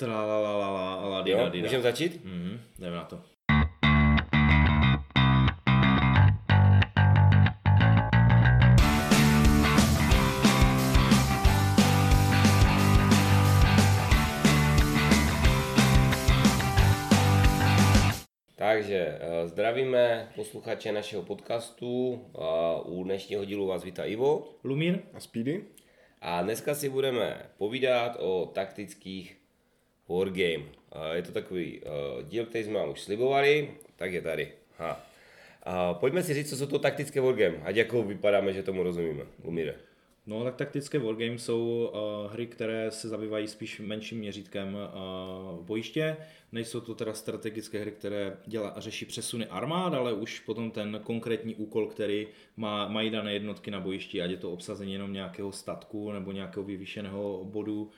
Tra la la la la la Jo, můžeme začít? Mhm, jdeme na to. Takže eh, zdravíme posluchače našeho podcastu. A U dnešního dílu vás vítá Ivo. Lumír? A Speedy? A dneska si budeme povídat o taktických wargame. Je to takový uh, díl, který jsme vám už slibovali, tak je tady. Ha. A pojďme si říct, co jsou to taktické wargame, ať jako vypadáme, že tomu rozumíme. Lumíre. No tak taktické wargame jsou uh, hry, které se zabývají spíš menším měřítkem uh, bojiště. Nejsou to teda strategické hry, které dělá, řeší přesuny armád, ale už potom ten konkrétní úkol, který má, mají dané jednotky na bojišti, ať je to obsazení jenom nějakého statku nebo nějakého vyvýšeného bodu,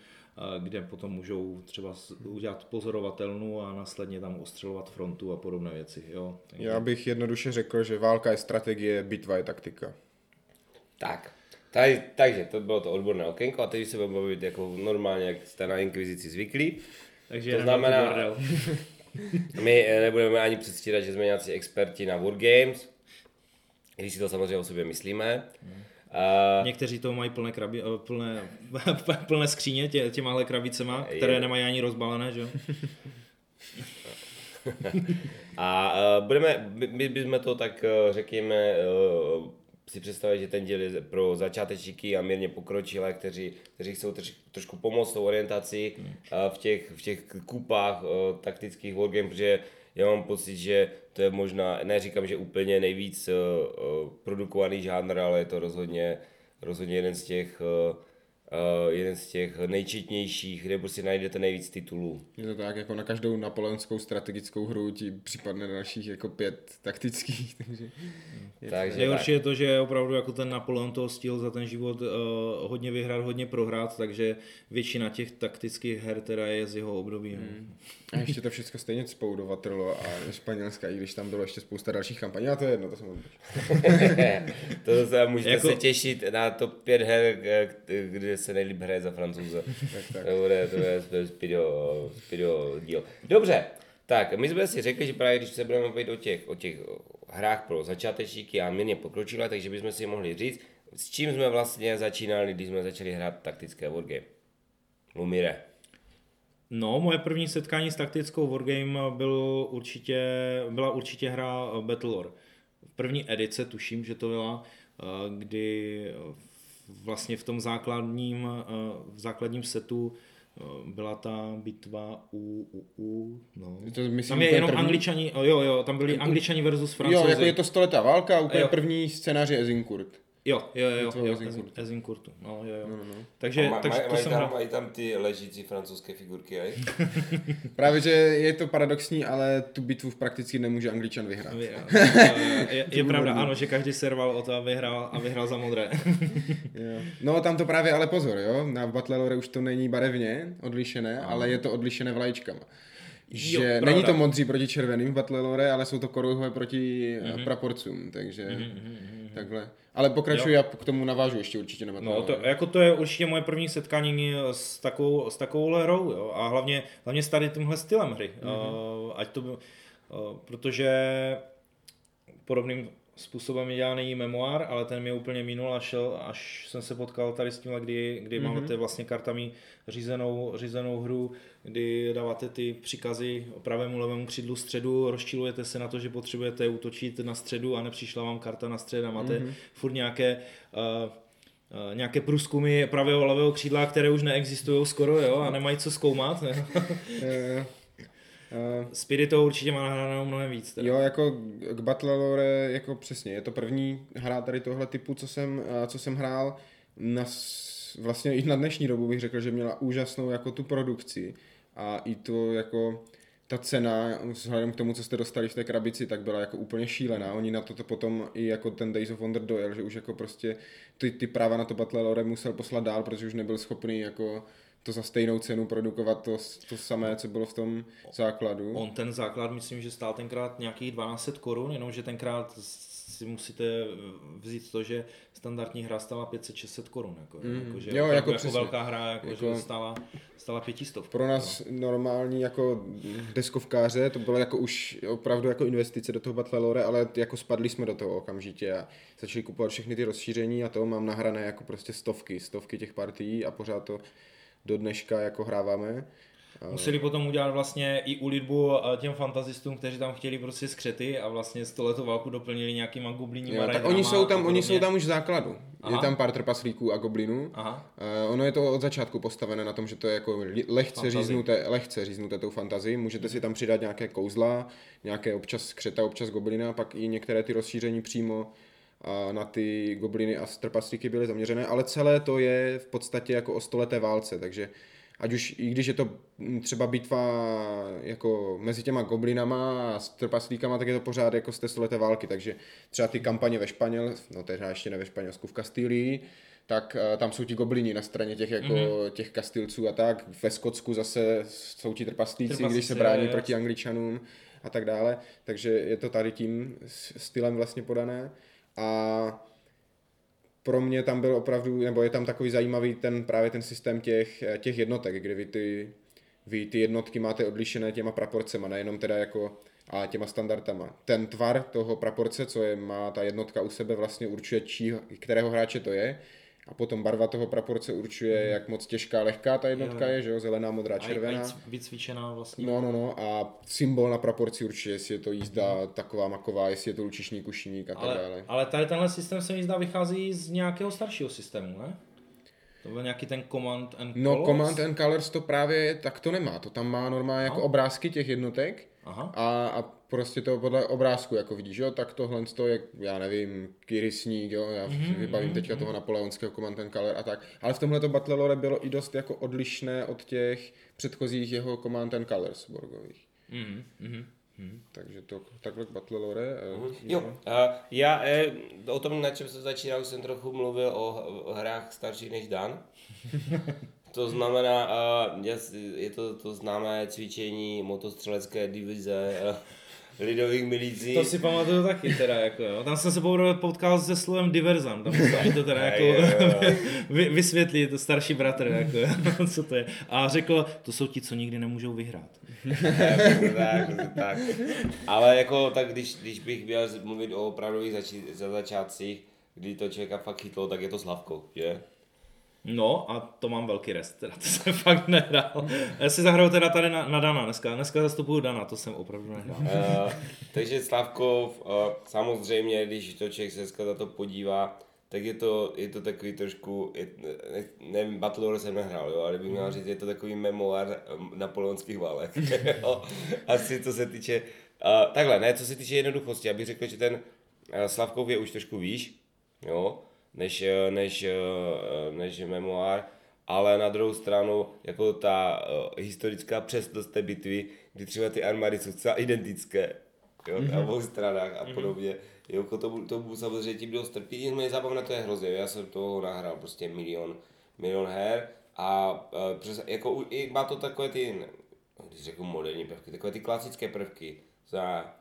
kde potom můžou třeba udělat pozorovatelnu a následně tam ostřelovat frontu a podobné věci. Jo? Takže- Já bych jednoduše řekl, že válka je strategie, bitva je taktika. Tak, tady, takže to bylo to odborné okénko a teď se budeme bavit jako normálně, jak jste na Inkvizici zvyklí. Takže To znamená-. My eh, nebudeme ani předstírat, že jsme nějací experti na Wargames, když si to samozřejmě o sobě myslíme. Uh, Někteří toho mají plné, krabi, eh, plné, plné skříně tě, těmahle krabicema, které Je. nemají ani rozbalené, že jo? a uh, budeme, my, bychom to tak uh, řekněme uh, si představit, že ten díl je pro začátečníky a mírně pokročilé, kteří, kteří chcou troš, trošku pomoct tou orientací uh, v, těch, v těch kupách taktických wargame, protože já mám pocit, že to je možná, neříkám, že úplně nejvíc uh, uh, produkovaný žánr, ale je to rozhodně, rozhodně jeden z těch uh, uh, jeden z těch nejčetnějších, kde prostě najdete nejvíc titulů. Je to tak, jako na každou napoleonskou strategickou hru ti připadne dalších jako pět taktických, takže... Je Takže Nejhorší je to, že opravdu jako ten Napoleon toho stihl za ten život uh, hodně vyhrát, hodně prohrát, takže většina těch taktických her teda je z jeho období. Mm. A ještě to všechno stejně cpou do Waterloo a Španělska, i když tam bylo ještě spousta dalších kampaní, a to je jedno, to jsem to se můžete jako... Se těšit na to pět her, k- kde se nejlíp hraje za francouze. Tak, tak. To bude, to bude to je Spido, Spido díl. Dobře, tak my jsme si řekli, že právě když se budeme bavit o těch, o těch hrách pro začátečníky a mírně pokročilé, takže bychom si mohli říct, s čím jsme vlastně začínali, když jsme začali hrát taktické wargame. Lumire. No, moje první setkání s taktickou wargame byl určitě, byla určitě hra eh, Battlelore. V první edice tuším, že to byla, eh, kdy vlastně v tom základním, eh, v základním setu eh, byla ta bitva u, u, u no. To myslím Tam je jenom první? angličani, jo, jo, tam byli angličani versus francouzi. Jo, jako je to stoletá válka, úplně Jo. první scénář je Ezinkurt. Jo, jo, jo, jo, Ezinkurtu. No, jo, jo. No, no, no. Takže, Ma- takže maj- to mají, jsem tam, mají tam ty ležící francouzské figurky, aj? Právě, že je to paradoxní, ale tu bitvu prakticky nemůže Angličan vyhrát. Je, je, je pravda, ano, že každý serval o to a vyhrál, a vyhrál za modré. Jo. No tam to právě ale pozor, jo, na Battlelore už to není barevně odlišené, ale je to odlišené vlajčkama. Že Jo, není to modří proti červeným v Battlelore, ale jsou to koruhové proti Mhm. mm-hmm. praporcům, takže mm-hmm. takhle. Ale pokračuji, já k tomu navážu ještě určitě na No, to, jako to je určitě moje první setkání s takovou, s takovou hrou, jo, a hlavně, hlavně s tady tímhle stylem hry. Mm-hmm. Uh, ať to, uh, protože podobným způsobem je dělaný memoár, ale ten mě úplně minul a šel, až jsem se potkal tady s tímhle, kdy, kdy mm-hmm. máte vlastně kartami řízenou, řízenou hru, kdy dáváte ty příkazy pravému, levému křídlu středu, rozčilujete se na to, že potřebujete útočit na středu a nepřišla vám karta na střed a máte mm-hmm. furt nějaké uh, nějaké průzkumy pravého a levého křídla, které už neexistují skoro, jo, a nemají co zkoumat. Uh, Speedy to určitě má nahranou mnohem víc. Teda. Jo, jako k Battlelore, jako přesně, je to první hra tady tohle typu, co jsem, eh, co jsem hrál. Na, vlastně i na dnešní dobu bych řekl, že měla úžasnou jako tu produkci a i to jako ta cena, vzhledem k tomu, co jste dostali v té krabici, tak byla jako úplně šílená. Oni na to, to potom i jako ten Days of Wonder dojel, že už jako prostě ty, ty práva na to Battlelore musel poslat dál, protože už nebyl schopný jako to za stejnou cenu produkovat to, to samé, co bylo v tom základu. On ten základ, myslím, že stál tenkrát nějakých 1200 korun, jenomže tenkrát si musíte vzít to, že standardní hra stála 500-600 korun. Jako, Mm. jako, že Jo, jako jako přesně. velká hra jako, Jako-. Že stála, stála pětistovku. Pro nás normální jako deskovkáře to bylo jako už opravdu jako investice do toho Battle Lore, ale jako spadli jsme do toho okamžitě a začali kupovat všechny ty rozšíření a to mám nahrané jako prostě stovky, stovky těch partií a pořád to do dneška jako hráváme. Museli potom udělat vlastně i ulitbu eh, těm fantazistům, kteří tam chtěli prostě skřety a vlastně z tohleto válku doplnili nějakýma goblinníma Jo, tak oni jsou tam, oni jsou tam už v základu. Aha. Je tam pár trpaslíků a goblinů. Aha. Uh, ono je to od začátku postavené na tom, že to je jako lehce říznuté, lehce říznuté tou fantazii. Můžete si tam přidat nějaké kouzla, nějaké občas skřeta, občas goblina, pak i některé ty rozšíření přímo a na ty gobliny a trpaslíky byly zaměřené, ale celé to je v podstatě jako o stoleté válce, takže ať už, i když je to mm, třeba bitva jako mezi těma goblinama a s trpaslíkama, tak je to pořád jako z té stoleté války, takže třeba ty kampaně ve Španěl, no teda ještě ne ve Španělsku, v Kastilii, tak uh, tam jsou ti goblini na straně těch, jako, mm-hmm. těch kastilců a tak. Ve Skotsku zase jsou ti trpaslíci, Trpaslíci, když se brání jo. proti angličanům a tak dále. Takže je to tady tím stylem vlastně podané. A pro mě tam byl opravdu, nebo je tam takový zajímavý ten právě ten systém těch, eh, těch jednotek, kde vy ty, vy ty jednotky máte odlišené těma praporcema, nejenom teda jako a těma standardama. Ten tvar toho praporce, co je, má ta jednotka u sebe, vlastně určuje, čí, kterého hráče to je. A potom barva toho praporce určuje, jak moc těžká, lehká ta jednotka Jo, jo. je, že jo, zelená, modrá, A, a červená. i vycvičená vlastně. No, no, no. A symbol na praporci určuje, jestli je to jízda taková maková, jestli je to lučišník, kušiník a tak ale, dále. ale tady tenhle systém se mi zdá vychází z nějakého staršího systému, ne? To byl nějaký ten Command and No, Colors? Command and Colors to právě tak to nemá. To tam má normálně jako Aha. obrázky těch jednotek Aha. a, a prostě to podle obrázku, jako vidíš, jo, tak tohle to je, já nevím, Kyrisník, jo, já Mhm, mm-hmm, vybavím teďka toho napoleonského Command and Color a tak. Ale v tomhle Battle Lore bylo i dost jako odlišné od těch předchozích jeho Command and Colors borgových. Mhm, mhm. Takže to takhle k Battle Lore. eh, Jo, uh, já eh, o tom, na čem jsem začínal, už jsem trochu mluvil o, o hrách starších než Dan. To znamená, uh, je to, to známé cvičení motostřelecké divize lidových milicí. To si pamatuju taky teda, jako jo. Tam jsem se poprvé potkal se slovem diverzant, tam se mi to teda jako vy, vysvětlí, to starší bratr, jako co to je. A řekl, to jsou ti, co nikdy nemůžou vyhrát. tak, tak. Ale jako, tak když, když bych měl mluvit o opravdových zači- za začátcích, kdy to člověka fakt chytlo, tak je to Slavko, že? No a to mám velký rest, teda to jsem fakt nehrál. Já si zahraju teda tady na, na Dana dneska, dneska zastupuju Dana, to jsem opravdu nehrál. Uh, takže Slavkov, uh, samozřejmě, když to člověk se dneska za to podívá, tak je to, je to takový trošku, je, ne, nevím, Battle Lore jsem nehrál, jo, ale bych měl říct, je to takový memoár um, napoleonských válek. jo. Asi co se týče, uh, takhle, ne, co se týče jednoduchosti, abych řekl, že ten uh, Slavkov je už trošku výš, jo, než, eh, než, eh, než memoár, ale na druhou stranu, jako ta uh, historická přesnost té bitvy, kdy třeba ty armády jsou celá identické, jo, na obou stranách a podobně. Jako to, to samozřejmě tím dost trpí, nicméně zábavné to je hrozně, já jsem toho nahrál prostě milion, milion her a uh, přes, jako, i má to takové ty, když řeknu moderní prvky, takové ty klasické prvky, za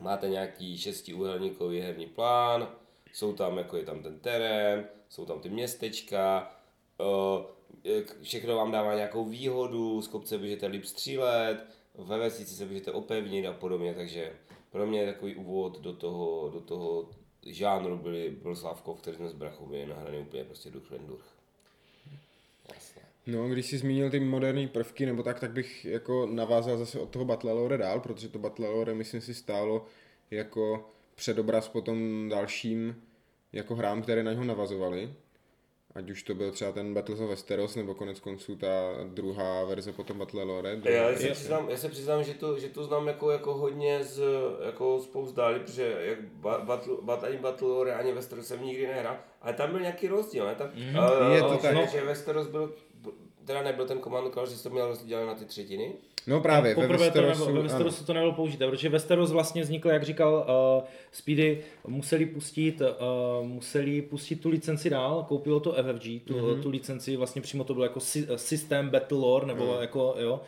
máte nějaký šestiúhelníkový herní plán, jsou tam, jako je tam ten terén, jsou tam ty městečka, eh, všechno vám dává nějakou výhodu, z kopce můžete líp střílet, ve vesnici se můžete opevnit a podobně, takže pro mě takový úvod do toho, do toho žánru byli, byl Slavkov, který jsme s Brachou měli nahraný úplně prostě duch len duch. Jasně. No, když jsi zmínil ty moderní prvky nebo tak, tak bych jako navázal zase od toho Battle Lore dál, protože to Battle Lore, myslím si, stálo jako předobraz potom dalším jako hrám, které na něho navazovaly. Ať už to byl třeba ten Battles of Westeros, nebo konec konců ta druhá verze potom Battle Lore. Já verze. se přiznám, já se přiznám, že to, že to znám jako, jako hodně z, jako spoustu dálí, protože jak ba- battle, bat, ani Battle Lore, ani Westeros jsem nikdy nehrál, ale tam byl nějaký rozdíl, ne? Tam, mm, Je to tak. Že, že Westeros byl, teda nebyl ten Command Color, že jsi to měl rozdělené na ty třetiny. No právě, ve Poprvé to Westerosu, nebylo, ve Westerosu to nebylo použité, protože Westeros vlastně vznikl, jak říkal uh, Speedy, museli pustit, uh, museli pustit tu licenci dál, koupilo to FFG, tu, Mhm. mm-hmm. tu licenci, vlastně přímo to bylo jako sy- systém Battle Lore, nebo mm. jako, jo,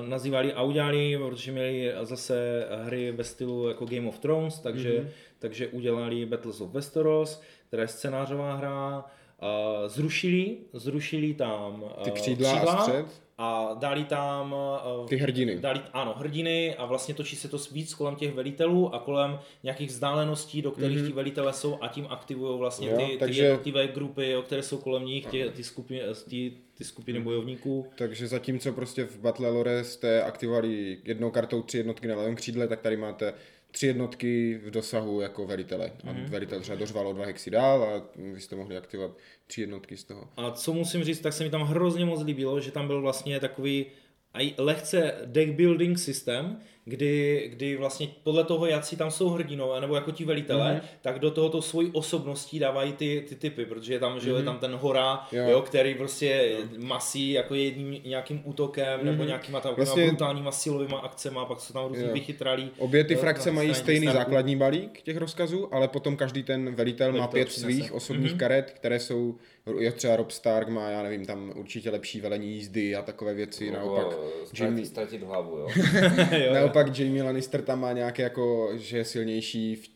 uh, nazývali a udělali, protože měli zase hry ve stylu jako Game of Thrones, takže, mm-hmm. takže udělali Battles of Westeros, která je scénářová hra, uh, zrušili, zrušili tam uh, Ty křídla, křídla a střed a dali tam... Uh, Ty hrdiny. Dali, ano, hrdiny a vlastně točí se to víc kolem těch velitelů a kolem nějakých vzdáleností, do kterých mm-hmm. ti velitelé jsou a tím aktivují vlastně jo, ty, takže... ty jednotlivé grupy, jo, které jsou kolem nich, ty, ty, skupiny, ty, ty skupiny mm. bojovníků. Takže zatímco prostě v Battle Lore jste aktivovali jednou kartou tři jednotky na levém křídle, tak tady máte tři jednotky v dosahu jako velitele. A mm-hmm. velitel třeba dořval o dva hexy dál a vy jste mohli aktivovat tři jednotky z toho. A co musím říct, tak se mi tam hrozně moc líbilo, že tam byl vlastně takový a lehce deck building systém, kdy, kdy vlastně podle toho, jak si tam jsou hrdinové, nebo jako ti velitelé, mm-hmm. tak do tohoto svojí osobností dávají ty, ty typy, protože je tam, že mm-hmm. je tam ten hora, jo. Jo, který prostě jo. masí jako jedním nějakým útokem, mm-hmm. nebo mhm. nějakýma tam vlastně... brutálníma silovými akcemi, pak jsou tam různě vychytralí. Obě ty frakce mají stejný starku. základní balík těch rozkazů, ale potom každý ten velitel má pět svých osobních mm-hmm. karet, které jsou je třeba Rob Stark má, já nevím, tam určitě lepší velení jízdy a takové věci, no, naopak Jamie... Ztratit hlavu, jo. naopak Jamie Lannister tam má nějaké jako, že je silnější v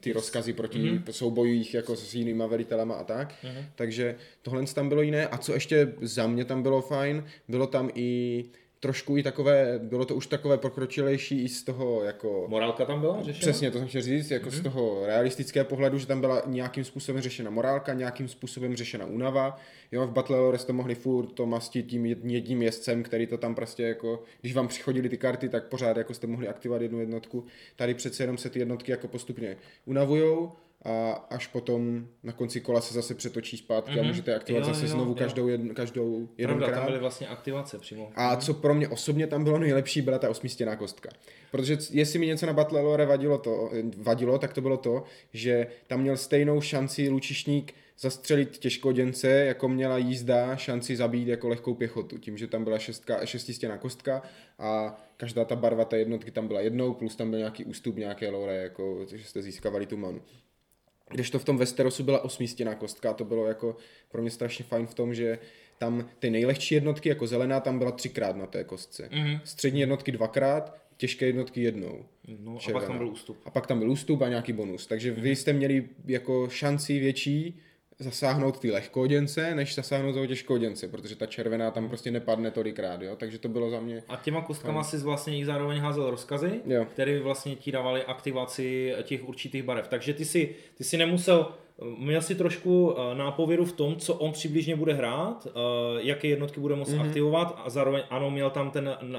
ty rozkazy proti mm-hmm. soubojích jako s jinýma velitelama a tak. Mm-hmm. Takže tohle tam bylo jiné. A co ještě za mě tam bylo fajn, bylo tam i trošku i takové, bylo to už takové pokročilejší i z toho jako... Morálka tam byla řešena? Přesně, to jsem chtěl říct, jako mm-hmm. z mhm. toho realistického pohledu, že tam byla nějakým způsobem řešena morálka, nějakým způsobem řešena únava. Jo, v Battle Lore jste mohli furt to mastit tím jedním jezdcem, který to tam prostě jako, když vám přichodili ty karty, tak pořád jako jste mohli aktivovat jednu jednotku. Tady přece jenom se ty jednotky jako postupně unavujou a až potom na konci kola se zase přetočí zpátky mm-hmm. a mhm. můžete aktivovat jo, zase jo, znovu jo. každou, jedn, každou jedenkrát. Pravda, tam byly vlastně aktivace přímo. A co pro mě osobně tam bylo nejlepší, byla ta osmistěná kostka. Protože jestli mi něco na Battle Lore vadilo, to, vadilo, tak to bylo to, že tam měl stejnou šanci lučišník zastřelit těžkoděnce, jako měla jízda šanci zabít jako lehkou pěchotu, tím, že tam byla šestka, šestistěná kostka a každá ta barva té jednotky tam byla jednou, plus tam byl nějaký ústup, nějaké lore, jako, že jste získávali tu manu. Když to v tom Westerosu byla osmístěná kostka, to bylo jako pro mě strašně fajn v tom, že tam ty nejlehčí jednotky, jako zelená, tam byla třikrát na té kostce. Mm-hmm. Střední jednotky dvakrát, těžké jednotky jednou. No, a pak tam byl ústup. A pak tam byl ústup a nějaký bonus. Takže mm-hmm. vy jste měli jako šanci větší zasáhnout ty lehkoděnce, než zasáhnout toho těžkoděnce, protože ta červená tam prostě nepadne tolikrát, jo? takže to bylo za mě... A těma kostkama si vlastně i zároveň házel rozkazy, jo. které vlastně ti dávali aktivaci těch určitých barev. Takže ty si, ty si nemusel Měl si trošku eh, nápovědu v tom, co on přibližně bude hrát, eh, jaké jednotky bude moct mm-hmm. aktivovat a zároveň ano, měl tam ten, eh,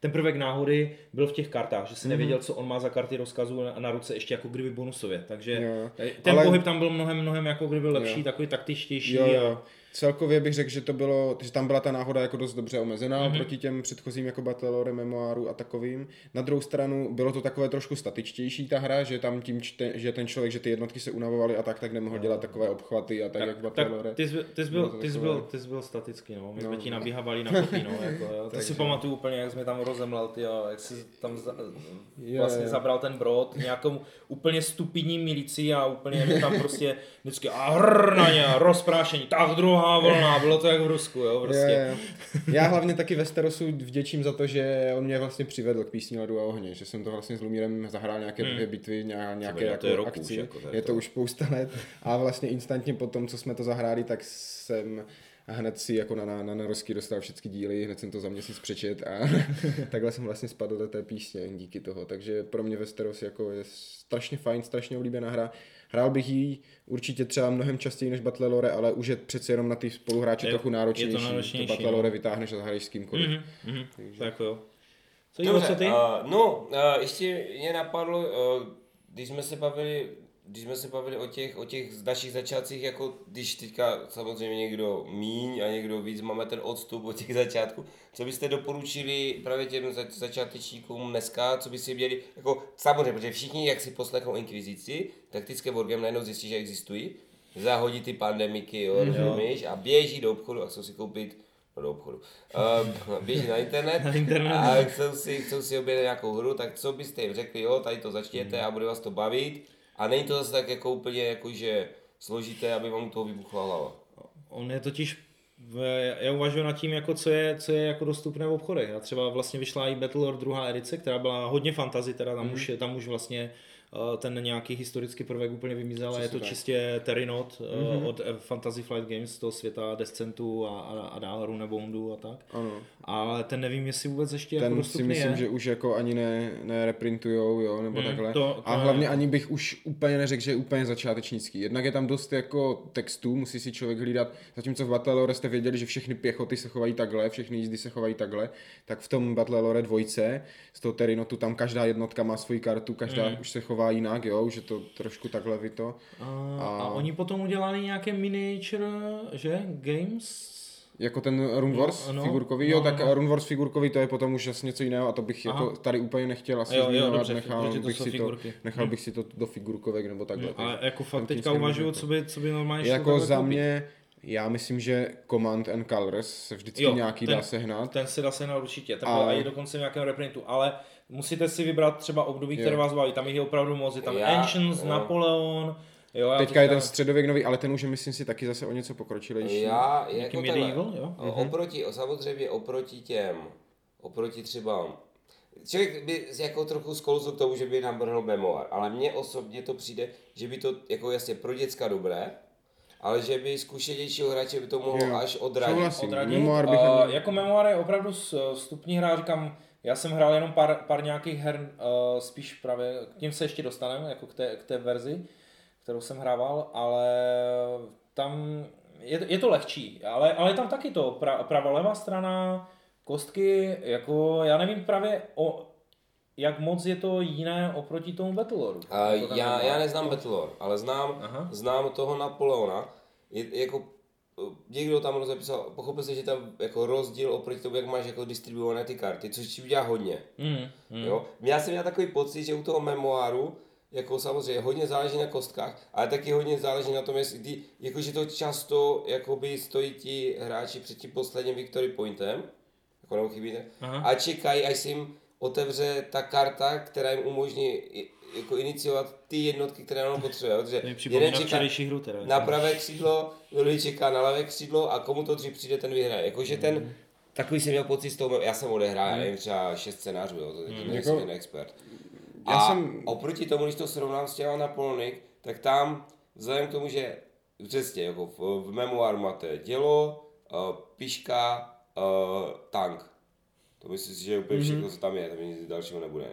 ten prvek náhody, byl v těch kartách, že si mm-hmm. nevěděl, co on má za karty rozkazu na, na ruce ještě jako kdyby bonusově, takže jo. ten Ale... pohyb tam byl mnohem, mnohem jako kdyby lepší, jo. takový taktičtější. Jo, jo. A celkově bych řekl, že to bylo, že tam byla ta náhoda jako dost dobře omezená mm-hmm. proti těm předchozím jako Battle Lore, Memoiru a takovým. Na druhou stranu bylo to takové trošku statičtější ta hra, že tam tím, čte, že ten člověk, že ty jednotky se unavovaly a tak, tak nemohl dělat takové obchvaty a tak, tak jak Battle tak Lore. Ty jsi, ty jsi byl, ty jsi byl, ty jsi byl statický, no. My no, jsme ti nabíhavali na kopí, no. Jako, jo. To si pamatuju úplně, jak jsme tam rozemlel, ty, jo, jak jsi tam za, vlastně je. zabral ten brod, nějakou úplně stupidní milici a úplně tam prostě vždycky a hrr na ně, rozprášení, tak druhá druhá vlna, bylo to jak v Rusku, jo, prostě. Je, je. Já hlavně taky Westerosu vděčím za to, že on mě vlastně přivedl k písni Ledu a ohně, že jsem to vlastně s Lumírem zahrál nějaké hmm. bitvy, nějaké jako je akci. Už, jako je to už spousta let a vlastně instantně po tom, co jsme to zahráli, tak jsem hned si jako na, na, na Narovský dostal všechny díly, hned jsem to za měsíc přečet a takhle jsem vlastně spadl do té písně díky toho. Takže pro mě Westeros jako je strašně fajn, strašně oblíbená hra. Hrál bych ji určitě třeba mnohem častěji než Battle Lore, ale už je přece jenom na ty spoluhráče je, trochu náročnější. Je to náročnější. To Battle Lore no. vytáhneš a zahraješ s kýmkoliv. Mm-hmm, mm-hmm. Takže... Tak jo. Co, Dobře, co ty? Uh, no, uh, ještě mě napadlo, uh, když jsme se bavili když jsme se bavili o těch, o těch našich začátcích, jako když teďka samozřejmě někdo míň a někdo víc, máme ten odstup od těch začátků, co byste doporučili právě těm začátečníkům dneska, co by si měli, jako samozřejmě, protože všichni, jak si poslechnou Inkvizici, taktické wargame najednou zjistí, že existují, zahodí ty pandemiky, jo, mm-hmm. a běží do obchodu a chcou si koupit no, do obchodu. Uh, běží na internet, na internet. a chcou si, chcou si objednat nějakou hru, tak co byste jim řekli, jo, tady to začněte a bude vás to bavit a není to zase tak jako úplně jako, že složité, aby vám toho vybuchla hlava. On je totiž já uvažuji nad tím, jako co je, co je jako dostupné v obchodech. A třeba vlastně vyšla i Battlelore druhá edice, která byla hodně fantasy, teda tam, Mhm. už, tam už vlastně eh, ten nějaký historický prvek úplně vymizel a je to tak. Čistě Terrinot mm-hmm. od eh, Fantasy Flight Games z toho světa Descentu a, a, a dál Runeboundu a tak. Ano. Ale ten nevím, jestli vůbec ještě jako Ten si dostupný myslím, je. že už jako ani ne, nereprintujou, jo, nebo Hmm, takhle. to- to a ne. hlavně ani bych už úplně neřekl, že je úplně začátečnický. Jednak je tam dost jako textů, musí si člověk hlídat, zatímco v Battlelore jste věděli, že všechny pěchoty se chovají takhle, všechny jízdy se chovají takhle, tak v tom Battlelore dvojce, z toho Terinotu, tam každá jednotka má svoji kartu, každá Hmm. už se chová jinak, jo, už je to trošku takhle vyto. A, a... A- a oni potom udělali nějaké miniature, že? Games? Jako ten Rune Wars No, figurkový, no, jo, tak no. Rune Wars figurkový to je potom už zase něco jiného a to bych Aha. jako tady úplně nechtěl asi Jo, jo, zmiňovat, dobře, nechal, to bych si to, nechal Hm. bych si to do figurkovek nebo takhle. A takže jako fakt teďka uvažuju, to. co by, co by normálně šlo Jako za koupit. mě, já myslím, že Command and Colors se vždycky Jo, nějaký ten- dá sehnat. Ten si dá sehnat určitě, ten A- byl i dokonce v nějakém reprintu, ale musíte si vybrat třeba období, Jo. které vás baví, tam jich je opravdu moc, je tam Já- Ancients, jo. Napoleon, jo, já Teďka je ten středověk nový, ale ten už je myslím si taky zase o něco pokročilejší. Já Nějaký jako medieval, jo? o- oproti, samozřejmě oproti těm, oproti třeba, člověk by jako trochu sklouzl k tomu, že by navrhl memoir, ale mně osobně to přijde, že by to jako jasně pro děcka dobré, ale že by zkušenějšího hráče by to mohlo Jo, až odradit. souhlasím. odradit. Memoir bych Uh, jako memoir je opravdu s- vstupní hra, říkám, já jsem hrál jenom pár, pár nějakých her, uh, spíš právě, k tím se ještě dostaneme, jako k té, k té verzi, kterou jsem hrával, ale tam je, je to lehčí, ale, ale je tam taky to, pra, pravá levá strana, kostky, jako já nevím právě o, jak moc je to jiné oproti tomu Battlelore. A Jako ten já, já neznám Battlelore, ale znám, Aha. znám toho Napoleona. Je, jako eh, někdo tam rozepsal, pochopil jsem, že tam jako rozdíl oproti tomu, jak máš jako distribuované ty karty, což ti udělá hodně. Mm, mm. Jo? Já jsem měl takový pocit, že u toho memoáru, jako samozřejmě hodně záleží na kostkách, ale taky hodně záleží na tom, jestli ty, jakože to často jakoby stojí ti hráči před tím posledním victory pointem, jako nebo chybí, ne? Aha. a čekají, až se jim otevře ta karta, která jim umožní jako iniciovat ty jednotky, které on potřebuje. Protože jeden čeká hru teda. na pravé křídlo, druhý čeká na levé křídlo a komu to dřív přijde, ten vyhraje. Jakože ten, takový jsem měl pocit z toho, já jsem odehrál, já nevím, třeba šest scénářů, jo, to mm. nejsem Jako- ten expert. Já a jsem- oproti tomu, když to srovnám s těma Napoleonic, tak tam, vzhledem k tomu, že přesně, jako v, v memoáru máte dělo, uh, piška, uh, tank. To myslím si, že je úplně všechno, co tam je, tam nic dalšího nebude.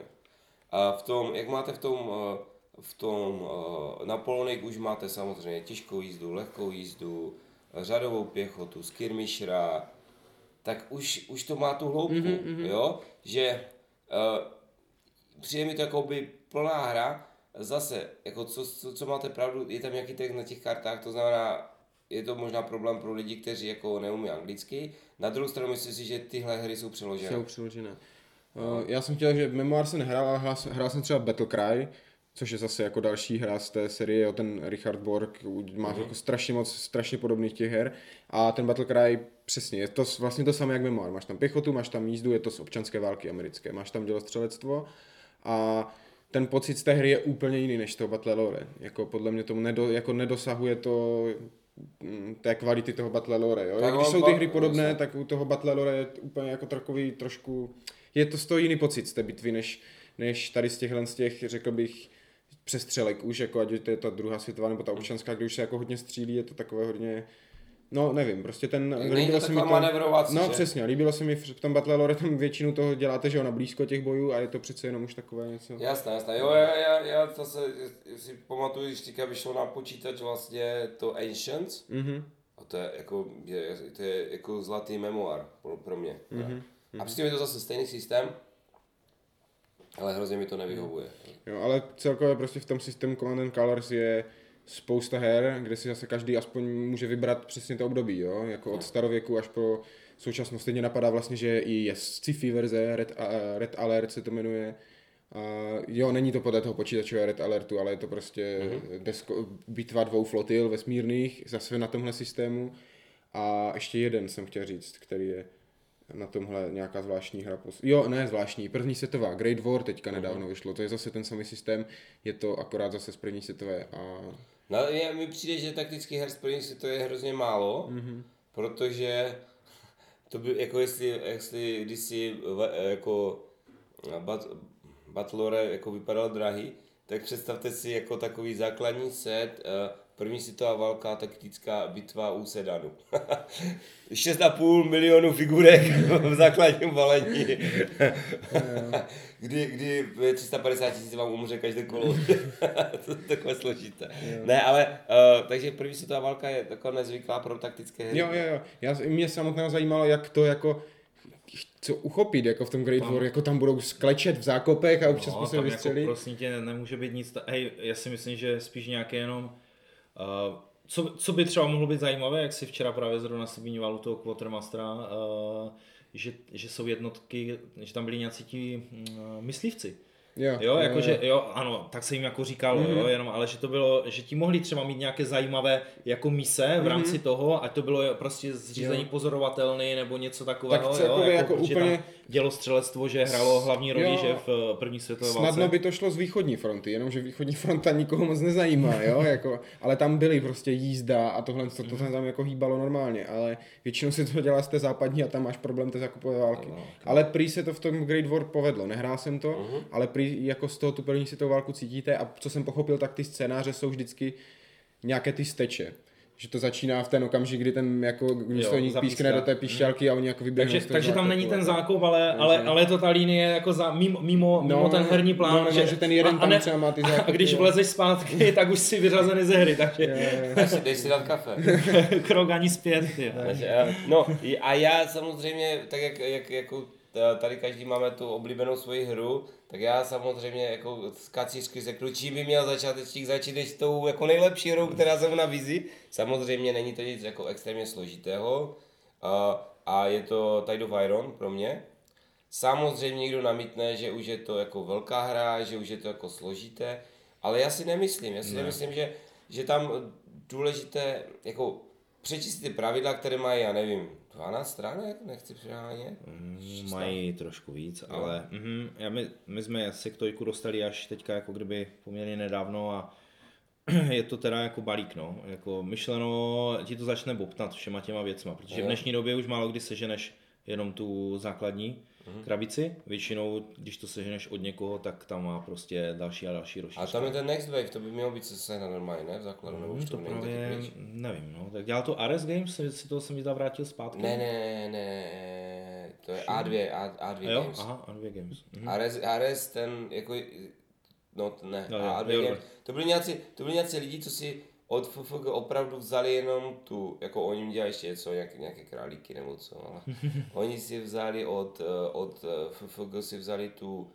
A v tom, jak máte v tom, uh, v tom uh, Napoleonic už máte samozřejmě těžkou jízdu, lehkou jízdu, řadovou pěchotu, skirmishera, tak už, už to má tu hloubku, mm-hmm. jo, že uh, přijde mi to jako by plná hra, zase, jako co, co, co máte pravdu, je tam nějaký text na těch kartách, to znamená, je to možná problém pro lidi, kteří jako neumí anglicky. Na druhou stranu myslím si, že tyhle hry jsou přeložené. Jsou přeložené. Uh, já jsem chtěl, že Memoir jsem nehrál, ale hrál, hrál jsem třeba Battle Cry, což je zase jako další hra z té série, jo, ten Richard Borg má Mhm. jako strašně moc, strašně podobných těch her a ten Battle Cry přesně, je to vlastně to samé jak Memoir, máš tam pěchotu, máš tam jízdu, je to z občanské války americké, máš tam dělostřelectvo a ten pocit z té hry je úplně jiný než toho Battle Lore. Jako podle mě tomu nedo, jako nedosahuje to mm, té kvality toho Battle Lore. Jo? Tak Jak když jsou ty hry podobné, tak u toho Battle Lore je úplně jako takový trošku, je to z toho jiný pocit z té bitvy, než, než tady z těchhle z těch, řekl bych, přestřelek už, jako ať je to je ta druhá světová nebo ta občanská, kde už se jako hodně střílí, je to takové hodně, no nevím, prostě ten, Není to taková manevrovací, no že? přesně, líbilo se mi v tom Battle Lore, tam většinu toho děláte, že jo, na blízko těch bojů a je to přece jenom už takové něco. Jasné, jasné. Jo, já, já, já zase si pamatuju, když teďka vyšlo na počítač vlastně to Ancients, Mhm. a to je jako, je, to je jako zlatý memoir pro, pro mě. Mm-hmm. A přitom je to zase stejný systém, ale hrozně mi to nevyhovuje. Jo, ale celkově prostě v tom systému Command and Colors je spousta her, kde si zase každý aspoň může vybrat přesně to období, jo? jako od starověku až po současnost. Stejně napadá vlastně, že i je sci-fi verze, Red, a, Red Alert se to jmenuje. A jo, není to podle toho počítačové Red Alertu, ale je to prostě mm-hmm. desko, bitva dvou flotil vesmírných, zase na tomhle systému. A ještě jeden jsem chtěl říct, který je na tomhle nějaká zvláštní hra. pos- Jo, ne zvláštní, první světová, Great War teďka nedávno vyšlo, to je zase ten samý systém, je to akorát zase z první světové a No, je, mi přijde, že taktických her z první to je hrozně málo. Mm-hmm. protože to by, jako jestli, jestli když si v- jako bat, Batlore jako vypadal drahý, tak představte si jako takový základní set, eh, první světová válka, taktická bitva u Sedanu. 6,5 milionů figurek v základním balení. kdy, kdy ve 350 tisíc vám umře každé kolo. to je takové složité. Ne, ale, uh, takže první světová válka je taková nezvyklá pro taktické hry. Jo, jo, jo. Já, mě samotného zajímalo, jak to jako co uchopit jako v tom Great War, jako tam budou sklečet v zákopech a občas No, musí tam vystřelit. jako prosím tě nemůže být nic, ta- hej, já si myslím, že spíš nějaké jenom, co, co by třeba mohlo být zajímavé, jak si včera právě zrovna zmiňoval u toho Quartermastera, uh, že, že jsou jednotky, že tam byli nějací ti uh, myslivci. Jo, Jo, jakože, jo, ano, tak se jim jako říkalo, Mhm. mm-hmm. jo, jenom, ale že to bylo, že ti mohli třeba mít nějaké zajímavé jako mise v rámci toho, ať to bylo prostě zřízení Mhm. Jo. pozorovatelný nebo něco takového, Tak jo, celkově jako protože úplně- tam dělostřelectvo, že hrálo hlavní roli, Jo. že v eh, první světové válce. Snadno by to šlo z východní fronty, jenomže východní fronta nikoho moc nezajímá, jo, jako, ale tam byly prostě jízda a tohle, to, to se tam jako hýbalo normálně, ale většinou si to dělá z té západní a tam máš problém té zákupové války. No, Ale prý se to v tom Great War povedlo, nehrál jsem to, Mhm. ale prý jako z toho tu první světovou válku cítíte a co jsem pochopil, tak ty scénáře jsou vždycky nějaké ty steče. Že to začíná v ten okamžik, kdy ten jako důstojník pískne do té píšťalky a oni jako vyběhnou Takže, takže tam není a ten zákop, ale, ale, ale je to ta linie jako za, mimo, mimo, No, mimo ten herní plán. no, no, že ten jeden tam třeba má ty a když jo. vlezeš zpátky, tak už si vyřazený ze hry, takže Dej si, dej si dát kafe. krok ani zpět. Ty. Takže, eh, No a já samozřejmě, tak jak, jak jako tady každý máme tu oblíbenou svoji hru, tak já samozřejmě jako z kacířky řeknu, čím by měl začátečník začít než tou jako nejlepší hrou, která se mu nabízí. Samozřejmě není to nic jako extrémně složitého a, a je to Tide of Iron pro mě. Samozřejmě někdo namítne, že už je to jako velká hra, že už je to jako složité, ale já si nemyslím, já si ne. nemyslím, že, že tam důležité, jako přečíst ty pravidla, které mají, já nevím, 12 stránek, nechci přehánět. Mm, Mají trošku víc, ale mm, já my, my jsme se k tojku dostali až teďka jako kdyby poměrně nedávno a je to teda jako balík, no. Jako myšleno, ti to začne bobtnat všema těma věcma, protože v Jo. dnešní době už málo kdy seženeš jenom tu základní krabici. Většinou, když to seženeš od někoho, tak tam má prostě další a další A rozšířka. tam je ten Next Wave, to by mělo být se sehnat normálně, ne? V základu, nebo už Hmm, to, to právě nevím, no. Tak dělal to Ares Games, si to jsem mi vrátil zpátky. Ne, ne, ne, ne, to je A2, A, A2 A jo? Games. Aha, A2 Games. Mhm. Ares, Ares ten jako, no ne, a jo, A2 jo. Games, to byli nějací, to byli nějací lidi, co si od FFG opravdu vzali jenom tu, jako oni dělají ještě něco, nějaké, nějaké králíky nebo co, ale oni si vzali od, eh, od eh, FFG si vzali tu,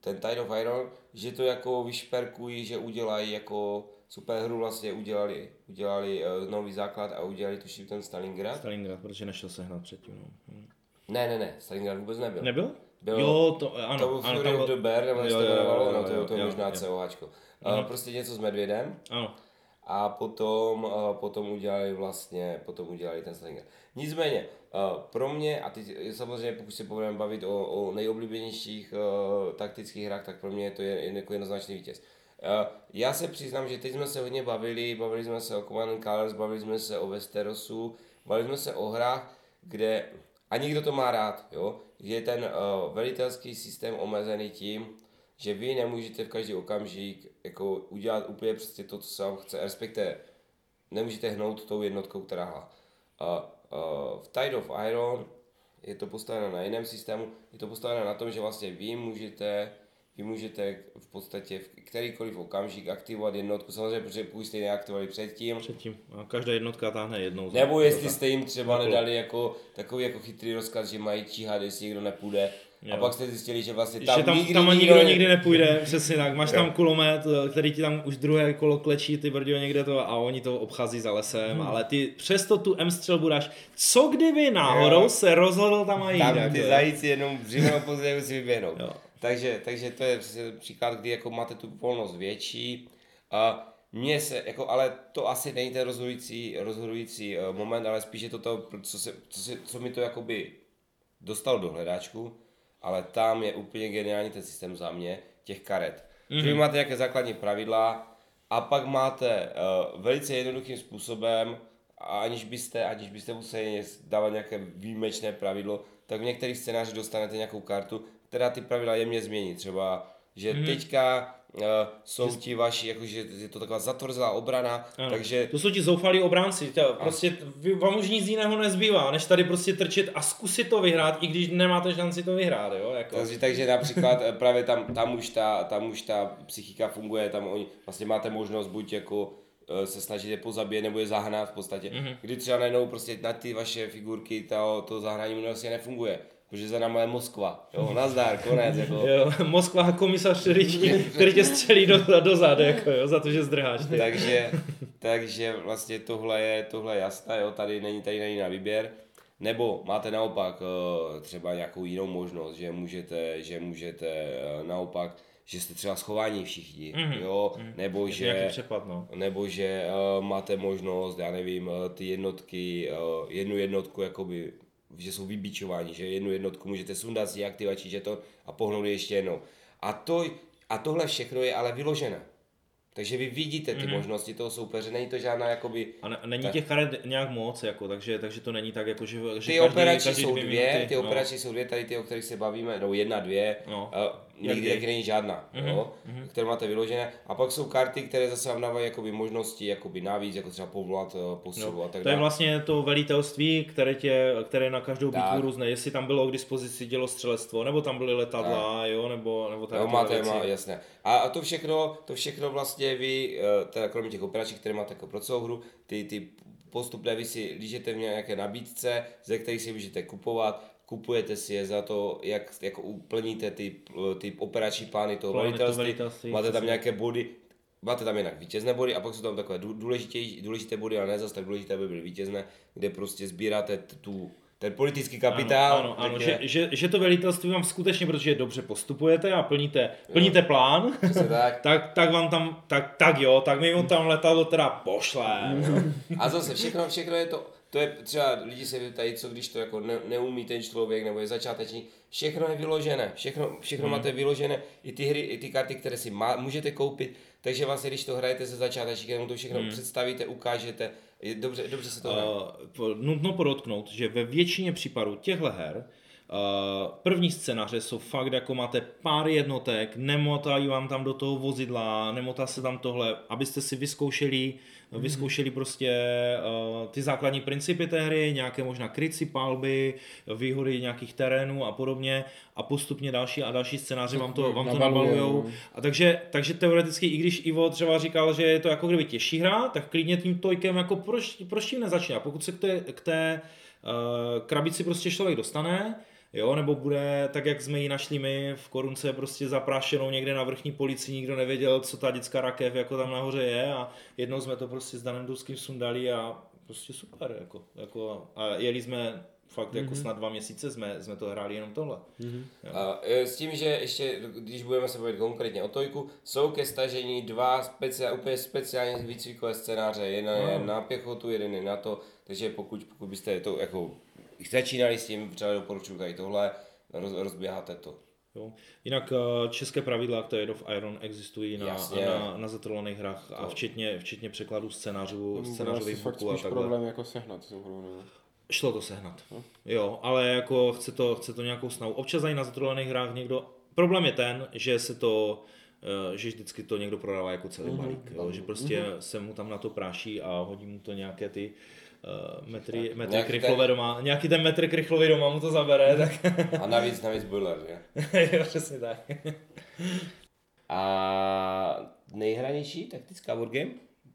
ten Tide of Iron, že to jako vyšperkují, že udělají jako super hru vlastně udělali, udělali uh, nový základ a udělali tuším ten Stalingrad. Stalingrad, protože nešel sehnat předtím, no. Mhm. Ne, ne, ne, Stalingrad vůbec nebyl. Nebyl? Byl- jo, to, ano. to byl ano, Fury of the Bear, nebo Jo, to jo, jmenovalo, jo, no to, jo, to je jo, možná jo. COHčko. Mhm. Uh, prostě něco s medvědem Ano. A potom, uh, potom udělali vlastně, potom udělali ten Stalingrad. Nicméně, uh, pro mě, a teď samozřejmě pokud se budeme bavit o, o nejoblíbenějších uh, taktických hrách, tak pro mě je to je, jako jednoznačný vítěz. Uh, já se přiznám, že teď jsme se hodně bavili, bavili jsme se o Command and Colors, bavili jsme se o Westerosu, bavili jsme se o hrách, kde, a někdo to má rád, jo, je ten uh, velitelský systém omezený tím, že vy nemůžete v každý okamžik jako udělat úplně přesně to, co se vám chce, respektive nemůžete hnout tou jednotkou, která. Uh, uh, v Tide of Iron je to postaveno na jiném systému, je to postaveno na tom, že vlastně vy můžete, vy můžete v podstatě v kterýkoliv okamžik aktivovat jednotku, samozřejmě, protože pokud jste ji neaktivovali předtím, Předtím. A každá jednotka táhne jednou. nebo jestli jste jim třeba Jako- nedali jako takový jako chytrý rozkaz, že mají číhat, jestli někdo nepůjde. A Jo. pak jste zjistili, že vlastně tam, že tam, nikdy, tam nikdo nikdo nikdy nepůjde, přesně tak. Máš tam Jo. kulomet, který ti tam už druhé kolo klečí, ty brdio někde to a oni to obchází za lesem, Hmm. ale ty přesto tu M střelbu dáš. Co kdyby náhodou Jo. se rozhodl tam a jít? Tam jako ty zajíci jenom dříve nebo později si vyběhnou. Jo. Takže, takže to je přesně příklad, kdy jako máte tu volnost větší. A mně se, jako, ale to asi není ten rozhodující, rozhodující eh, moment, ale spíš je to to, co, se, co, se, co mi to jakoby dostalo do hledáčku, ale tam je úplně geniální ten systém za mě, těch karet. Mm-hmm. Že vy máte nějaké základní pravidla a pak máte uh, velice jednoduchým způsobem a aniž byste, aniž byste museli dávat nějaké výjimečné pravidlo, tak v některých scénářích dostanete nějakou kartu, která ty pravidla jemně změní. Třeba, že mm. teďka uh, jsou ti vaši, jakože je to taková zatvrzelá obrana, ano. takže... To jsou ti zoufalí obránci, tě, prostě vám už nic jiného nezbývá, než tady prostě trčet a zkusit to vyhrát, i když nemáte šanci to vyhrát, jo? Jako. Takže, takže například eh, právě tam, tam, už ta, tam už ta psychika funguje, tam oni, vlastně máte možnost buď jako eh, se snažit je pozabít nebo je zahnat v podstatě. Mm-hmm. Kdy třeba najednou prostě na ty vaše figurky to, to zahrání minulosti nefunguje protože za náma je Moskva. Jo, nazdar, konec. Jako. Jo, Moskva a komisař Čeričky, který tě střelí do, do zády, jako, jo, za to, že zdrháš. Takže, takže vlastně tohle je, tohle je jasné, jo, tady není, tady není na výběr. Nebo máte naopak eh, třeba nějakou jinou možnost, že můžete, že můžete eh, naopak že jste třeba schovaní všichni, mm-hmm. jo, mm-hmm. nebo je že, přepad, no. nebo že uh, máte možnost, já nevím, ty jednotky, uh, jednu jednotku jakoby že jsou vybičováni, že jednu jednotku můžete sundat z aktivační žeton a pohnout ještě jednou. A, to, a tohle všechno je ale vyložené. Takže vy vidíte ty mm-hmm. možnosti toho soupeře, není to žádná jakoby... A ne, není tak... těch karet nějak moc, jako, takže, takže to není tak, jako, že, že ty operační jsou dvě, minuty, ty no. operační jsou dvě, tady ty, o kterých se bavíme, no jedna, dvě, no. uh, někdy taky není žádná, mm-hmm. jo, mm-hmm. které máte vyložené. A pak jsou karty, které zase vám dávají jakoby možnosti jakoby navíc, jako třeba povolat uh, posilu no. a tak dále. To je vlastně to velitelství, které, tě, které na každou bitvu různé, jestli tam bylo k dispozici dělostřelectvo, nebo tam byly letadla, tak. jo, nebo, nebo tak. No, máte, má, jasné. A, a to všechno, to všechno vlastně vy, eh, teda kromě těch operací, které máte jako pro celou hru, ty, ty postupné vy si lížete v nějaké nabídce, ze kterých si můžete kupovat, kupujete si je za to, jak jako uplníte ty, ty operační plány toho plány velitelství, velitelství, máte tam nějaké body, máte tam jinak vítězné body a pak jsou tam takové důležité, důležité body, ale ne zase tak důležité, aby byly vítězné, kde prostě sbíráte tu ten politický kapitál. Ano, ano, ano že, že, že, to velitelství vám skutečně, protože dobře postupujete a plníte, plníte plán, tak. tak. tak, vám tam, tak, tak jo, tak mi tam letadlo teda pošle. a zase všechno, všechno je to, to je třeba, lidi se ptají, co když to jako ne, neumí ten člověk, nebo je začátečník, všechno je vyložené, všechno, všechno hmm. máte vyložené, i ty hry, i ty karty, které si má, můžete koupit, takže vlastně, když to hrajete se začátečníkem, to všechno hmm. představíte, ukážete, je dobře, dobře se to uh, Nutno podotknout, že ve většině případů těchto her Uh, první scénáře jsou fakt, jako máte pár jednotek, nemotají vám tam do toho vozidla, nemotá se tam tohle, abyste si vyzkoušeli, mm-hmm. vyzkoušeli prostě uh, ty základní principy té hry, nějaké možná krycí palby, výhody nějakých terénů a podobně a postupně další a další scénáře vám to, vám to nabalujou. A takže, takže teoreticky, i když Ivo třeba říkal, že je to jako kdyby těžší hra, tak klidně tím tojkem jako proč, proč tím nezačíná. Pokud se k té, k té uh, krabici prostě člověk dostane, Jo, nebo bude tak, jak jsme ji našli my v korunce prostě zaprášenou někde na vrchní polici, nikdo nevěděl, co ta dětská rakev jako tam nahoře je a jednou jsme to prostě s Danem Dulským sundali a prostě super, jako, jako a jeli jsme fakt jako mm-hmm. snad dva měsíce jsme, jsme to hráli jenom tohle. Mm-hmm. A, e, s tím, že ještě, když budeme se bavit konkrétně o Tojku, jsou ke stažení dva speciál, úplně speciální výcvikové scénáře. Jeden no. je na pěchotu, jeden je na to, takže pokud, pokud byste to jako začínali s tím, třeba doporučuji tady tohle, roz, rozběháte to. Jo. Jinak eh, české pravidla, které of Iron existují na, na, na zatrovaných hrách to. a včetně, včetně překladů scénářů, scénářových buků a takhle. problém jako sehnat tu hru, nebo? Šlo to sehnat. No. Jo, ale jako chce to, chce to nějakou snahu. Občas i na zatrovaných hrách někdo... Problém je ten, že se to eh, že vždycky to někdo prodává jako celý mm-hmm. balík, jo? že prostě mm-hmm. se mu tam na to práší a hodí mu to nějaké ty uh, metry, metry krychlové ten... doma. Nějaký ten metr krychlový doma mu to zabere. Tak... A navíc, navíc boiler, že? jo, přesně tak. A nejhranější taktická wargame?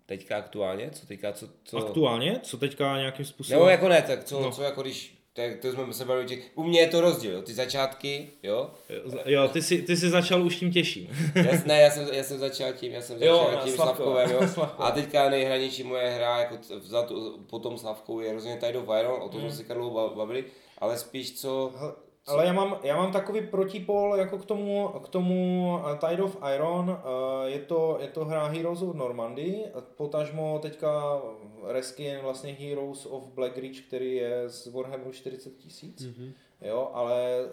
Teďka aktuálně? Co teďka, co, co... Aktuálně? Co teďka nějakým způsobem? Nebo jako ne, tak co, no. co jako když tak to jsme se bavili, u mě je to rozdíl, ty začátky, jo? Jo, ty jsi, ty jsi začal už tím těžším. Jas, ne, já jsem, já jsem začal tím, já jsem začal jo, tím Slavkovem, jo? A teďka nejhranější moje hra, jako za tu, potom Slavkou je rozhodně Tide of Iron, o tom hmm. jsme se Karlu bavili, ale spíš co, ale já mám, já mám takový protipol jako k tomu, k tomu eh, Tide of Iron. Eh, je to, je to hra Heroes of Normandy, potažmo teďka reskin vlastně Heroes of Black Ridge, který je z Warhammeru 40 tisíc. Mm-hmm. Jo, ale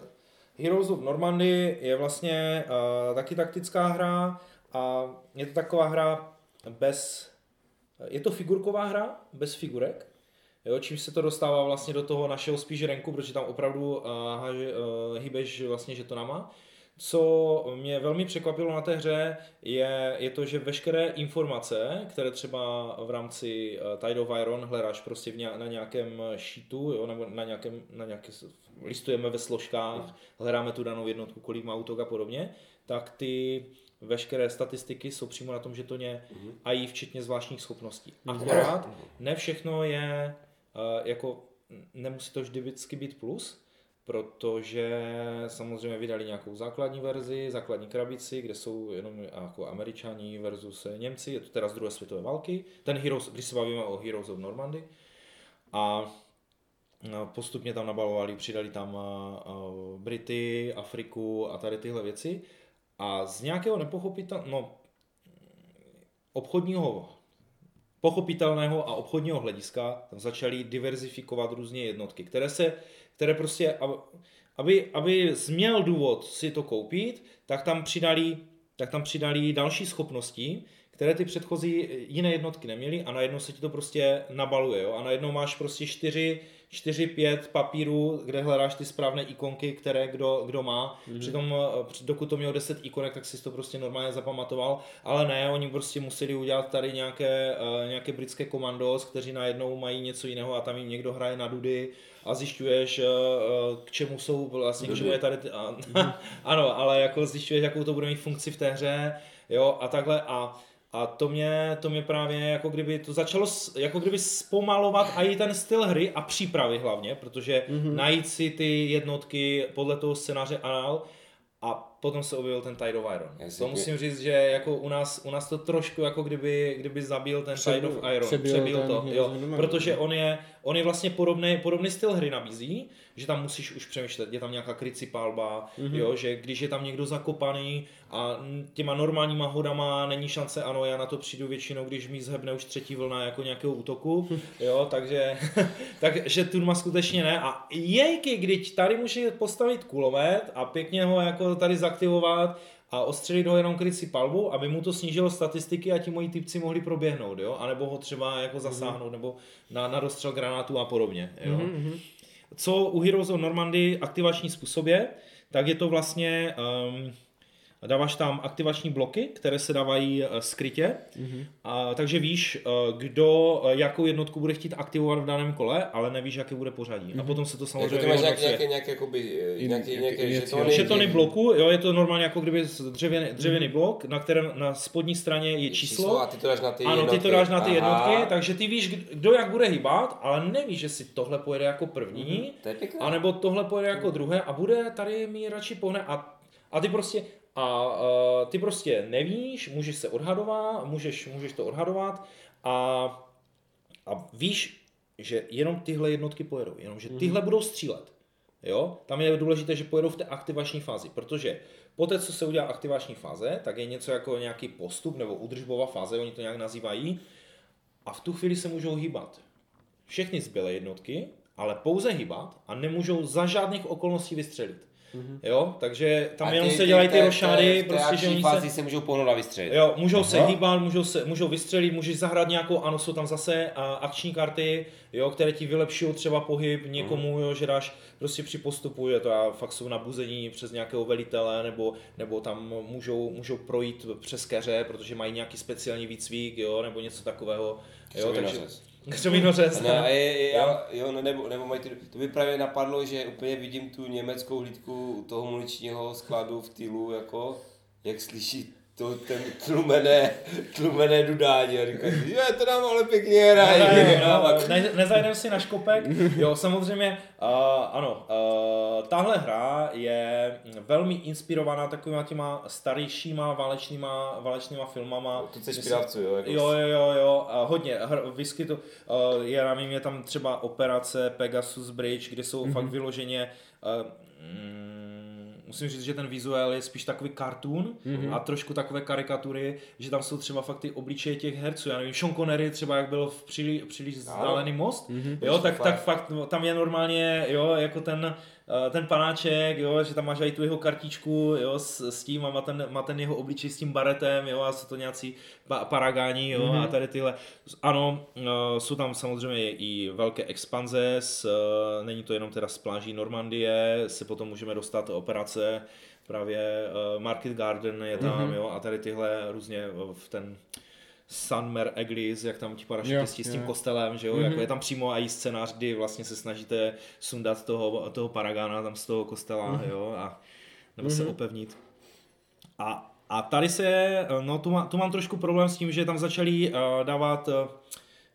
Heroes of Normandy je vlastně uh, taky taktická hra a je to taková hra bez... Je to figurková hra, bez figurek, jo, čím se to dostává vlastně do toho našeho spíš renku, protože tam opravdu uh, uh, hýbeš vlastně žetonama. Co mě velmi překvapilo na té hře, je, je to, že veškeré informace, které třeba v rámci uh, Tide of Iron hledáš prostě v ně, na nějakém sheetu, jo, nebo na nějakém, na nějaké, listujeme ve složkách, hledáme tu danou jednotku, kolik má útok a podobně, tak ty veškeré statistiky jsou přímo na tom žetoně mm-hmm. a i včetně zvláštních schopností. Akorát ne všechno je jako, nemusí to vždycky být plus, protože samozřejmě vydali nějakou základní verzi, základní krabici, kde jsou jenom jako američani versus Němci, je to teda z druhé světové války, ten Heroes, když se bavíme o Heroes of Normandy, a postupně tam nabalovali, přidali tam Brity, Afriku a tady tyhle věci. A z nějakého nepochopitelného, no, obchodního, pochopitelného a obchodního hlediska tam začali diverzifikovat různě jednotky, které se, které prostě, aby, aby změl důvod si to koupit, tak tam přidali, tak tam přidali další schopnosti, které ty předchozí jiné jednotky neměly a najednou se ti to prostě nabaluje. Jo? A najednou máš prostě čtyři 4-5 papírů, kde hledáš ty správné ikonky, které kdo, kdo má. Mm-hmm. Přitom eh, dokud to mělo 10 ikonek, tak si to prostě normálně zapamatoval, ale ne, oni prostě museli udělat tady nějaké, uh, nějaké britské komandos, kteří najednou mají něco jiného a tam jim někdo hraje na dudy a zjišťuješ, uh, k čemu jsou vlastně, k čemu je tady, ty, a, mm-hmm. ano, ale jako zjišťuješ, jakou to bude mít funkci v té hře, jo, a takhle a a to mě, to mě právě jako kdyby to začalo jako kdyby zpomalovat a i ten styl hry a přípravy hlavně, protože mm-hmm. najít si ty jednotky podle toho scénáře anal a potom se objevil ten Tide of Iron. Jasně, to musím říct, že jako u nás, u nás to trošku jako kdyby, kdyby zabil ten Přebyl, Tide of Iron. Přebil, přebil to, jo, protože on je, on je vlastně podobný, podobný styl hry nabízí, že tam musíš už přemýšlet, je tam nějaká krycí palba, mm-hmm. jo, že když je tam někdo zakopaný a těma normálníma hodama není šance, ano, já na to přijdu většinou, když mi zhebne už třetí vlna jako nějakého útoku, jo, takže, takže Turma skutečně ne a jejky, když tady může postavit kulomet a pěkně ho jako tady zaktivovat a ostřelit ho jenom krycí palbu, aby mu to snížilo statistiky a ti moji typci mohli proběhnout, jo? A nebo ho třeba jako zasáhnout, mm-hmm. nebo na, na dostřel granátu a podobně, jo? Mm-hmm. Co u Heroes of Normandy aktivační způsobě, tak je to vlastně um, dáváš tam aktivační bloky, které se dávají eh, skrytě, mm-hmm. a, takže víš, eh, kdo eh, jakou jednotku bude chtít aktivovat v daném kole, ale nevíš, jaké bude pořadí. Mm-hmm. A mhm. potom se to samozřejmě jako máš nějaké, nějaké, nějaké, jakoby, nějaké, nějaké žetony, žetony bloku, jo, je to normálně jako kdyby dřevěný, dřevěný mm-hmm. blok, na kterém na spodní straně je číslo. číslo a ty to dáš na ty ano, jednotky. ty to dáš na ty Aha. jednotky, takže ty víš, kdo jak bude hýbat, ale nevíš, že si tohle pojede jako první, mm-hmm. anebo tohle pojede jako druhé a bude tady mi radši pohne a a ty prostě, a uh, ty prostě nevíš, můžeš se odhadovat, můžeš, můžeš to odhadovat a, a víš, že jenom tyhle jednotky pojedou, jenom že tyhle mm-hmm. budou střílet. Jo? Tam je důležité, že pojedou v té aktivační fázi, protože poté, co se udělá aktivační fáze, tak je něco jako nějaký postup nebo udržbová fáze, oni to nějak nazývají, a v tu chvíli se můžou hýbat všechny zbylé jednotky, ale pouze hýbat a nemůžou za žádných okolností vystřelit. Mm-hmm. Jo, takže tam a jenom ty, se dělají ty, ty rošády, prostě, že oni se... se můžou pohnout a vystřelit. Jo, můžou Aha. se hýbat, můžou, se, můžou vystřelit, můžeš zahrát nějakou, ano, jsou tam zase a, akční karty, jo, které ti vylepšují třeba pohyb někomu, mm. jo, že dáš prostě při postupu, je to a fakt jsou nabuzení přes nějakého velitele, nebo, nebo tam můžou, můžou projít přes keře, protože mají nějaký speciální výcvik, jo, nebo něco takového. Jo, takže, Křeminořez. No, a je, je, jo, jo no, nebo, nebo mají ty, to by právě napadlo, že úplně vidím tu německou hlídku toho muničního skladu v týlu, jako, jak slyší to, ten tlumené, tlumené dudání a říkají, že to nám ale pěkně hrají. No, no, no, ne, nezajdem si na škopek. Jo, samozřejmě, uh, ano, uh, tahle hra je velmi inspirovaná takovýma těma staršíma válečnýma, válečnýma filmama. To se špidavců, jo? Jako... Jo, jo, jo, jo, uh, hodně, whisky to, uh, já nevím, je tam třeba operace Pegasus Bridge, kde jsou mm-hmm. fakt vyloženě uh, mm, musím říct, že ten vizuál je spíš takový cartoon mm-hmm. a trošku takové karikatury, že tam jsou třeba fakt ty obličeje těch herců. Já nevím, Sean Connery třeba jak byl v příliš, příliš vzdálený most, mm-hmm. jo, tak, tak fakt no, tam je normálně, jo, jako ten ten panáček, jo, že tam máš i tu jeho kartičku, jo, s, s tím a má ten, má ten jeho obličej s tím baretem, jo, a jsou to nějací pa, paragáni, jo, mm-hmm. a tady tyhle. Ano, uh, jsou tam samozřejmě i velké expanze, s, uh, není to jenom teda z pláží Normandie, se potom můžeme dostat operace, právě Market Garden je tam, mm-hmm. jo, a tady tyhle různě v ten Sunmer Eglis, jak tam ti parašutisti s tím jo. kostelem, že jo, mm-hmm. jako je tam přímo i scénář, kdy vlastně se snažíte sundat toho, toho Paragána tam z toho kostela, mm-hmm. jo, a nebo mm-hmm. se opevnit. A, a tady se, no tu, má, tu mám trošku problém s tím, že tam začali uh, dávat uh,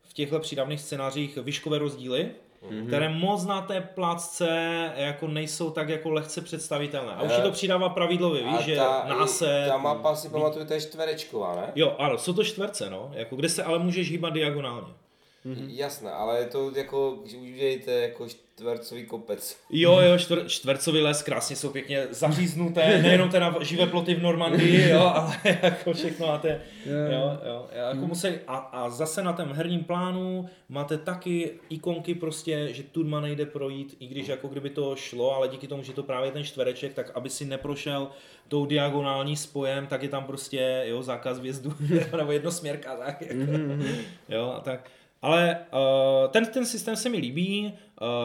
v těchto přídavných scénářích výškové rozdíly, mm-hmm. které moc na té placce jako nejsou tak jako lehce představitelné. A už je to přidává pravidlově, víš, že náse... Ta mapa si pamatuje, to je čtverečková, ne? Jo, ano, jsou to čtverce, no, jako kde se ale můžeš hýbat diagonálně. Mm-hmm. Jasné, ale je to jako, když udělejte jako čtvercový kopec. Jo, jo, čtvr, čtvercový les, krásně jsou pěkně zaříznuté, nejenom teda živé ploty v Normandii, jo, ale jako všechno máte, jo, jo, jako mm. musí, a, a zase na tom herním plánu máte taky ikonky prostě, že tudma nejde projít, i když jako kdyby to šlo, ale díky tomu, že to právě ten čtvereček, tak aby si neprošel tou diagonální spojem, tak je tam prostě, jo, zákaz vjezdu, nebo jednosměrka, tak, jako, mm-hmm. jo, a tak. Ale uh, ten, ten systém se mi líbí,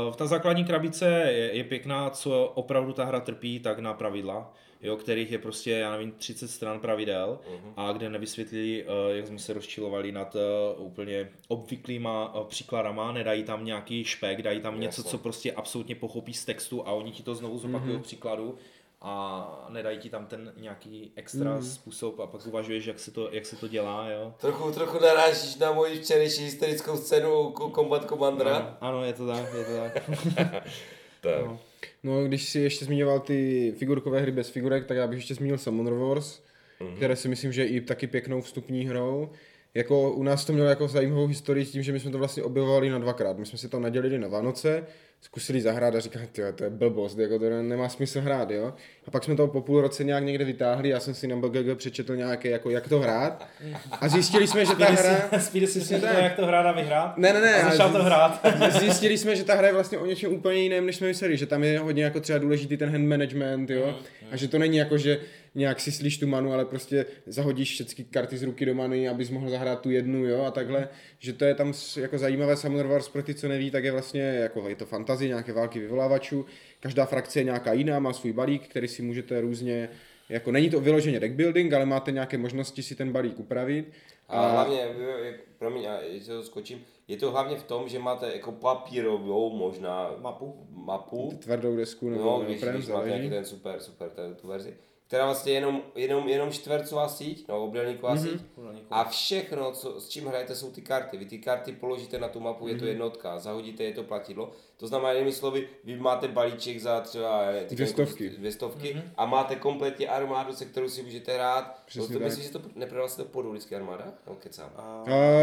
uh, ta základní krabice je, je pěkná, co opravdu ta hra trpí, tak na pravidla, jo, kterých je prostě, já nevím, 30 stran pravidel uh-huh. a kde nevysvětlili, uh, jak jsme se rozčilovali nad uh, úplně obvyklýma uh, příkladama, nedají tam nějaký špek, dají tam Jasne. něco, co prostě absolutně pochopí z textu a oni ti to znovu zopakují uh-huh. v příkladu a nedají ti tam ten nějaký extra mm. způsob a pak uvažuješ, jak se to, jak se to dělá, jo. Trochu, trochu narážíš na moji včerejší historickou scénu Combat Commandera. No, ano, je to tak, je to tak. tak. No. no. když si ještě zmiňoval ty figurkové hry bez figurek, tak já bych ještě zmínil Summoner Wars, mm-hmm. které si myslím, že je i taky pěknou vstupní hrou. Jako u nás to mělo jako zajímavou historii s tím, že my jsme to vlastně objevovali na dvakrát. My jsme si to nadělili na Vánoce, zkusili zahrát a říkali, to je blbost, jako to nemá smysl hrát, jo. A pak jsme to po půl roce nějak někde vytáhli, já jsem si na BGG přečetl nějaké, jako jak to hrát a zjistili jsme, že ta hra... Spíš si si to, jak to hrát a vyhrát? Ne, ne, ne. A začal to hrát. zjistili jsme, že ta hra je vlastně o něčem úplně jiném, než jsme mysleli, že tam je hodně jako třeba důležitý ten hand management, jo. Mm, a že to není jako, že nějak si slíš tu manu, ale prostě zahodíš všechny karty z ruky do many, abys mohl zahrát tu jednu, jo, a takhle, že to je tam jako zajímavé Summoner Wars pro ty, co neví, tak je vlastně jako je to fantazie, nějaké války vyvolávačů, každá frakce je nějaká jiná, má svůj balík, který si můžete různě jako není to vyloženě deck building, ale máte nějaké možnosti si ten balík upravit. A, a hlavně, promiň, já to skočím, je to hlavně v tom, že máte jako papírovou možná mapu, mapu. Tvrdou desku nebo no, když, když máte nějaký ten super, super ten, tu verzi která vlastně jenom, jenom, jenom čtvercová síť, no obdélníková mm-hmm. síť a všechno, co, s čím hrajete, jsou ty karty. Vy ty karty položíte na tu mapu, mm-hmm. je to mhm. jednotka, zahodíte, je to platidlo. To znamená, jinými slovy, vy máte balíček za třeba ty dvě stovky, dvě stovky mm-hmm. a máte kompletně armádu, se kterou si můžete hrát. Přesně to, myslíš, že to neprodal se to po vždycky armáda? No, kecám.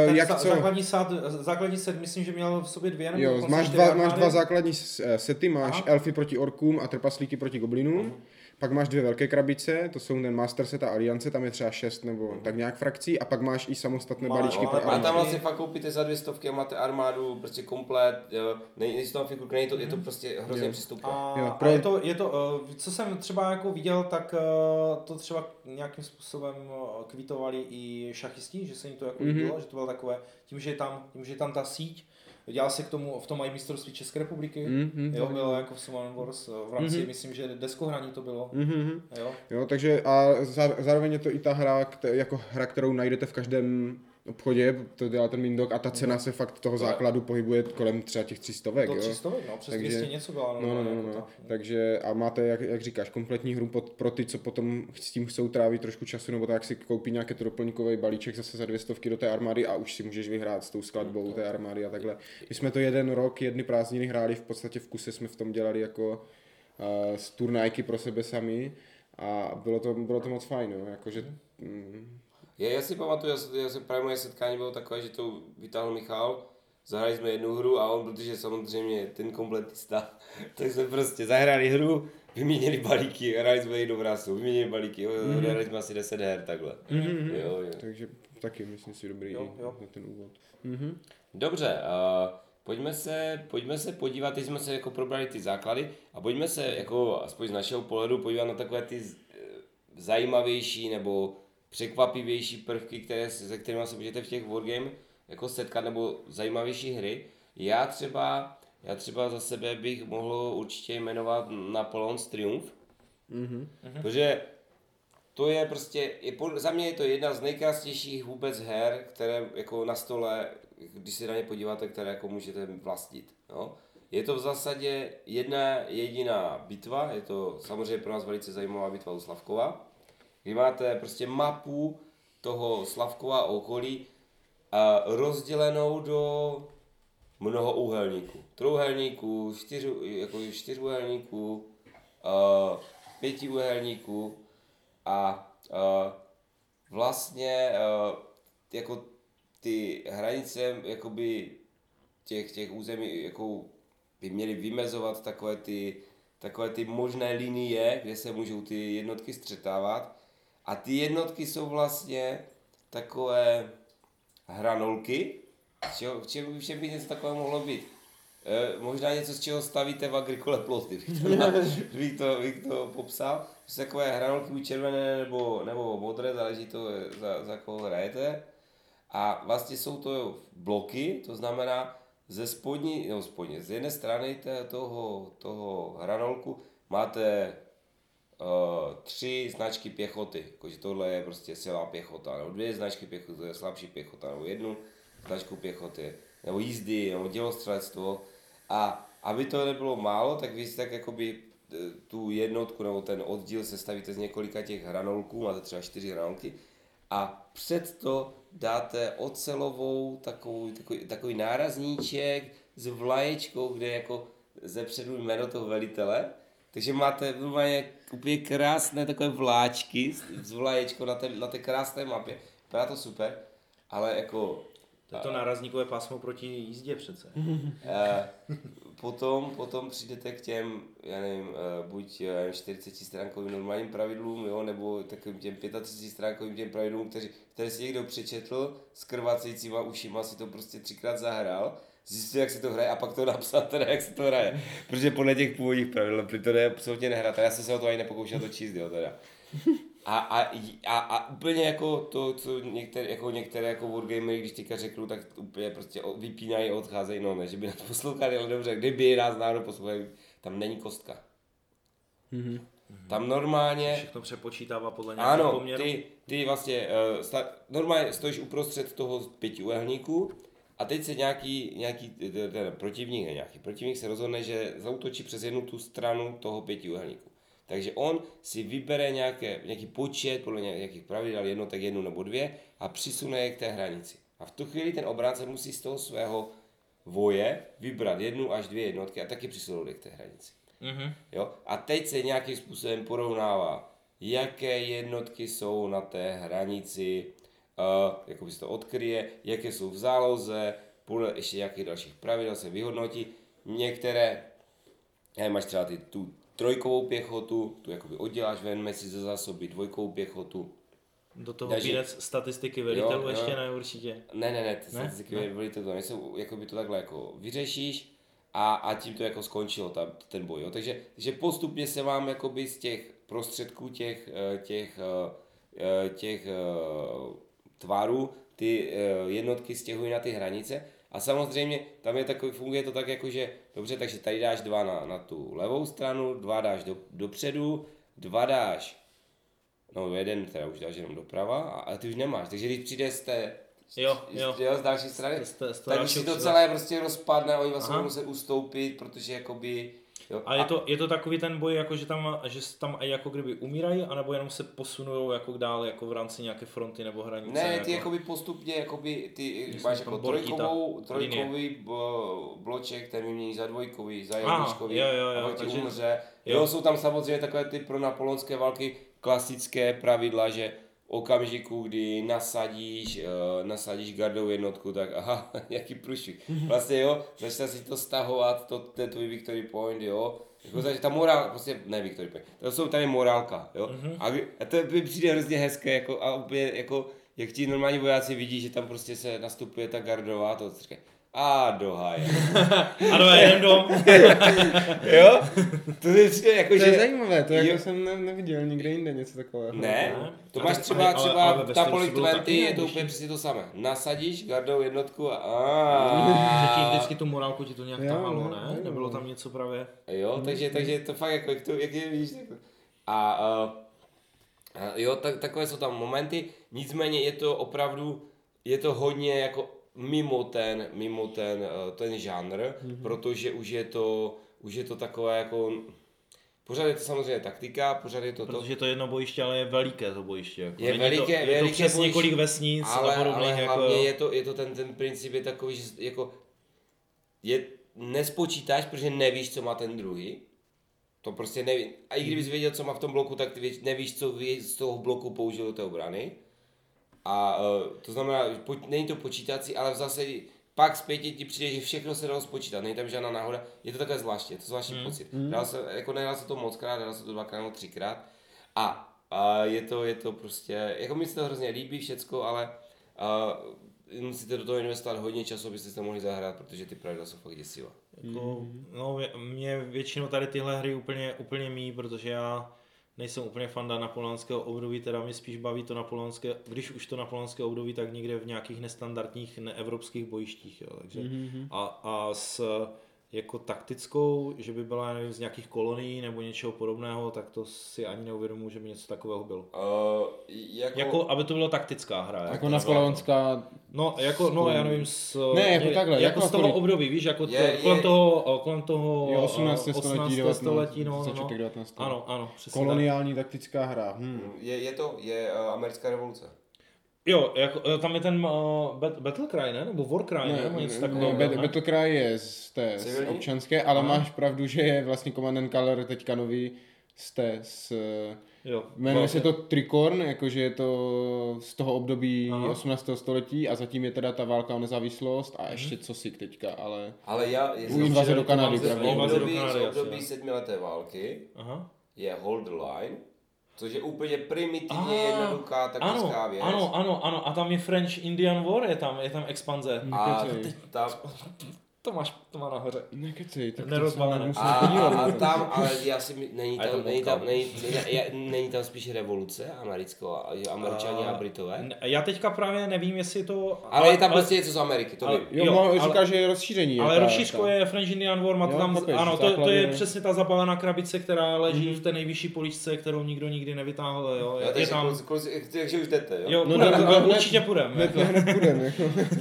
Uh, jak co? Základní, set, základní set, myslím, že měl v sobě dvě nebo jo, máš dva, máš dva základní sety, máš Aha. elfy proti orkům a trpaslíky proti goblinům. Uh-huh. Pak máš dvě velké krabice, to jsou ten Master Set a Aliance, tam je třeba šest nebo tak nějak frakcí a pak máš i samostatné Má, balíčky no, pro armádu. A tam vlastně fakt koupíte za dvě stovky a máte armádu prostě komplet, jo, nejsou tam figurky, není to, je to mhm. prostě hrozně přístupné. A, jo, pro... a je to, je to, co jsem třeba jako viděl, tak uh, to třeba nějakým způsobem uh, kvitovali i šachisti, že se jim to jako mm-hmm. líbilo, že to bylo takové, tím, že je tam, tím, že je tam ta síť, Dělal se k tomu, v tom mají mistrovství České republiky, mm-hmm. jo, bylo jako v Summon Wars, v rámci, mm-hmm. myslím, že deskohraní to bylo, mm-hmm. jo. Jo, takže a zároveň je to i ta hra, jako hra, kterou najdete v každém obchodě, to dělá ten Mindok a ta cena se fakt toho základu pohybuje kolem třeba těch 300 To 300, no, přes Takže, 200 něco byla. No, no, no, no, no. No. Takže a máte, jak, jak říkáš, kompletní hru pod, pro ty, co potom s tím chcou trávit trošku času, nebo tak si koupí nějaké to doplňkový balíček zase za dvě stovky do té armády a už si můžeš vyhrát s tou skladbou té armády a takhle. My jsme to jeden rok, jedny prázdniny hráli, v podstatě v kuse jsme v tom dělali jako uh, z turnajky pro sebe sami a bylo to, bylo to moc fajn, no, jakože mm, já, já si pamatuju, já, já jsem právě moje setkání bylo takové, že to vytáhl Michal, zahrali jsme jednu hru a on, protože samozřejmě ten kompletista, tak jsme prostě zahráli hru, vyměnili balíky, hráli jsme ji do vrasu, vyměnili balíky, mm-hmm. hráli jsme asi 10 her takhle. Mm-hmm. Jo, jo. Takže taky myslím si dobrý jo, jo. na ten úvod. Mm-hmm. Dobře, uh, pojďme se, pojďme se podívat, teď jsme se jako probrali ty základy a pojďme se jako aspoň z našeho pohledu podívat na takové ty z- eh, zajímavější nebo překvapivější prvky, které, se kterými se můžete v těch wargame jako setkat, nebo zajímavější hry. Já třeba, já třeba za sebe bych mohl určitě jmenovat Napoleon's Triumph, Mhm. Protože to je prostě, je, za mě je to jedna z nejkrásnějších vůbec her, které jako na stole, když se na ně podíváte, které jako můžete vlastnit. Jo? Je to v zásadě jedna jediná bitva, je to samozřejmě pro nás velice zajímavá bitva u Slavkova, kdy máte prostě mapu toho Slavkova okolí a rozdělenou do mnoho úhelníků. Trouhelníků, čtyř, jako čtyřúhelníků, uh, pěti úhelníků a vlastně jako ty hranice jakoby těch, těch území jako by měly vymezovat takové ty, takové ty možné linie, kde se můžou ty jednotky střetávat. A ty jednotky jsou vlastně takové hranolky, čeho, v čem, v čem by něco takového mohlo být. E, možná něco, z čeho stavíte v agrikole ploty, bych to, bych to, bych to popsal. Jsou takové hranolky buď červené nebo, nebo modré, záleží to, za, za koho hrajete. A vlastně jsou to bloky, to znamená ze spodní, no spodní, z jedné strany toho, toho hranolku máte uh, tři značky pěchoty, jakože tohle je prostě silná pěchota, nebo dvě značky pěchoty, to je slabší pěchota, nebo jednu značku pěchoty, nebo jízdy, nebo dělostřelectvo. A aby to nebylo málo, tak vy si tak jakoby eh, tu jednotku nebo ten oddíl sestavíte z několika těch hranolků, máte třeba čtyři hranolky, a před to dáte ocelovou takový, takový, takový nárazníček s vlaječkou, kde jako ze předu jméno toho velitele. Takže máte normálně úplně krásné takové vláčky s, s vlaječkou na té, na té krásné mapě. Vypadá to super, ale jako To je to nárazníkové pásmo proti jízdě přece. Eh, potom, potom přijdete k těm, já nevím, eh, buď já nevím, 40 stránkovým normálním pravidlům, jo, nebo takovým těm 35 stránkovým těm pravidlům, kteří, které si někdo přečetl s krvácejícíma ušima, si to prostě třikrát zahrál, zjistil, jak se to hraje a pak to napsal teda, jak se to hraje. Protože podle těch původních pravidel, protože to je absolutně nehrata, já jsem se o to ani nepokoušel to číst, jo, teda. A, a, a, a, úplně jako to, co některé, jako některé jako wargamery, když teďka řeknu, tak úplně prostě vypínají, odcházejí, no ne, že by nás poslouchali, ale dobře, kdyby nás náhodou poslouchali, tam není kostka. Mhm. Tam normálně, Všechno přepočítává podle nějakých ano, poměrů. ty, ty vlastně, uh, sta, normálně stojíš uprostřed toho pěti uhelníků a teď se nějaký, nějaký ten, protivník, ne nějaký protivník se rozhodne, že zautočí přes jednu tu stranu toho pěti uhelníků. Takže on si vybere nějaké, nějaký počet, podle nějakých pravidel, jednotek jednu nebo dvě a přisune je k té hranici. A v tu chvíli ten obránce musí z toho svého voje vybrat jednu až dvě jednotky a taky přisunout je k té hranici. Mhm. Jo? A teď se nějakým způsobem porovnává, jaké jednotky jsou na té hranici, uh, jako by se to odkryje, jaké jsou v záloze, podle ještě jakých dalších pravidel se vyhodnotí. Některé, já máš třeba ty, tu trojkovou pěchotu, tu jakoby odděláš, ven si ze zásoby dvojkovou pěchotu. Do toho Takže- pínec statistiky velitelů Jo, jo. ještě ne určitě. Ne, ne, ne, ty Ne? statistiky ne? to nejsou, jako by to takhle jako vyřešíš a, a tím to jako skončilo tam, ten boj. Jo? Takže, takže postupně se vám jakoby z těch prostředků těch, eh, těch, eh, těch tvarů ty eh, jednotky stěhují na ty hranice. A samozřejmě tam je takový, funguje to tak jako, že dobře, takže tady dáš dva na, na tu levou stranu, dva dáš do, dopředu, dva dáš No jeden teda už dáš jenom doprava a, a ty už nemáš, takže když přijde z té Jo, z- jo. jo, z další strany, Z té- z té tak už si to celé prostě rozpadne, oni vlastně budou muset ustoupit, protože jakoby... Jo, A je to, je to takový ten boj, jako že tam, že tam aj jako kdyby umírají, anebo jenom se posunují jako dál, jako v rámci nějaké fronty nebo hranice? Ne, jako... ty jakoby postupně, jakoby, ty Myslím, máš jako trojkovou, trojkový bo- bloček, ten vymění za dvojkový, za jedničkový, jo, jo, jo, a pak ti umře. jo. Jo. jsou tam samozřejmě takové ty pro napoleonské války klasické pravidla, že okamžiku, kdy nasadíš, uh, nasadíš gardou jednotku, tak aha, jaký průšvih. Vlastně jo, začne si to stahovat, to, ten tvůj victory point, jo. Jako, ta morál, prostě, ne victory point, to jsou tady morálka, jo. Mhm. A, a to mi přijde hrozně hezké, jako, a úplně, jako, jak ti normální vojáci vidí, že tam prostě se nastupuje ta gardová, to říkají, a do háje. Ano, já jdem dom. jo? To je přijde jako, To je že... zajímavé, to Jo. jako jsem ne, neviděl nikde jinde něco takového. Ne, to A máš tak- třeba, ale- třeba ale ve ta Poly bylo 20, taky je to úplně přesně to samé. Nasadíš gardou jednotku a... Že ti a vždycky tu morálku ti to nějak Jo, tahalo, no, ne? Nebylo tam něco právě? Jo, takže, takže to fakt jako, jak to, jak je, víš, tak... A, a, a jo, tak, takové jsou tam momenty, nicméně je to opravdu, je to hodně jako mimo ten, mimo ten, eh, ten žánr, mm-hmm. protože už je to, už je to takové jako, pořád je to samozřejmě taktika, pořád je to to, Protože to jedno bojiště, ale je veliké to bojiště. Jako. Je Není veliké- to, je to veliké přes bojiště, několik vesnic ale, a podobných. ale jako, hlavně je to, je to ten, ten princip je takový, že jako je, nespočítáš, protože nevíš, co má ten druhý. To prostě neví. A i kdybys věděl, co má v tom bloku, tak ty nevíš, co z toho bloku použil do té obrany. A uh, to znamená, že po, není to počítací, ale zase pak zpětně ti přijde, že všechno se dalo spočítat, není tam žádná náhoda, je to takové zvláštní, je to zvláštní hmm. pocit. Dál se, jako nehrál se to moc krát, hrál se to dvakrát nebo třikrát a, a je, to, je to prostě, jako mi se to hrozně líbí všecko, ale uh, musíte do toho investovat hodně času, abyste to mohli zahrát, protože ty pravidla jsou fakt děsivé. Jako, no, mě- mě většinou tady tyhle hry úplně, úplně mý, protože já nejsem úplně fanda napoleonského období, teda mě spíš baví to napoleonské, když už to napoleonské období, tak někde v nějakých nestandardních neevropských bojištích, jo, takže Mhm. a, a s jako taktickou, že by byla, já nevím, z nějakých kolonií nebo něčeho podobného, tak to si ani neuvědomuji, že by něco takového bylo. Uh, jako, Jako, aby to byla taktická hra. Jako nebyla- napoleonská, No, jako, no, já nevím, s, Ne, jako takhle, jako jako z toho kolik? období, víš, jako Je- je, kolem je- toho, kolem toho jo, 18. eh, století, 18. 19. století, no, no, no. začátek 19. Ano, ano, přesně Koloniální taktická hra. Hm. je, je to, je uh, americká revoluce. Jo, jako, eh, tam je ten uh, bat, Battle Cry, ne? Nebo War Cry, ne? Ne, Nebo něco ne, takového. ne, ne? Bat- Battle Cry je z té z občanské, ale Aha. máš pravdu, že je vlastně Command and Color teďka nový z té, z, Jo, jmenuje se vlastně. to Tricorn, jakože je to z toho období Aha. 18. století a zatím je teda ta válka o nezávislost Mhm. a ještě co si teďka, ale Ale já... Je U invaze do Kanady, z období, Kanady, z období sedmileté války Aha. je Hold the Line, což je úplně primitivně Ah, jednoduchá taktická Ano, věc. ano, ano, ano, a tam je French Indian War, je tam, je tam expanze. A Nekecej. tam, To máš, to má nahoře. nekecej, tak nemusím a, a, tam, ale já si, není tam, to není tam, není, není, není tam spíš revoluce americká, američani a A- britové? Já teďka právě nevím, jestli to... Ale je tam prostě něco z Ameriky, to ale-. Jo, Jo, ale- říká, že je rozšíření. je Ale ta- je French Indian War, má to tam, chápeš, ano, to, to je přesně ta zabalená krabice, která leží v té nejvyšší poličce, kterou nikdo nikdy nevytáhl, jo, Jo, je, tam, kluci, kluci, takže už jdete, jo? jo, No, půjdem, ne, určitě půjdeme, jako.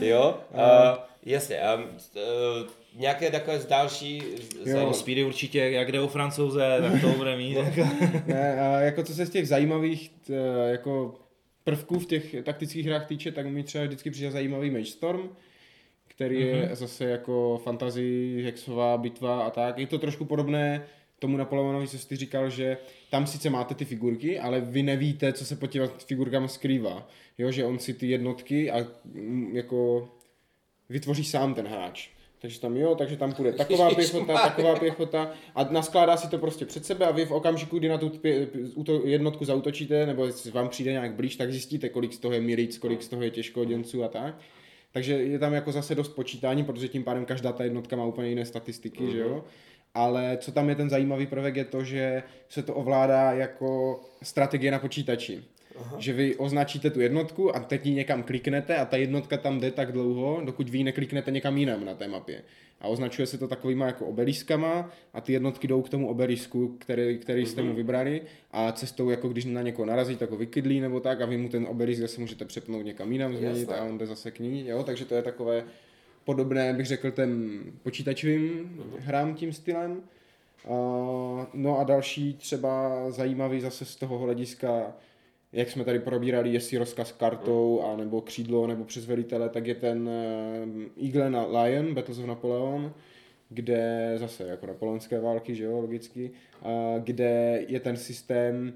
Jo, jasně. Um, uh, nějaké takové z další... No, Speedy určitě, jak jde o francouze, tak to bude mít. jako. Ne, a jako co se z těch zajímavých t, jako prvků v těch taktických hrách týče, tak mi třeba vždycky přijde zajímavý Mage Storm, který je Mhm. zase jako fantasy, hexová bitva a tak. Je to trošku podobné tomu Napoleonovi, co jsi ty říkal, že tam sice máte ty figurky, ale vy nevíte, co se pod těma figurkama skrývá. Jo, že on si ty jednotky a jako vytvoří sám ten hráč. Takže tam jo, takže tam půjde taková pěchota, taková pěchota a naskládá si to prostě před sebe a vy v okamžiku, kdy na tu pě, jednotku zautočíte, nebo jestli vám přijde nějak blíž, tak zjistíte, kolik z toho je milic, kolik z toho je těžkoděnců a tak. Takže je tam jako zase dost počítání, protože tím pádem každá ta jednotka má úplně jiné statistiky, mm-hmm. že jo. Ale co tam je ten zajímavý prvek je to, že se to ovládá jako strategie na počítači. Aha. Že vy označíte tu jednotku a teď ji někam kliknete a ta jednotka tam jde tak dlouho, dokud vy ji nekliknete někam jinam na té mapě. A označuje se to takovýma jako obeliskama a ty jednotky jdou k tomu obelisku, který, který jste mu vybrali a cestou, jako když na někoho narazí, tak ho vykydlí nebo tak a vy mu ten obelisk zase můžete přepnout někam jinam, změnit Jasné. a on jde zase k ní, jo, takže to je takové podobné, bych řekl, těm počítačovým hrám tím stylem. Uh, no a další třeba zajímavý zase z toho hlediska, jak jsme tady probírali, jestli rozkaz kartou, a nebo křídlo, nebo přes velitele, tak je ten uh, Eagle na Lion, Battles of Napoleon, kde zase jako napoleonské války, že jo, logicky, uh, kde je ten systém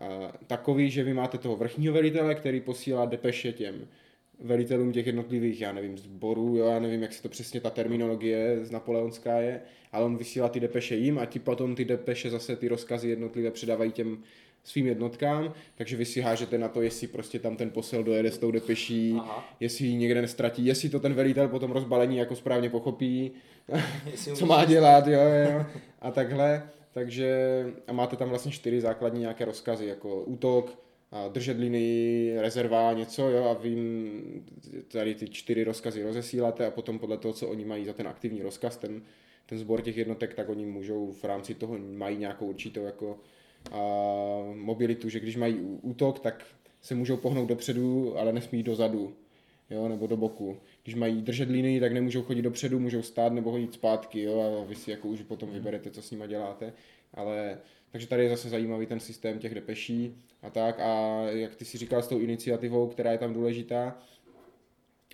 uh, takový, že vy máte toho vrchního velitele, který posílá depeše těm velitelům těch jednotlivých, já nevím, sborů, jo, já nevím, jak se to přesně ta terminologie z napoleonská je, ale on vysílá ty depeše jim a ti potom ty depeše zase ty rozkazy jednotlivé předávají těm svým jednotkám, takže vy si hážete na to, jestli prostě tam ten posel dojede s tou depeší, Aha. jestli ji někde nestratí, jestli to ten velitel potom rozbalení jako správně pochopí, co má dělat, jo, jo, a takhle. Takže a máte tam vlastně čtyři základní nějaké rozkazy, jako útok, a držet linii, rezerva, něco, jo, a jim tady ty čtyři rozkazy rozesíláte a potom podle toho, co oni mají za ten aktivní rozkaz, ten, ten sbor těch jednotek, tak oni můžou v rámci toho mají nějakou určitou jako mobilitu, že když mají útok, tak se můžou pohnout dopředu, ale nesmí dozadu, jo, nebo do boku. Když mají držet linii, tak nemůžou chodit dopředu, můžou stát nebo chodit zpátky, jo, a vy si jako už potom vyberete, co s nima děláte, ale takže tady je zase zajímavý ten systém těch depeší a tak a jak ty si říkal s tou iniciativou, která je tam důležitá,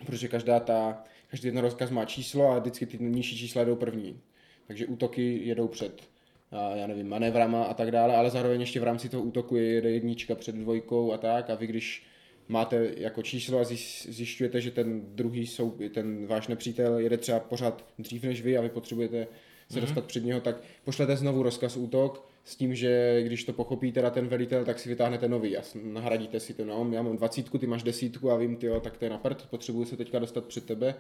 protože každá ta, každý ten rozkaz má číslo a vždycky ty nižší čísla jdou první. Takže útoky jedou před, a já nevím, manévrama a tak dále, ale zároveň ještě v rámci toho útoku je jednička před dvojkou a tak. A vy když máte jako číslo a zjiš- zjišťujete, že ten druhý sou, ten váš nepřítel jede třeba pořád dřív než vy a vy potřebujete se dostat před něho, tak pošlete znovu rozkaz útok s tím, že když to pochopí teda ten velitel, tak si vytáhnete nový a nahradíte si to. No, já mám dvacítku, ty máš desítku a vím, ty tak to je na prd, potřebuju se teďka dostat před tebe,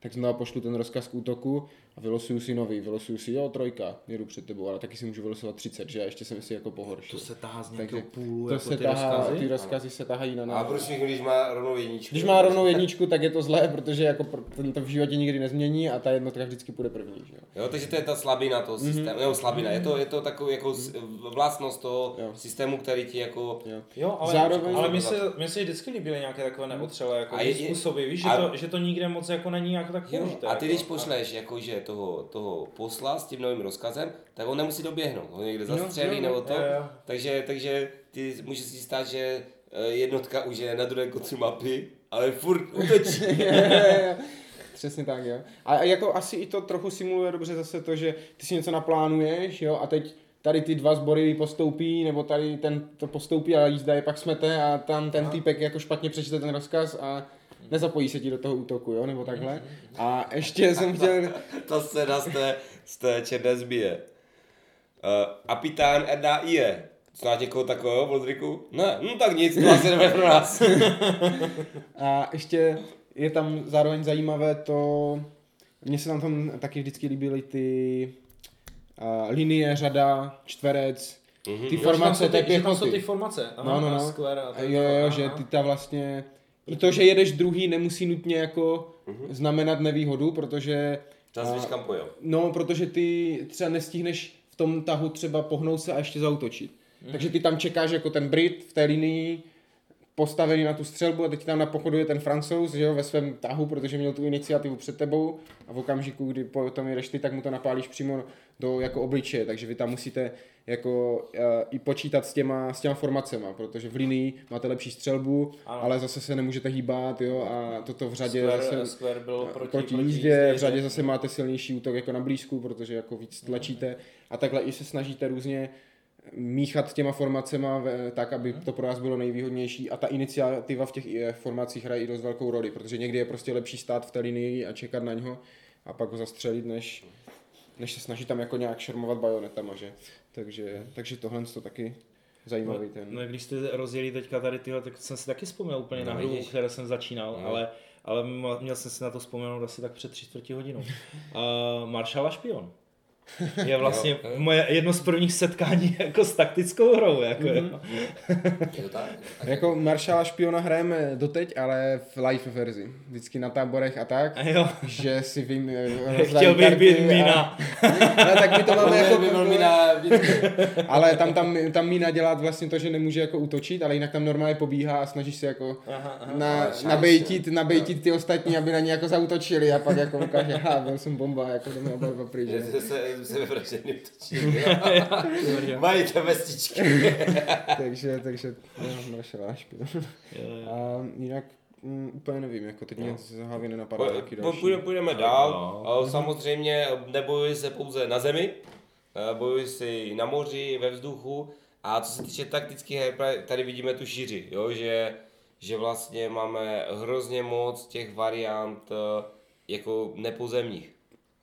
tak znovu pošlu ten rozkaz k útoku a vylosuju si nový, vylosuju si, jo, trojka, jedu před tebou, ale taky si můžu vylosovat 30, že a ještě jsem si jako pohoršil. To se tahá z Takže nějakého půlu, to jako se ty tahá, rozkazy? ty rozkazy se tahají na A nás. proč všechno, když má rovnou jedničku? Když má rovnou jedničku, tak je to zlé, protože jako ten to v životě nikdy nezmění a ta jednotka vždycky půjde první. Že jo? Jo, takže to je ta slabina toho systému, mm-hmm. nebo slabina, je to, je to takový jako s- vlastnost toho Jo. systému, který ti jako... Jo. Jo, ale, Zároveň- ale mně se, mně se vždycky líbily nějaké takové neotřelé jako A a je- způsoby, víš, že, a- to, že to nikde moc jako není jako tak Jo, použité. a ty jako. když pošleš jakože toho, toho posla s tím novým rozkazem, tak on nemusí doběhnout, on někde zastřelí jo, nebo to, jo, jo. takže, takže ty může si stát, že eh, jednotka už je na druhé konci mapy, ale furt útočí. Přesně tak, jo. A jako asi i to trochu simuluje dobře zase to, že ty si něco naplánuješ, jo, a teď tady ty dva sbory postoupí, nebo tady ten to postoupí a jízda je pak smete a tam ten týpek jako špatně přečte ten rozkaz a nezapojí se ti do toho útoku, jo, nebo takhle. A ještě jsem chtěl, Ta scéna z té, z té černé zbije. Uh, apitán RDIE. Znáš někoho takového, Vlodriku? Ne, no tak nic, to asi nebude pro nás. A ještě je tam zároveň zajímavé to, mně se tam tam taky vždycky líbily ty uh, linie, řada, čtverec, Mhm. ty Jo, že tam formace ty, že tam jsou ty pěchoty. formace. Aha, No, no, a no. A to, Jo, jo, aha. že ty ta vlastně, i to, že jedeš druhý, nemusí nutně jako znamenat nevýhodu, protože Čas víš kam pojel. No, protože ty třeba nestihneš v tom tahu třeba pohnout se a ještě zautočit. Takže ty tam čekáš jako ten Brit v té linii postavený na tu střelbu a teď tam na pochodu je ten francouz, že jo, ve svém tahu, protože měl tu iniciativu před tebou a v okamžiku, kdy potom jedeš ty, tak mu to napálíš přímo do jako obličeje, takže vy tam musíte jako uh, i počítat s těma, s těma formacema, protože v linii máte lepší střelbu, Ano. ale zase se nemůžete hýbat, jo, a toto v řadě Square, zase Square byl proti, proti, jízdě, v řadě zase máte silnější útok jako na blízku, protože jako víc tlačíte. A takhle i se snažíte různě míchat těma formacema ve- tak, aby to pro vás bylo nejvýhodnější. A ta iniciativa v těch eh, formacích hraje i dost velkou roli, protože někdy je prostě lepší stát v té linii a čekat na něho a pak ho zastřelit, než, než se snažit tam jako nějak šermovat bajonetama, že? Takže, takže tohle to taky zajímavý ten. No, když jste rozjeli teďka tady tyhle, tak jsem si taky vzpomněl úplně No, na hru, které jsem začínal, No. ale, ale měl jsem si na to vzpomenout asi tak před tři čtvrtě hodinou. Uh, Maršala špion. Je vlastně Jo, jo. moje jedno z prvních setkání jako s taktickou hrou. Jako, mm-hmm. Je to tak? Jako Maršala špiona hrajeme doteď, ale v live verzi. Vždycky na táborech a tak. A jo, že si vím, chtěl bych být Mina. No, tak my to máme jako, by na ale tam, tam, tam Mína dělat vlastně to, že nemůže jako útočit, ale jinak tam normálně pobíhá a snaží se jako Aha, aha. na, nabejtit, nabejtit ty ostatní, aby na ně jako zautočili a pak jako ukáže, ha, byl jsem bomba, jako jdeme oba dva pryč. Že se, vyvražený točí. Mají ty vestičky. takže, takže, no, jo. A jinak mm, úplně nevím, jako teď mě z hlavy nenapadá Po- nějaký po- další. Půjdeme, půjdeme dál. No. Ale Samozřejmě nebojuje se pouze na zemi, eh, bojuje se i na moři, ve vzduchu. A co se týče taktických her, tady vidíme tu šíři, jo? Že, že vlastně máme hrozně moc těch variant eh, jako nepozemních.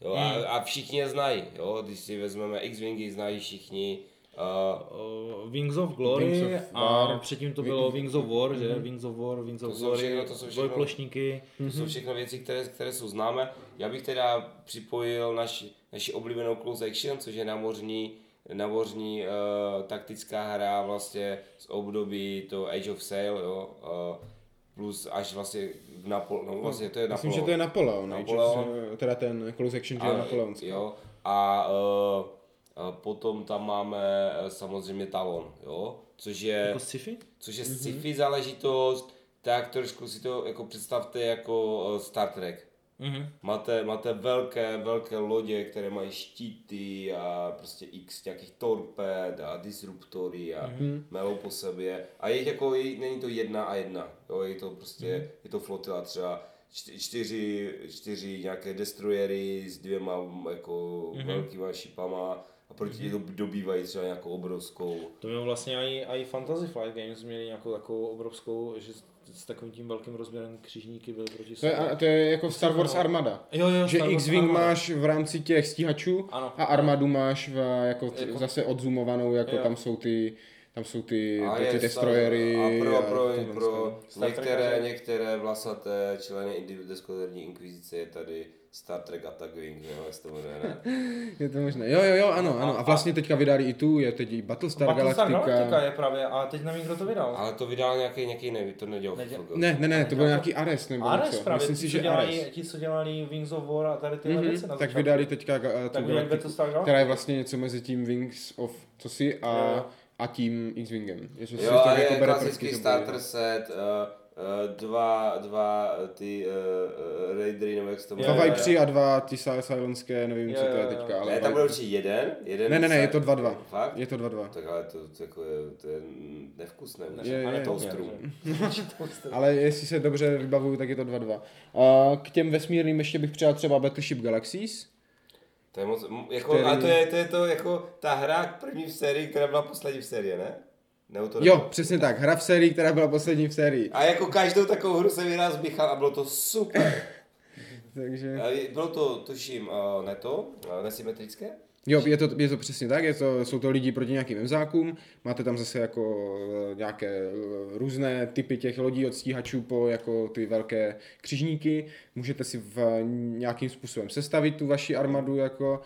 Jo? A, a všichni je znají. Jo? Když si vezmeme X-Wingy, znají všichni. Uh, uh, Wings of Glory Wings of a předtím to bylo Wings of War, že? Wings of War, Wings of To jsou Glory, všechno- to jsou všechno- dvojplošníky. To jsou všechno věci, které, které jsou známé. Já bych teda připojil naši, naši oblíbenou Close Action, což je námořní, námořní uh, taktická hra vlastně z období to Age of Sail, jo, uh, plus až vlastně v Napol, no vlastně to je Myslím, Napoleon. že to je Napoleon, Napoleon. Napoleon. teda ten Close Action, že je napoleonský. Jo, a uh, potom tam máme uh, samozřejmě Talon, jo, což je... Jako sci-fi? což je sci-fi záležitost, tak trošku si to jako představte jako Star Trek. Mhm. Máte, máte velké, velké lodě, které mají štíty a prostě x nějakých torped a disruptory a mm-hmm. melou po sobě. A je jako, je, není to jedna a jedna, jo, je to prostě, mm-hmm. je to flotila třeba čty- čtyři, čtyři nějaké destroyery s dvěma jako mm-hmm. velkýma šipama a proti mm-hmm. dobývají třeba nějakou obrovskou To mělo vlastně i, i Fantasy Flight Games měli nějakou takovou obrovskou, že s, takovým tím velkým rozměrem křižníky byly proti To je, a- to je jako Star Wars Armada. Jo, jo, Že X-Wing Armada. máš v rámci těch stíhačů Ano. a armadu máš v, jako, t- Jako- zase odzumovanou, jako Jo. tam jsou ty tam jsou ty, A ty, ty destroyery. A pro, pro, tohle pro to. Star některé, některé vlasaté členy Deskoderní inkvizice je tady Star Trek Attack Wing, jo, jak se to jmenuje, ne? Je to možné. Jo, jo, jo, ano, ano. A vlastně teďka vydali i tu, je teď i Battlestar, Battlestar Galactica. Galactica je právě, a teď nevím, kdo to vydal. Ale to vydal nějaký, nějaký neví, to nedělal Neděl-. Ne, ne, ne, to byl nějaký Ares nebo Ares něco. právě, Myslím si, co že dělali, Ares. ti, co dělali Wings of War a tady tyhle Mhm, věci na tak vydali teďka Tak tu Galactiku, která je vlastně něco mezi tím Wings of cosi a, Jo, jo. a tím X-Wingem. Si Jo, to a jako je bere klasický to starter bude. set, uh, uh, dva, dva ty uh, uh, raidery, nebo jak se to Dva jmenuje. Vipři a dva ty Sil- Silenské, nevím, Jo, co to je teďka. Ale Ne, tam bude určitě jeden. jeden Ne, ne, ne, je to set. 2-2. Fakt? Je to 2-2. Tak ale to, to, jako je, to je nevkusné. Je, je, A je. toastru. Ale jestli se dobře vybavuju, tak je to 2-2. A k těm vesmírným ještě bych přidal třeba Battleship Galaxies. To je moc, jako, Který- a to je, to je to jako ta hra první v sérii, která byla poslední v sérii, ne? Nebo to Jo, přesně tak. Hra v sérii, která byla poslední v sérii. A jako každou takovou hru jsem vyhrál s Michal a bylo to super. Takže... Bylo to, tuším, uh, ne to, uh, nesymetrické? Jo, je to, je to přesně tak, je to, jsou to lidi proti nějakým mzákům, máte tam zase jako eh, nějaké eh, různé typy těch lodí od stíhačů po jako ty velké křižníky, můžete si v nějakým způsobem sestavit tu vaši armadu jako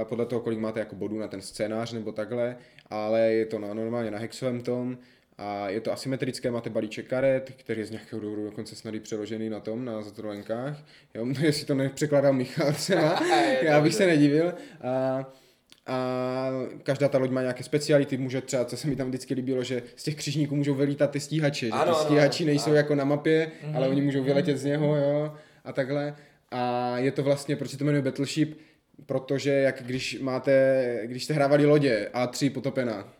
eh, podle toho, kolik máte jako bodů na ten scénář nebo takhle, ale je to na, normálně na hexovém tom a je to asymetrické, máte balíček karet, který je z nějakého důvodu dokonce snad i přeložený na tom, na zatrolenkách. Jo, jestli to nepřekládal Michal třeba, já bych se nedivil. A, a každá ta loď má nějaké speciality, může třeba, co se mi tam vždycky líbilo, že z těch křižníků můžou vylítat ty stíhače, že ty stíhači ano. nejsou Ano. jako na mapě, ale oni můžou vyletět z něho, jo, a takhle. A je to vlastně, proč se to jmenuje Battleship, protože jak když máte, když jste hrávali lodě A3 potopená,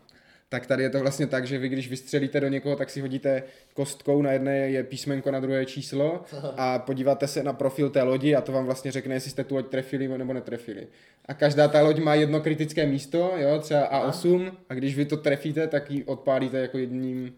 tak tady je to vlastně tak, že vy když vystřelíte do někoho, tak si hodíte kostkou, na jedné je písmenko, na druhé číslo a podíváte se na profil té lodi a to vám vlastně řekne, jestli jste tu loď trefili nebo netrefili. A každá ta loď má jedno kritické místo, jo, třeba A8 a když vy to trefíte, tak ji odpálíte jako jedním,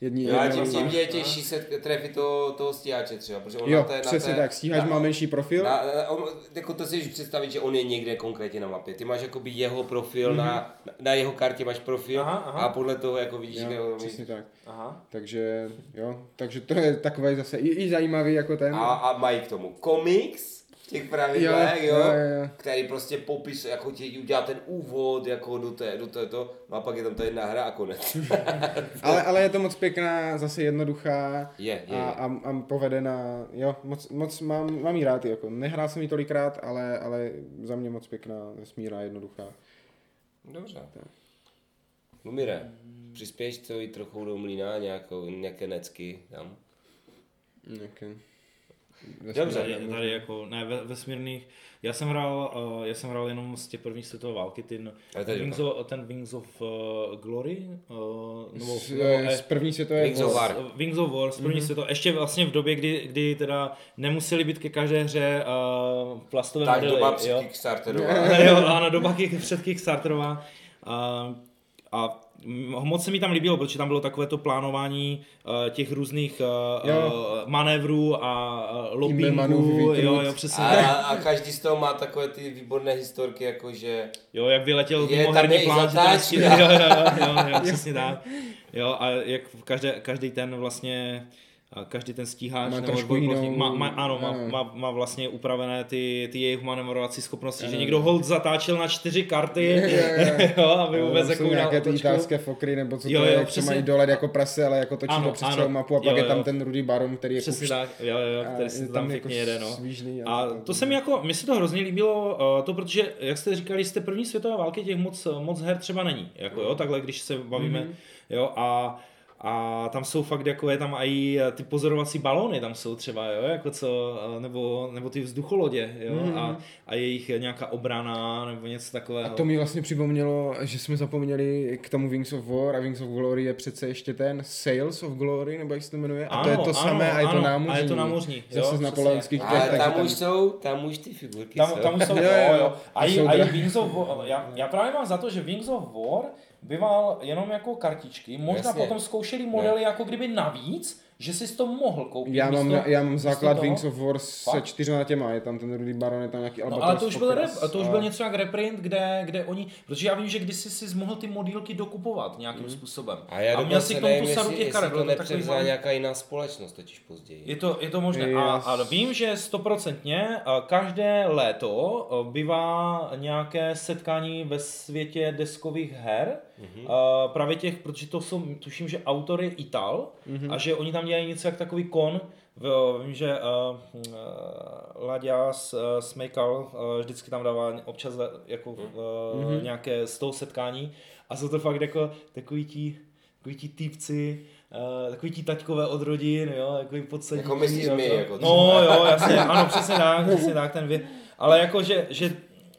jedním, Jo, a jedním tím, tím je těžší se trefit toho, toho stíhače třeba, protože on Jo, na té, přesně na té, tak, stíhač na, má menší profil. Na, na, on, jako to si můžeš představit, že on je někde konkrétně na mapě. Ty máš jakoby jeho profil, mm-hmm. na, na jeho kartě máš profil Aha, aha. a podle toho jako vidíš, kde Jo, on přesně tak. Aha. Takže, jo, takže to je takové zase i, i zajímavý jako ten. a, a mají k tomu komiks těch pravidlech, jo, Jo, jo, jo, který prostě popisuje, jako ti udělá ten úvod jako do, té, do této, no a pak je tam ta jedna hra a konec. Ale, ale je to moc pěkná, zase jednoduchá Je, je, a, a, a povedená, jo, moc, moc mám, mám jí rád, jako nehrál jsem ji tolikrát, ale, ale za mě moc pěkná, vesmírná, jednoduchá. Dobře. Lumire, přispěješ to i trochu do mlína, nějakou, nějaké necky tam. Nějaké... Dobře, Tady, jako, ne, ve, vesmírných, já jsem hrál, uh, já jsem hrál jenom z těch prvních světové války, ten Wings of, ten Wings of uh, Glory, uh, nebo, Z, nebo, eh, z první světové Wings of War. Wings of War, z první mm-hmm. světové, ještě vlastně v době, kdy, kdy teda nemuseli být ke každé hře uh, plastové Tak modely, doba před jo. Kickstarterová. jo, ano, doba kick, před Kickstarterová. A, a moc se mi tam líbilo, protože tam bylo takové to plánování uh, těch různých uh, Jo. uh, manévrů a uh, manůvry jo, jo, přesně. A, a každý z toho má takové ty výborné historky, jako že Jo, jak vyletěl Je, mimo herní plán, jo, jo, jo, jo, jo, přesně tak. Jo, a jak v každé, každý ten vlastně každý ten stíhač Má nebo jinou- má, má, ano, má, má, má, vlastně upravené ty, ty jejich manevrovací schopnosti, že Ano. někdo hold zatáčel na čtyři karty, Jo, jo, jo. jo, aby Jo, vůbec jako nějaké ty italské fokry, nebo co to Jo, je, jo, jak to přesně. mají dolet jako prase, ale jako točí Ano, to přes ano. celou mapu a pak Jo, je tam jo. ten rudý baron, který je Přesně tak, jo, jo, který si je to tam jako pěkně jede, no. svížný A to se mi jako, mně se to hrozně líbilo, uh, to protože, jak jste říkali, té první světové války těch moc, moc her třeba není, jako jo, takhle, když se bavíme, Mhm. jo, a a tam jsou fakt jako je tam i ty pozorovací balony tam jsou třeba, jo, jako co, eh, nebo, nebo ty vzducholodě, jo, Mhm. a, a jejich nějaká obrana, nebo něco takového. A to mi vlastně připomnělo, že jsme zapomněli k tomu Wings of War a Wings of Glory je přece ještě ten Sales of Glory, nebo jak se to jmenuje? A to je Ano, to ano, samé a je to ano, námořní. a je to námořní, jo, Zase z napoleonských ale těch, tam takže už jsou, tam už ty figurky Tam, jsou. tam už jsou, Jo, jo, jo. A, A i, jsou a Wings of War, já, já právě mám za to, že Wings of War býval jenom jako kartičky, možná Jasně. potom zkoušeli modely jako kdyby navíc, že jsi to mohl koupit. Já mám, místo- já mám základ toho. Wings of War se čtyřma těma, je tam ten rudý baron, je tam nějaký No, albatros, ale to už, byl rep, to už a- byl něco jak reprint, kde, kde oni, protože já vím, že kdysi si mohl ty modílky dokupovat nějakým Mhm. způsobem. A já a měl si k tomu tu sadu těch karet, to nepřevzala nějaká jiná společnost totiž později. Je to, je to možné. A, Yes. a vím, že stoprocentně a každé léto a, bývá nějaké setkání ve světě deskových her. A právě těch, protože to jsou, tuším, že autor je Ital Mhm. a že oni tam dělají něco jak takový kon. V- Vím, že uh, uh, Laďa uh, Smejkal uh, vždycky tam dává občas uh, jako uh, Mhm. nějaké z toho setkání a jsou to fakt jako takový ti, takový ti týpci, Uh, takový ti taťkové od rodin, jo, takový podsedí. Jako myslíš my, jako No jo, jasně, ano, přesně tak, přesně tak, ten vě... Ale jako, že, že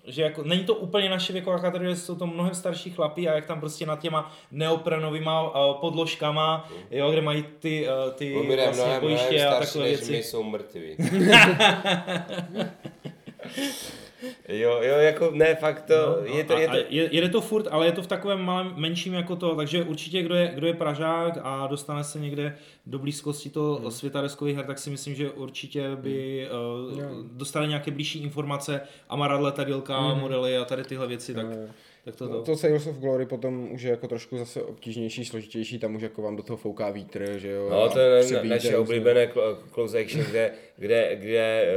že jako, není to úplně naše věková kategorie, jsou to mnohem starší chlapí a jak tam prostě nad těma neoprenovýma uh, podložkama, jo, kde mají ty, uh, ty vlastně mnohem, mnohem bojiště a starší, takové věci. jsou mrtví. jo, jo, jako ne, fakt to, No, je to, a- je to, je, jede to furt, ale je to v takovém malém, menším jako to, takže určitě kdo je, kdo je Pražák a dostane se někde do blízkosti toho Hmm. světa deskových her, tak si myslím, že určitě by uh, Jo. dostane nějaké blížší informace a má rád letadílka, Hmm. modely a tady tyhle věci, tak, Jo. Tak to, No, to. to Sales of Glory potom už je jako trošku zase obtížnější, složitější, tam už jako vám do toho fouká vítr, že jo. No, a to je na, naše oblíbené cl- close action, kde, kde, kde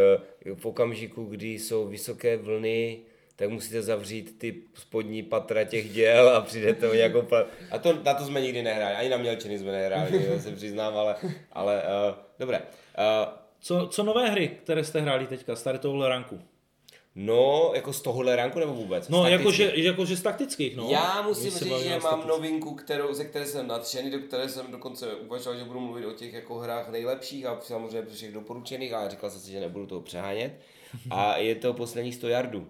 eh, v okamžiku, kdy jsou vysoké vlny, tak musíte zavřít ty spodní patra těch děl a přijdete o nějakou... Pla... A to, na to jsme nikdy nehráli, ani na mělčiny jsme nehráli, jo, se přiznám, ale, ale uh, dobré. Uh, Co, co nové hry, které jste hráli teďka, tohohle ranku? No, jako z tohohle ranku nebo vůbec? No, jakože, taktických? jakože z taktických, no. Já musím říct, že mám novinku, kterou, ze které jsem nadšený, do které jsem dokonce uvažoval, že budu mluvit o těch jako hrách nejlepších a samozřejmě všech doporučených, ale říkal jsem si, že nebudu toho přehánět. A je to posledních 100 yardů,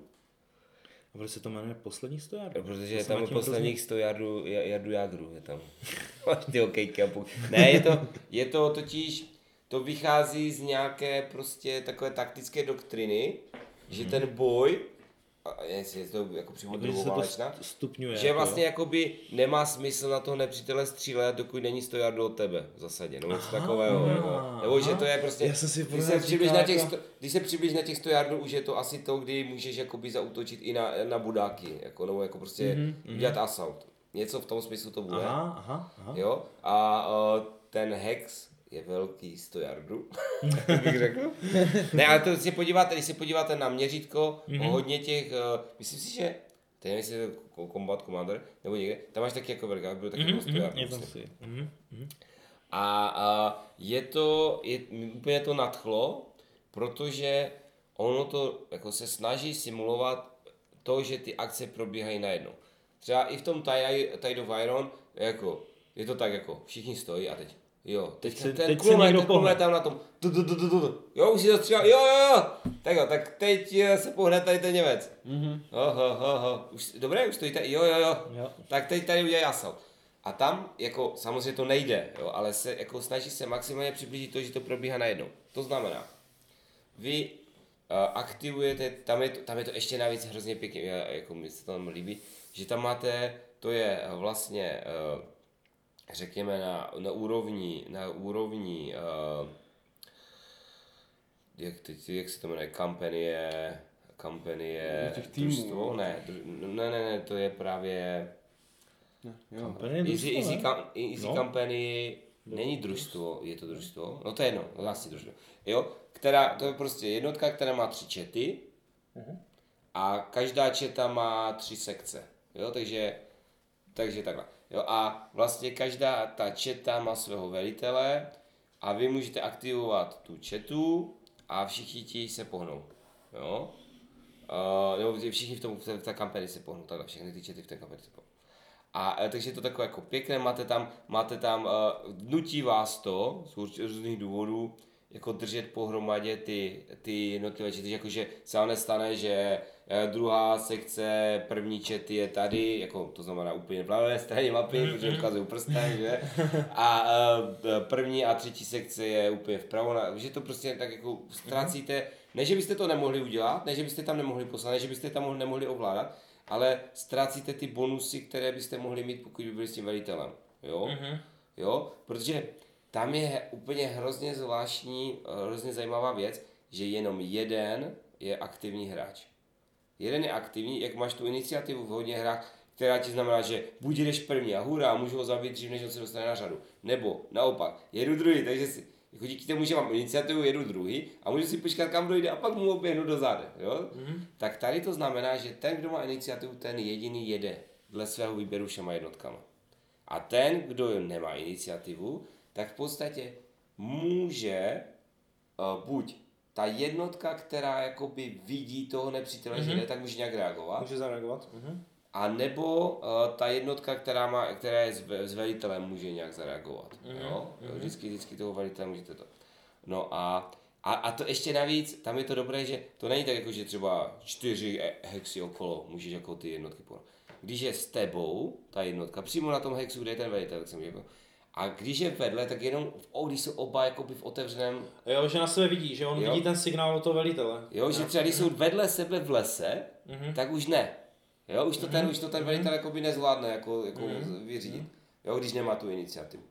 A proč se to jmenuje poslední stojar? protože je tam tím posledních 100 yardů, yardů jagru, je tam. Máš ty okejky a půl. Ne, je to, je to totiž, to vychází z nějaké prostě takové taktické doktriny, že ten boj, a jestli je to jako přímo druhoválečná, že jako, vlastně jakoby nemá smysl na toho nepřítele střílet, dokud není 100 yardů od tebe v zasadě, nebo něco takového. Nebo, nebo že to je prostě, Já jsem si když se, říkal na těch, jako- sto, když se přiblíž na těch 100 yardů, už je to asi to, kdy můžeš jakoby zautočit i na, na budáky, jako, nebo jako prostě mm-hmm. udělat assault. Něco v tom smyslu to bude. Aha, aha, aha. Jo? A uh, ten hex je velký 100 yardů, bych řekl. ne, ale to si podíváte, když se podíváte na měřítko, mm-hmm. hodně těch, uh, myslím si, že to nevím, jestli je to Combat Commander, nebo někde, tam máš taky jako velká, byl taky Mhm, mm-hmm, 100 mhm, yardů. je to myslím. si. Mhm, mhm. A, a je to, je, úplně to nadchlo, protože ono to jako se snaží simulovat to, že ty akce probíhají najednou. Třeba i v tom Tide of Iron, jako, je to tak jako, všichni stojí a teď, jo, teď, se- ten teď se kulomet, někdo ten kulomet tam na tom, tu, tu, tu, tu, tu, tu. jo, už si to střílel, jo, jo, jo, tak jo, tak teď eh, se pohne tady ten Němec. Mhm. Ho, ho, ho, ho. Už, dobré, už stojíte, jo, jo, jo, Jo. tak teď tady udělají assault. A tam, jako samozřejmě to nejde, jo, ale se jako snaží se maximálně přiblížit to, že to probíhá najednou. To znamená, vy uh, aktivujete, tam je, to, tam je to ještě navíc hrozně pěkně, já, jako mi se to tam líbí, že tam máte to je eh, vlastně, eh, řekněme, na, na úrovni, na úrovni eh, jak, teď, jak se to jmenuje, kampanie, kampanie, Těch týmů, družstvo? Ne, dru- ne, ne, ne, to je právě Ne, jo. Kampaně Easy, kam, easy No. Company není družstvo, je to družstvo, no to je jedno, no asi družstvo, jo, která, to je prostě jednotka, která má tři čety a každá četa má tři sekce, jo, takže, takže takhle, jo, a vlastně každá ta četa má svého velitele a vy můžete aktivovat tu četu a všichni ti se pohnou, jo, Uh, nebo všichni v, tom, v té, kampani se pohnou, takhle, všechny ty čety v té kampani se pohnou. A e, takže je to takové jako pěkné, máte tam, máte tam, uh, nutí vás to z různých důvodů, jako držet pohromadě ty, ty jednotlivé čety, jakože se vám nestane, že eh, druhá sekce první čety je tady, jako to znamená úplně v levé straně mapy, protože ukazují prstem, že? A eh, první a třetí sekce je úplně vpravo, na- že to prostě tak jako ztrácíte, ne, že byste to nemohli udělat, ne, že byste tam nemohli poslat, ne, že byste tam mohli, nemohli ovládat, ale ztrácíte ty bonusy, které byste mohli mít, pokud by byli s tím velitelem. Jo? Jo? Protože tam je úplně hrozně zvláštní, eh, hrozně zajímavá věc, že jenom jeden je aktivní hráč. Jeden je aktivní, jak máš tu iniciativu v hodně hrách, která ti znamená, že buď jdeš první a hurá, můžu ho zabít dřív, než on se dostane na řadu. Nebo naopak, jedu druhý, takže si, jako díky tomu, že mám iniciativu, jedu druhý a můžu si počkat, kam dojde a pak mu oběhnu do záde. Jo? Mm. Tak tady to znamená, že ten, kdo má iniciativu, ten jediný jede dle svého výběru všema jednotkama. A ten, kdo nemá iniciativu, tak v podstatě může uh, buď ta jednotka, která jakoby vidí toho nepřítele, mm-hmm. že jde, tak může nějak reagovat. Může zareagovat? Mhm. A nebo uh, ta jednotka, která, má, která je s, ve- s velitelem, může nějak zareagovat. Mm-hmm. Jo? Vždycky, vždycky toho velitele můžete to. No a, a, a to ještě navíc, tam je to dobré, že to není tak jako, že třeba čtyři hexy okolo můžeš jako ty jednotky pohnat. Když je s tebou ta jednotka, přímo na tom hexu, kde je ten velitel, tak jsem jako, a když je vedle, tak jenom, oh, když jsou oba jakoby v otevřeném Jo, že na sebe vidí, že on Jo. vidí ten signál od toho velitele. Jo, že třeba když jsou vedle sebe v lese, Mhm. tak už ne. Jo, už to ten, už to ten velitel jakoby nezvládne jako, jako vyřídit, jo, když nemá tu iniciativu.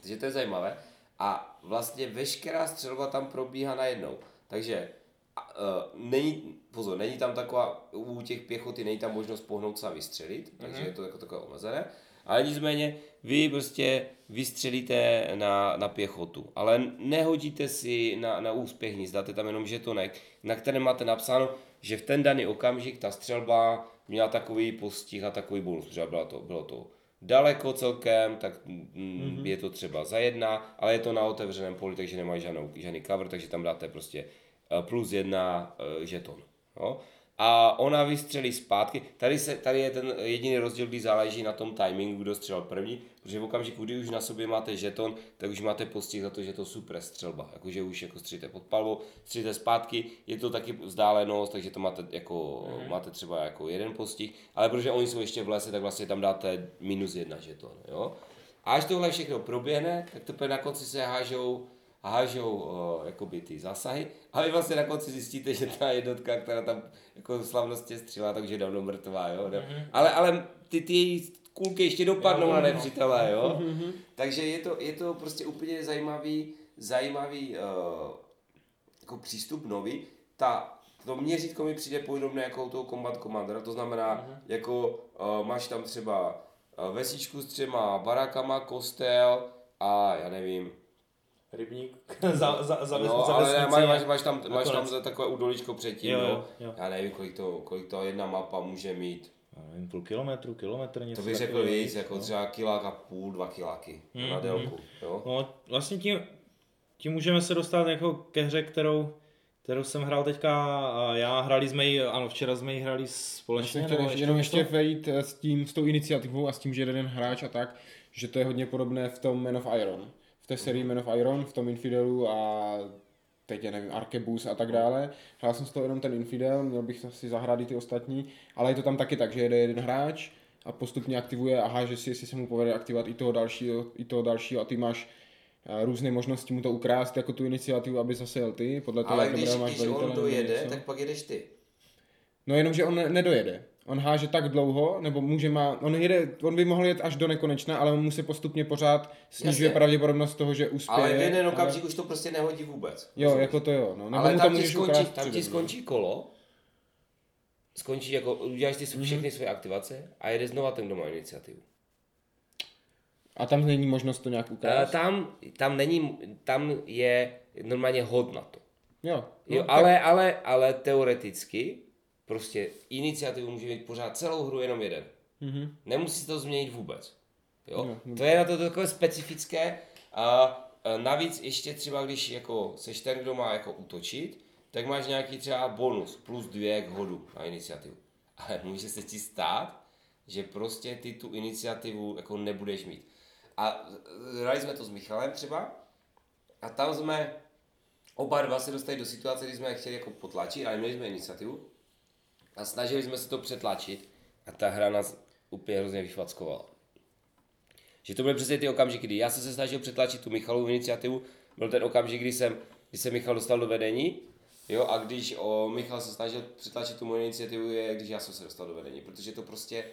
Takže to je zajímavé. A vlastně veškerá střelba tam probíhá najednou. Takže a, uh, není, pozor, není tam taková, u těch pěchoty není tam možnost pohnout se a vystřelit, takže je to jako takové omezené. Ale nicméně vy prostě vystřelíte na, na pěchotu, ale nehodíte si na, na úspěch nic, dáte tam jenom žetonek, na kterém máte napsáno, že v ten daný okamžik ta střelba měla takový postih a takový bonus, protože bylo to, bylo to daleko celkem, tak mm, mm-hmm. je to třeba za jedna, ale je to na otevřeném poli, takže nemá žádnou, žádný cover, takže tam dáte prostě eh, plus jedna eh, žeton. Jo? A ona vystřelí zpátky. Tady, se, tady je ten jediný rozdíl, kdy záleží na tom timingu, kdo střelil první, protože v okamžiku, kdy už na sobě máte žeton, tak už máte postih za to, že je to super střelba. Jakože už jako stříte pod palbou, stříte zpátky, je to taky vzdálenost, takže to máte jako, mm-hmm. máte třeba jako jeden postih, ale protože oni jsou ještě v lese, tak vlastně tam dáte minus jedna žeton. Jo? A až tohle všechno proběhne, tak teprve na konci se hážou hážou uh, jakoby ty zásahy a vy vlastně na konci zjistíte, že ta jednotka, která tam jako slavnostně střílela, takže je dávno mrtvá, jo. Mm-hmm. Ale, ale ty, ty její kulky ještě dopadnou na nepřítele, jo. Mm-hmm. Takže je to, je to prostě úplně zajímavý, zajímavý uh, jako přístup nový. Ta, to měřítko mi přijde podobné jako u toho Combat Commandera, to znamená, mm-hmm. jako uh, máš tam třeba vesíčku s třema barákama, kostel a já nevím, Rybník za, za, za, No, za ale vesnici máš, máš, máš, tam, máš tam nakonec. takové udoličko předtím, Jo, jo, jo, jo. Já nevím, kolik to, kolik to jedna mapa může mít. Já nevím, půl kilometru, kilometr, něco To bych řekl víc, jako třeba kilák a půl, dva kiláky mm, na délku. Jo? No, vlastně tím, tím můžeme se dostat jako ke hře, kterou, kterou jsem hrál teďka a já, hrali jsme ji, ano, včera jsme ji hrali Já společně. jsem chtěl ještě, jenom ještě vejít eh, s tím, s tou iniciativou a s tím, že jeden hráč a tak, že to je hodně podobné v tom Man of Iron. V té sérii Man of Iron, v tom Infidelu a teď já nevím, Arkebus a tak dále. Hrál jsem z toho jenom ten Infidel, měl bych si zahrát i ty ostatní, ale je to tam taky tak, že jede jeden hráč a postupně aktivuje a háže si, jestli se mu povede aktivovat i toho dalšího, i toho dalšího a ty máš eh, různé možnosti mu to ukrást jako tu iniciativu, aby zase jel ty, podle toho, Ale jak když, máš když on dojede, něco. tak pak jedeš ty. No jenom, že on ne- nedojede. On háže tak dlouho, nebo může má, on, jede, on by mohl jet až do nekonečna, ale on mu se postupně pořád snižuje Jasně. pravděpodobnost toho, že uspěje. Ale v jeden ale- okamžik už to prostě nehodí vůbec. Jo, jako to jo. No. Nebo Ale tam ti, skončí, tam ti no. skončí kolo, skončí jako, uděláš ty Mhm. všechny své aktivace a jede znova ten, kdo má iniciativu. A tam není možnost to nějak A ukrást? tam, tam není, tam je normálně hod na to. Jo. no, Jo, tak- ale, ale, ale teoreticky prostě iniciativu může mít pořád celou hru jenom jeden. Mhm. Nemusí to změnit vůbec. Jo? Jo. To je na to takové specifické a, a navíc ještě třeba, když jako seš ten, kdo má jako útočit, tak máš nějaký třeba bonus plus dvě k hodu na iniciativu. Ale může se ti stát, že prostě ty tu iniciativu jako nebudeš mít. A hráli jsme to s Michalem třeba a tam jsme oba dva se dostali do situace, kdy jsme je chtěli jako potlačit, ale měli jsme iniciativu a snažili jsme se to přetlačit a ta hra nás úplně hrozně vychvackovala. Že to byly přesně ty okamžiky, kdy já jsem se snažil přetlačit tu Michalovu iniciativu, byl ten okamžik, kdy jsem, kdy se Michal dostal do vedení, jo, a když o, Michal se snažil přetlačit tu moji iniciativu, je když já jsem se dostal do vedení, protože to prostě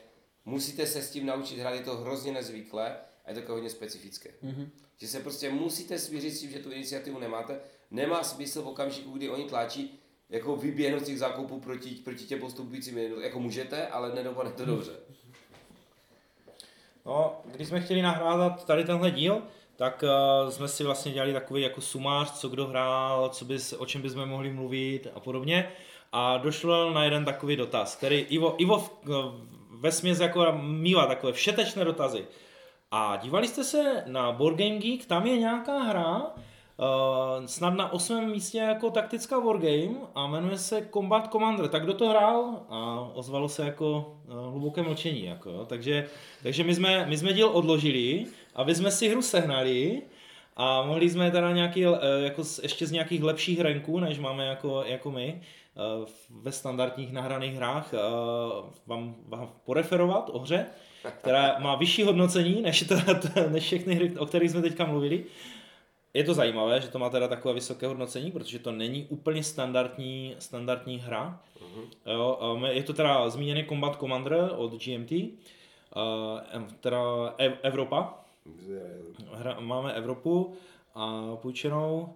musíte se s tím naučit hrát, je to hrozně nezvyklé a je to hodně specifické. Mm-hmm. Že se prostě musíte svířit s tím, že tu iniciativu nemáte, nemá smysl v okamžiku, kdy oni tlačí, jako vyběhnout z těch zákupů proti, proti těm postupujícím, jako můžete, ale nedopadne to dobře. No, když jsme chtěli nahrávat tady tenhle díl, tak uh, jsme si vlastně dělali takový jako sumář, co kdo hrál, co bys, o čem bychom mohli mluvit a podobně. A došlo na jeden takový dotaz, který Ivo, Ivo v, ve směs jako mývá takové všetečné dotazy. A dívali jste se na Board Game Geek, tam je nějaká hra, snad na osmém místě jako taktická wargame a jmenuje se Combat Commander. Tak kdo to hrál? A ozvalo se jako uh, hluboké mlčení. Jako. Takže, takže my, jsme, my jsme díl odložili, aby jsme si hru sehnali a mohli jsme teda nějaký, uh, jako ještě z nějakých lepších ranků, než máme jako, jako my uh, ve standardních nahraných hrách, uh, vám, vám poreferovat o hře, která má vyšší hodnocení než, to, než všechny hry, o kterých jsme teďka mluvili. Je to zajímavé, že to má teda takové vysoké hodnocení, protože to není úplně standardní, standardní hra. Jo, um, je to teda zmíněný Combat Commander od GMT, uh, teda Ev- Evropa. Hra, máme Evropu a půjčenou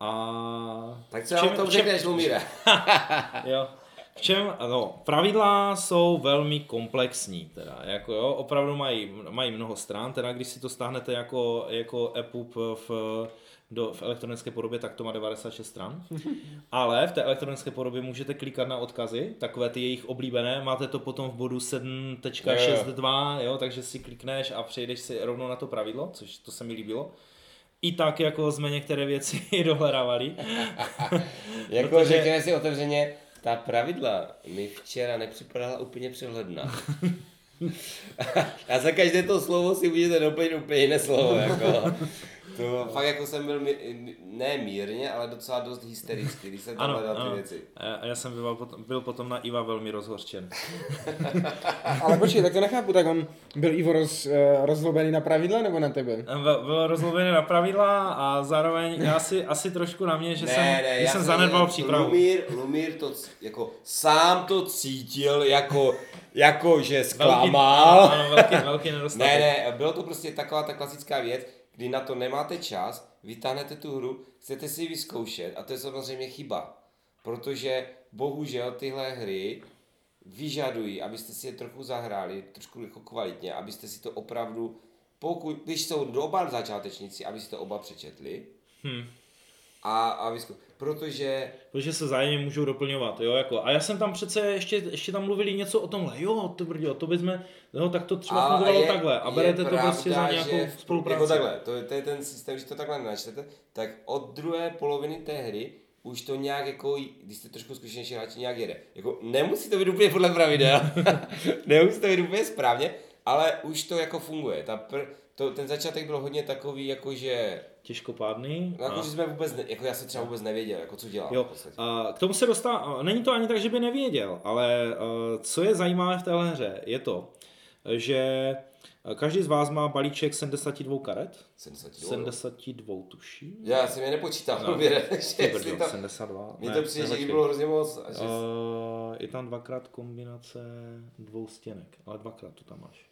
a... Tak co v nám čem- to řekneš, Lumíre? Jo. V čem, no, pravidla jsou velmi komplexní, teda, jako jo, opravdu mají, mají mnoho stran, teda když si to stáhnete jako, jako EPUB v, do, v elektronické podobě, tak to má 96 stran, ale v té elektronické podobě můžete klikat na odkazy, takové ty jejich oblíbené, máte to potom v bodu 7.62, jo, takže si klikneš a přejdeš si rovnou na to pravidlo, což to se mi líbilo. I tak jako jsme některé věci dohledávali. Jako Protože- řekněme si otevřeně, ta pravidla mi včera nepřipadala úplně přehledná. A za každé to slovo si můžete doplnit úplně jiné slovo. Jako. To fakt jako jsem byl mi- ne mírně, ale docela dost hysterický, když jsem tam Ano, hledal ty ano. věci. A já- jsem byl potom, byl potom na Iva velmi rozhořčen. Ale počkej, tak to nechápu, tak on byl Ivo roz, eh, rozlobený na pravidla nebo na tebe? Byl, byl rozlovený na pravidla a zároveň já asi, asi trošku na mě, že jsem, že já jsem zanedbal přípravu. Lumír, Lumír to c- jako sám to cítil jako, jako že zklamal. Velký, ano, velký, velký nedostatek. Ne, ne, bylo to prostě taková ta klasická věc, kdy na to nemáte čas, vytáhnete tu hru, chcete si ji vyzkoušet a to je samozřejmě chyba. Protože bohužel tyhle hry vyžadují, abyste si je trochu zahráli, trošku jako kvalitně, abyste si to opravdu, pokud, když jsou oba začátečníci, aby si to oba přečetli Hm. A, a vyzkou... Protože Protože se zájemně můžou doplňovat, jo, jako. A já jsem tam přece ještě, ještě tam mluvili něco o tomhle, jo, to brděl, to bychom, no, tak to třeba fungovalo je- takhle a berete to prostě za nějakou že spolupráci. Jako takhle, to, je- to je ten systém, když to takhle načtete, tak od druhé poloviny té hry už to nějak jako, když jste trošku zkušenější hráči, nějak jede. Jako nemusí to být úplně podle pravidel, nemusí to být úplně správně, ale už to jako funguje. Ta pr, to, ten začátek byl hodně takový, jakože, Těžkopádný. jako, a- že jsme vůbec, ne, jako já jsem třeba vůbec nevěděl, jako co dělám. Jo, a k tomu se dostává, není to ani tak, že by nevěděl, ale eh, co je zajímavé v téhle hře, je to, že Eh, Každý z vás má balíček 72 karet. 72. 72 tuší. Já jsem je nepočítal, No. no. že brďo, to, 72. mně to přijde, že jich bylo hrozně moc. A že, Uh, je tam dvakrát kombinace dvou stěnek, ale dvakrát to tam máš.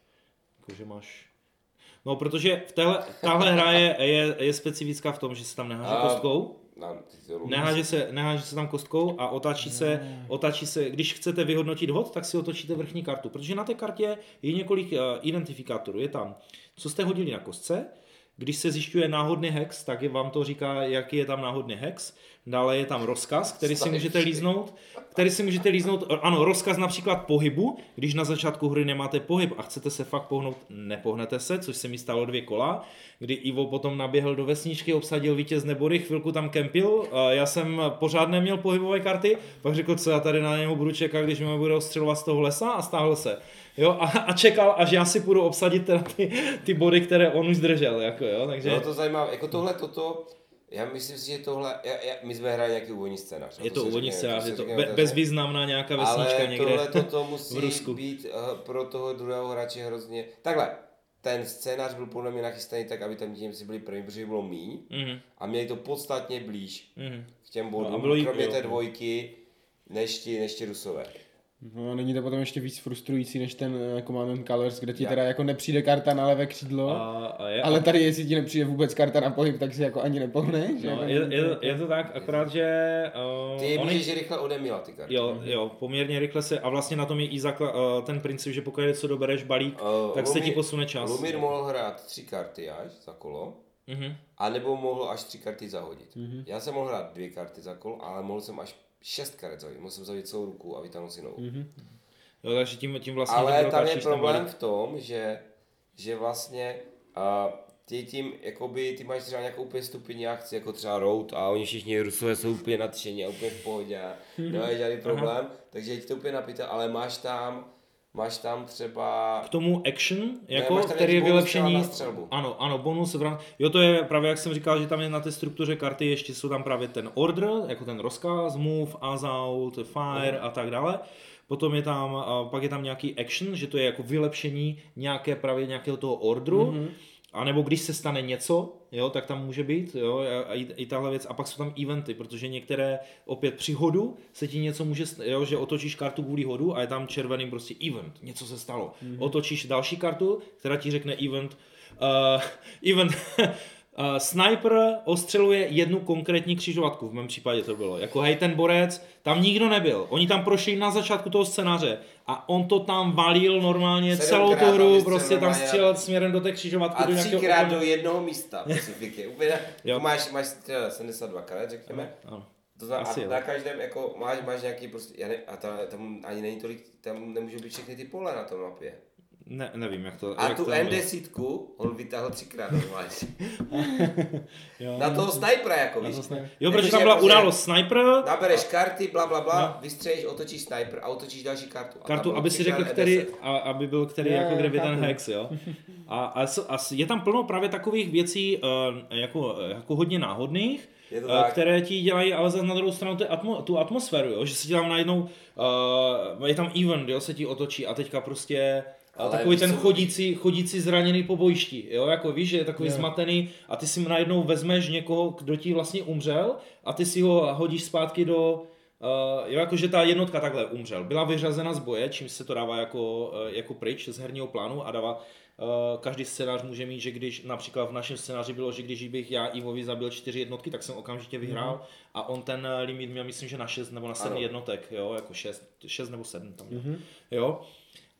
Jakože máš... No, protože v téhle, tahle hra je, je, je specifická v tom, že se tam neháže A- kostkou, neháže se, neháže se tam kostkou a otáčí se, otáčí se, když chcete vyhodnotit hod, tak si otočíte vrchní kartu, protože na té kartě je několik uh, identifikátorů. Je tam, co jste hodili na kostce, když se zjišťuje náhodný hex, tak je, vám to říká, jaký je tam náhodný hex. Dále je tam rozkaz, který si můžete líznout. Který si můžete líznout, ano, rozkaz například pohybu, když na začátku hry nemáte pohyb a chcete se fakt pohnout, nepohnete se, což se mi stalo dvě kola, kdy Ivo potom naběhl do vesničky, obsadil vítězné body, chvilku tam kempil, já jsem pořád neměl pohybové karty, pak řekl, co já tady na něho budu čekat, když mě bude ostřelovat z toho lesa a stáhl se. Jo, a, a čekal, až já si půjdu obsadit teda ty, ty body, které on už držel, jako jo, takže... Bylo to zajímavé, jako tohle, toto, já myslím si, že tohle, já, já, my jsme hráli nějaký úvodní scénář. Je no to si úvodní scénář, je to be, bezvýznamná nějaká vesnička Ale někde tohle toto v musí Rusku. být uh, pro toho druhého hráče hrozně... Takhle, ten scénář byl podle mě nachystaný tak, aby tam si byli první, protože bylo míň Mhm, a měli to podstatně blíž mhm. k těm No, bodům, jí- kromě jo. té dvojky, než ti, než ti rusové. No a není to potom ještě víc frustrující než ten eh, Command and Colors, kde ti Já. teda jako nepřijde karta na levé křídlo, A, a je, ale tady jestli ti nepřijde vůbec karta na pohyb, tak si jako ani nepohneš. no, jako je, je, to- je, to tak, akorát, že uh, Ty oni, můžeš rychle odemila ty karty. jo, jo, poměrně rychle se, a vlastně na tom je i zakla, uh, ten princip, že pokud co dobereš balík, Eh, tak se ti posune čas. Lumír mohl hrát tři karty až za kolo, Mhm. a nebo mohl až tři karty zahodit. Mm-hmm. Já jsem mohl hrát dvě karty za kolo, ale mohl jsem až šest karet. Mohl jsem zahodit celou ruku a vytáhnout si novou. Mm-hmm. Jo, takže tím, tím vlastně... Ale tam je problém v tom, že, že vlastně uh, ty tím, jakoby, ty máš třeba nějakou úplně stupidní akci, jako třeba Road a oni všichni Rusové jsou úplně nadšení a úplně v pohodě a nemáš žádný problém, takže je ti to úplně napíte, ale máš tam, máš tam třeba K tomu action, jako, tam který je vylepšení. na střelbu. Ano, ano, bonus v. Jo, to je právě, jak jsem říkal, že tam je na té struktuře karty, ještě jsou tam právě ten order, jako ten rozkaz, move, assault, fire a tak dále. Potom je tam, pak je tam nějaký action, že to je jako vylepšení nějaké právě nějakého toho orderu. Mm-hmm. A nebo když se stane něco, jo, tak tam může být, jo, a i, i tahle věc. A pak jsou tam eventy, protože některé opět při hodu se ti něco může, jo, že otočíš kartu kvůli hodu a je tam červeným prostě event, něco se stalo. Mm-hmm. Otočíš další kartu, která ti řekne event, uh, event, Uh, sniper ostřeluje jednu konkrétní křižovatku, v mém případě to bylo. Jako hej, ten borec, tam nikdo nebyl. Oni tam prošli na začátku toho scénáře a on to tam valil normálně celou tu hru, prostě tam střílel směrem do té křižovatky. a do nějakého třikrát do jednoho místa specifiky. Úplně, Jo. jo. máš, máš třeba 72 karet, řekněme. Ano. To znamená, Asi a na každém, jako, máš, máš nějaký prostě, já ne, a ta, tam ani není tolik, tam nemůžou být všechny ty pole na tom mapě. Ne, nevím, jak to A jak tu to tam je. N10 on vytáhl třikrát normálně. Jo. Na toho snajpera jako, víš. Jo, protože tam byla prostě událost sniper, Nabereš karty, bla, bla, bla, vystřelíš, otočíš sniper a otočíš další kartu. A kartu, aby si řekl, který, N10. a, aby byl který Jo, jako kde by ten hex, jo. A, a, a je tam plno právě takových věcí uh, jako, jako hodně náhodných, Je eh, které ti dělají ale zase na druhou stranu tu, atmo, tu atmosféru, jo? že se ti tam najednou, uh, je tam event, jo? se ti otočí a teďka prostě ale Ale takový ten chodící, chodící zraněný po bojišti, jo, jako víš, že je takový Jo. zmatený a ty si najednou vezmeš někoho, kdo ti vlastně umřel a ty si ho hodíš zpátky do, Uh, jo, jakože ta jednotka takhle umřel. Byla vyřazena z boje, čím se to dává jako, uh, jako pryč z herního plánu a dává uh, každý scénář může mít, že když například v našem scénáři bylo, že když bych já Ivovi zabil čtyři jednotky, tak jsem okamžitě vyhrál mm-hmm. a on ten limit měl myslím, že na šest nebo na sedm jednotek, jo, jako šest, šest nebo sedm tam měl. Mm-hmm. Jo.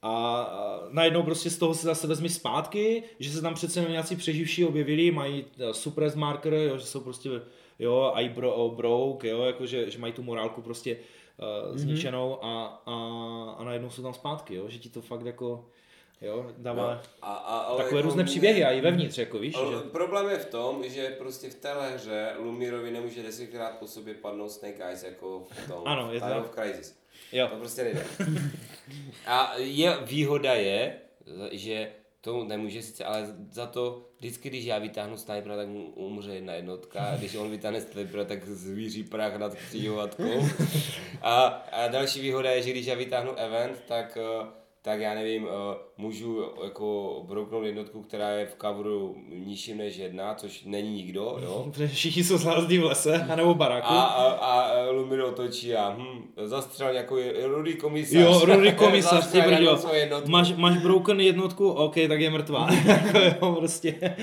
A najednou prostě z toho se zase vezmi zpátky, že se tam přece jenom nějací přeživší objevili, mají eh, suppress marker, jo, že jsou prostě, jo, i bro, broke, jo, jako že, že mají tu morálku prostě uh, zničenou a, a, a najednou jsou tam zpátky, jo, že ti to fakt jako, jo, dává No, a, a, ale takové jako různé příběhy a i vevnitř, jako víš, Ale že, Problém je v tom, že prostě v téhle hře Lumírovi nemůže desetkrát po sobě padnout Snake Eyes jako v tom Ano, je v to Time tak. of Crisis. Jo, To prostě nejde. A je, výhoda je, že to nemůže sice, ale za to vždycky, když já vytáhnu snipera, tak mu umře jedna jednotka, a když on vytáhne snipera, tak zvíří prach nad křižovatkou. A, a další výhoda je, že když já vytáhnu event, tak, eh, tak já nevím, uh, můžu jako brouknout jednotku, která je v coveru nižším než jedna, což není nikdo, jo. Všichni jsou zlázdí v lese, anebo v baráku. A, a, a Lumir otočí a hm, zastřel jako Rudy komisař. Jo, Rudy komisař, ty jednotku. Máš, máš broken jednotku, OK, tak je mrtvá. Jako jo, prostě.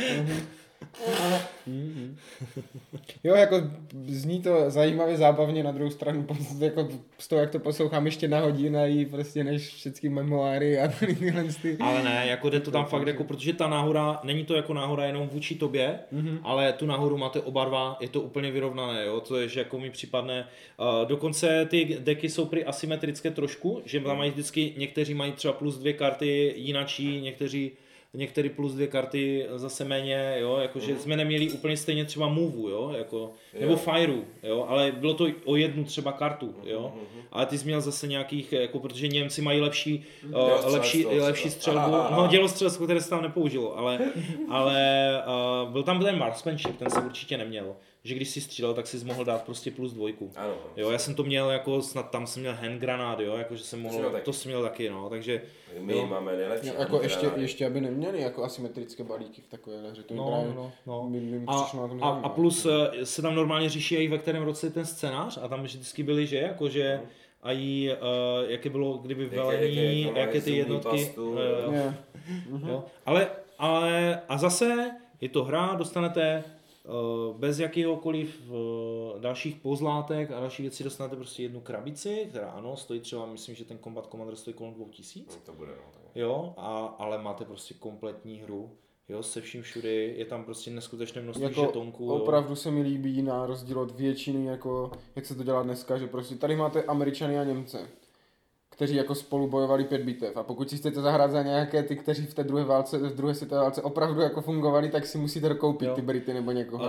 Jo, jako zní to zajímavě, zábavně, na druhou stranu, jako z toho, jak to poslouchám, ještě na hodinu jí prostě než všechny memoáry a tyhle ty. Ale ne, jako jde to tam fakt, jako, protože ta náhoda, není to jako náhoda jenom vůči tobě, mm-hmm. ale tu náhodu máte oba dva, je to úplně vyrovnané, jo, to je, že jako mi připadne, uh, dokonce ty deky jsou prý asymetrické trošku, že tam mají vždycky, někteří mají třeba plus dvě karty jinačí, někteří některý plus dvě karty zase méně, jo, jakože jsme neměli úplně stejně třeba move, jo, jako, nebo Jo. fireu, jo, ale bylo to o jednu třeba kartu, jo, ale ty jsi měl zase nějakých, jako, protože Němci mají lepší, uh, Dělostřelectvo lepší, třeba. lepší střelbu, Aha, aha. no dělostřelectvo, které se tam nepoužilo, ale, ale uh, byl tam ten marksmanship, ten se určitě neměl, že když si střílel, tak si mohl dát prostě plus dvojku. Ano. Jo, já jsem to měl jako, snad tam jsem měl hand granát, jo, jakože jsem jsi mohl, taky. to jsem měl taky, no, takže, My jo. máme nejlepší. No, jako ještě, granády. ještě, aby neměli jako asymetrické balíky v takové hře, to No, právě, no, no. Mi, mi A, na tom a, a plus eh, se tam normálně řeší i ve kterém roce je ten scénář a tam vždycky byly, že jakože a jí, uh, jaké bylo kdyby Jaké- velení, jaké- jaké, jaké ty jednotky. pastu, eh, jo. Je. jo. Ale, ale a zase je to hra, dostanete uh, bez jakýhokoliv uh, dalších pozlátek a dalších věcí dostanete prostě jednu krabici, která ano, stojí třeba, myslím, že ten Combat Commander stojí kolem 2000. No, to bude, no. tak. Jo, a, ale máte prostě kompletní hru, jo, se vším všudy, je tam prostě neskutečné množství Jako žetonků, jo. opravdu se mi líbí na rozdíl od většiny, jako jak se to dělá dneska, že prostě tady máte Američany a Němce, kteří jako spolu bojovali pět bitev a pokud si chcete zahrát za nějaké ty, kteří v té druhé válce, v druhé světové válce opravdu jako fungovali, tak si musíte dokoupit Jo. ty Brity nebo někoho.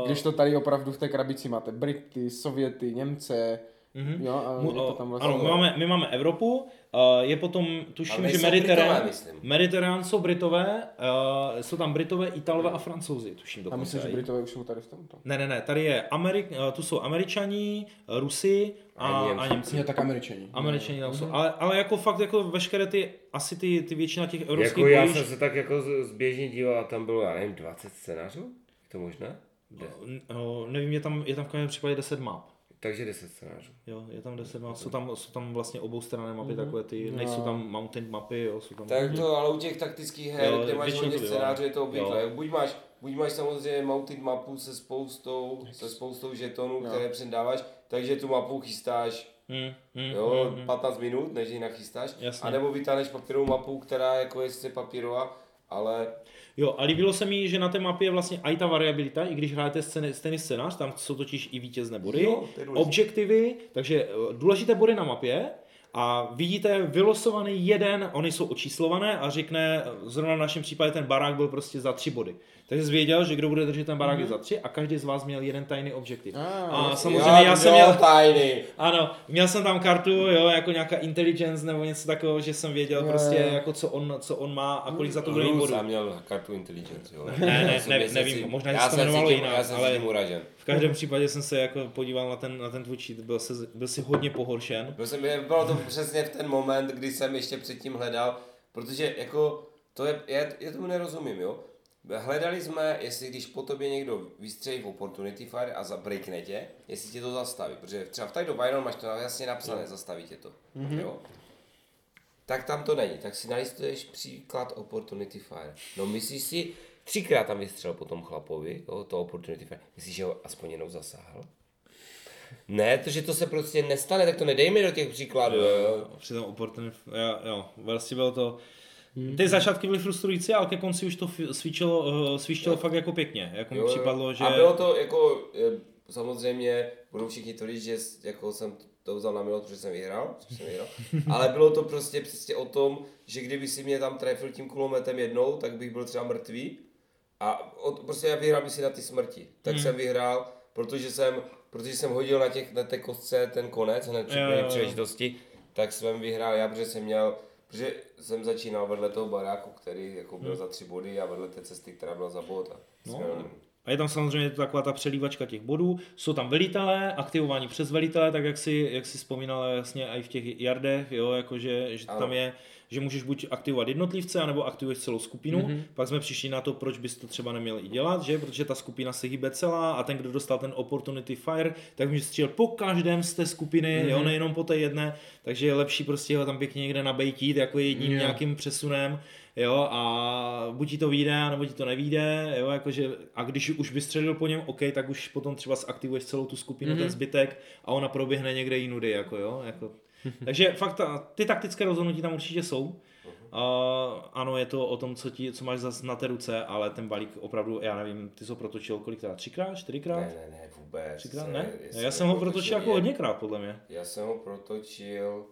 Uh, Když to tady opravdu v té krabici máte Brity, Sověty, Němce, Mhm. jo, a Mu- to tam vlastně... ano, my máme, my máme Evropu, uh, je potom, tuším, Ale že Mediterán. Mediterán jsou Britové, uh, jsou tam Britové, Italové a Francouzi, tuším a dokonce. myslím, že. Britové už jsou tady v tomto. Ne, ne, ne, tady je Amerik, uh, tu jsou Američani, Rusy a, A a, Němci. Je tak Američani. Američani tam Mhm. jsou, ale, ale jako fakt jako veškeré ty, asi ty, ty většina těch evropských Jako já bojišť- jsem se tak jako z- zběžně díval a tam bylo, já nevím, 20 scénářů? Je to možné? De- No, nevím, je tam, je tam v každém případě 10 map. Takže 10 scénářů. Jo, je tam 10 map, jsou tam, jsou tam vlastně oboustranné mapy, Mhm. takové ty, No. nejsou tam mountain mapy, jo, jsou tam... Tak to, ale u těch taktických her, Jo, kde máš hodně scénářů, je to obvyklé. Jo. Buď máš, buď máš samozřejmě mounted mapu se spoustou, se spoustou žetonů, Jo. které předáváš, takže tu mapu chystáš Hmm, hmm, jo, hmm, hmm. 15 minut, než ji nachystáš. Jasně. A nebo vytáhneš papírovou mapu, která jako je sice papírová, ale Jo, a líbilo se mi, že na té mapě je vlastně i ta variabilita, i když hrajete scény, stejný scénář, tam jsou totiž i vítězné body, Jo, objektivy, takže eh, důležité body na mapě a vidíte vylosovaný jeden, oni jsou očíslované a řekne, zrovna v našem případě ten barák byl prostě za tři body. Takže jsi věděl, že kdo bude držet ten barák je za tři a každý z vás měl jeden tajný objektiv. Ah, a jasně. samozřejmě já jsem měl, tajný. ano, měl jsem tam kartu, jo, jako nějaká intelligence nebo něco takového, že jsem věděl Jo, prostě, jako co on, co on má a kolik za to bude bodů. Já měl kartu intelligence, jo. Ne, ne, Já jsem- ne, já jsem nevím, možná, já se to jsem jmenovalo jinak, Já jsem ale- tím uražen. V každém případě jsem se jako podíval na ten, na ten tvůj cheat, byl, se, byl si hodně pohoršen. Byl jsem, bylo to přesně v ten moment, kdy jsem ještě předtím hledal, protože jako, to je, já, já tomu nerozumím, jo. Hledali jsme, jestli když po tobě někdo vystřelí v Opportunity Fire a zabreakne tě, jestli tě to zastaví, protože třeba v Tide of Iron máš to jasně napsané, zastaví tě to, mm-hmm. jo. Tak tam to není, tak si nalistuješ příklad Opportunity Fire. No myslíš si, třikrát tam vystřelil po tom chlapovi, jo, to Opportunity Fire, myslíš, že ho aspoň jenom zasáhl? Ne, to, že to se prostě nestane, tak to nedejme do těch příkladů. Jo. Přitom opportunity, jo, jo, vlastně bylo to, ty začátky byly frustrující, ale ke konci už to svíčilo, uh, svíčilo fakt jako pěkně, jako mi Jo, jo. připadlo, že... A bylo to jako, eh, samozřejmě budou všichni tvrdit, že s- jako jsem to vzal na milost, protože jsem vyhrál, což jsem vyhrál. ale bylo to prostě přesně o tom, že kdyby si mě tam trefil tím kulometem jednou, tak bych byl třeba mrtvý. A od, prostě já vyhrál si na ty smrti. Tak Hmm. jsem vyhrál, protože jsem, protože jsem hodil na, těch, na té kostce ten konec, hned při první příležitosti, tak jsem vyhrál já, protože jsem měl, protože jsem začínal vedle toho baráku, který jako byl za tři body a vedle té cesty, která byla za bod. A No. A je tam samozřejmě taková ta přelívačka těch bodů. Jsou tam velitelé, aktivování přes velitele, tak jak si, jak si vzpomínal jasně i v těch jardech, jo, jakože, že Ano. tam je že můžeš buď aktivovat jednotlivce, anebo aktivuješ celou skupinu. Mm-hmm. Pak jsme přišli na to, proč bys to třeba neměl i dělat, že? Protože ta skupina se hýbe celá a ten, kdo dostal ten opportunity fire, tak může střílet po každém z té skupiny, mm-hmm. jo, nejenom po té jedné, takže je lepší prostě ho tam pěkně někde nabejtit, jako jedním yeah. nějakým přesunem jo, a buď ti to vyjde, nebo ti to nevíde, jo, jakože, a když už vystřelil po něm, OK, tak už potom třeba zaktivuješ celou tu skupinu, mm-hmm. ten zbytek a ona proběhne někde jinudy, jako jo, jako. Takže fakt ty taktické rozhodnutí tam určitě jsou. Uh, ano, je to o tom, co, ti, co máš zase na té ruce, ale ten balík opravdu, já nevím, ty jsi ho protočil kolikrát? Třikrát? Čtyřikrát? Ne, ne, ne, vůbec. Třikrát? Ne? Já, já jsem ho protočil jako hodněkrát, podle mě. Já jsem ho protočil,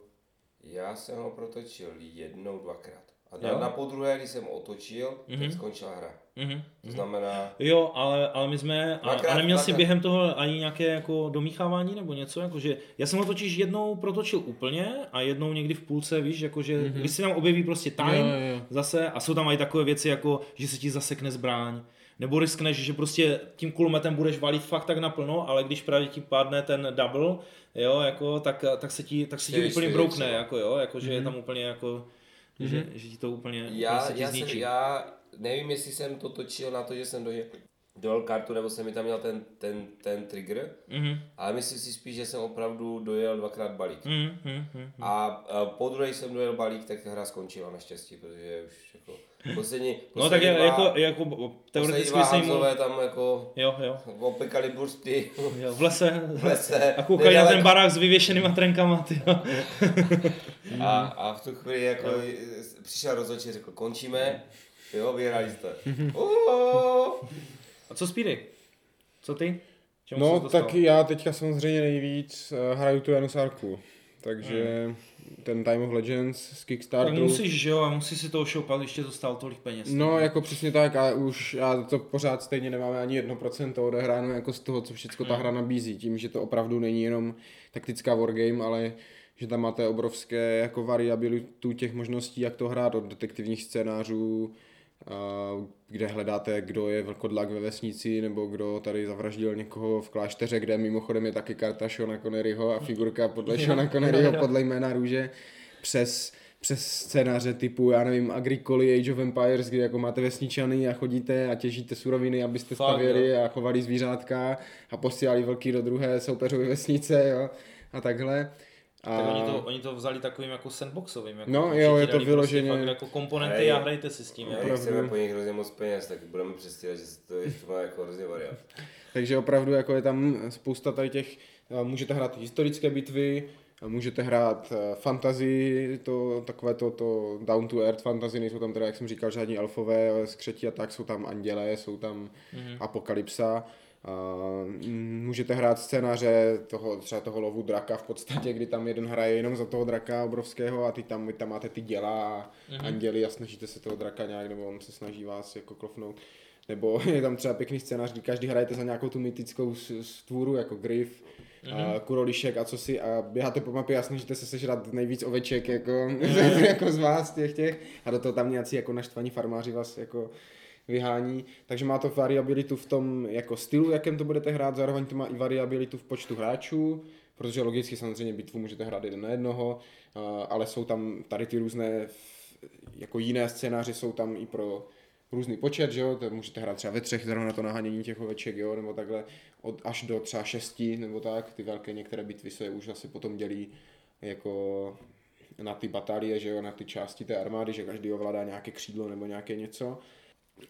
já jsem ho protočil jednou, dvakrát. A na, na podruhé, když jsem otočil, mm-hmm. tak mhm. skončila hra. Mm-hmm. To znamená... Jo, ale, ale my jsme... A, a neměl jsi během toho ani nějaké jako domíchávání nebo něco? Jakože, já jsem ho totiž jednou protočil úplně a jednou někdy v půlce, víš, jakože mm-hmm. když se nám objeví prostě time jo, jo, jo. zase a jsou tam i takové věci jako, že se ti zasekne zbraň, nebo riskneš, že prostě tím kulometem budeš valit fakt tak naplno, ale když právě ti padne ten double, jo, jako, tak, tak se ti, tak se ti úplně broukne, jako jo, jako, že mm-hmm. je tam úplně jako mm-hmm. že, že ti to úplně já, prostě já, jsem, já nevím, jestli jsem to točil na to, že jsem dojel, dojel kartu, nebo jsem mi tam měl ten, ten, ten trigger, mm-hmm. ale myslím si spíš, že jsem opravdu dojel dvakrát balík. Mm-hmm. A, a po druhé jsem dojel balík, tak hra skončila naštěstí, protože už jako Poslední, poslední no tak je, dva, jako, jako teoreticky se jim... tam jako jo, jo. opekali bursty. Jo, v lese. V lese. A koukali na ten barák s vyvěšenýma trenkama, ty a, a v tu chvíli jako jo. přišel rozhodčí, řekl, končíme, jo, vyhrali jste. a co Speedy? Co ty? Čemu no tak já teďka samozřejmě nejvíc uh, hraju tu Janusárku. Takže hmm. ten Time of Legends z Kickstarteru. Tak musíš, že jo, a musíš si to šoupat, ještě to stalo tolik peněz. No, jako přesně tak a už já to pořád stejně nemáme ani 1% odehráno jako z toho, co všechno ta hmm. hra nabízí. Tím, že to opravdu není jenom taktická wargame, ale že tam máte obrovské jako variabilitu těch možností, jak to hrát od detektivních scénářů, kde hledáte, kdo je vlkodlak ve vesnici, nebo kdo tady zavraždil někoho v klášteře, kde mimochodem je taky karta Shona Conneryho a figurka podle Shona Conneryho podle jména růže, přes přes scénáře typu, já nevím, Agricoli, Age of Empires, kde jako máte vesničany a chodíte a těžíte suroviny, abyste Fakt, stavěli jo. a chovali zvířátka a posílali vlky do druhé soupeřové vesnice, jo, a takhle. A... Tak oni to, oni to vzali takovým jako sandboxovým. Jako no jo, je to prostě vyloženě. Prostě jako komponenty a hrajte si s tím. A chceme po nich hrozně moc peněz, tak budeme předstírat, že to je to má jako hrozně variant. Takže opravdu jako je tam spousta tady těch, můžete hrát historické bitvy, můžete hrát eh, fantasy, to, takové to, to down to earth fantasy, nejsou tam teda, jak jsem říkal, žádní alfové skřetí a tak, jsou tam anděle, jsou tam mm-hmm. apokalypsa můžete hrát scénáře toho, třeba toho lovu draka v podstatě, kdy tam jeden hraje jenom za toho draka obrovského a ty tam, vy tam máte ty děla a mm-hmm. anděli a snažíte se toho draka nějak, nebo on se snaží vás jako klofnout. Nebo je tam třeba pěkný scénář, kdy každý hrajete za nějakou tu mytickou stvůru, jako Griff, mm-hmm. a kurolišek a co si a běháte po mapě a snažíte se sežrat nejvíc oveček jako, mm-hmm. jako z vás těch těch a do toho tam nějací jako naštvaní farmáři vás jako vyhání, takže má to variabilitu v tom jako stylu, jakém to budete hrát, zároveň to má i variabilitu v počtu hráčů, protože logicky samozřejmě bitvu můžete hrát jeden na jednoho, ale jsou tam tady ty různé jako jiné scénáře jsou tam i pro různý počet, že jo, to můžete hrát třeba ve třech, zrovna to nahánění těch oveček, jo, nebo takhle, od, až do třeba šesti, nebo tak, ty velké některé bitvy se už asi potom dělí jako na ty batálie, že jo, na ty části té armády, že každý ovládá nějaké křídlo nebo nějaké něco.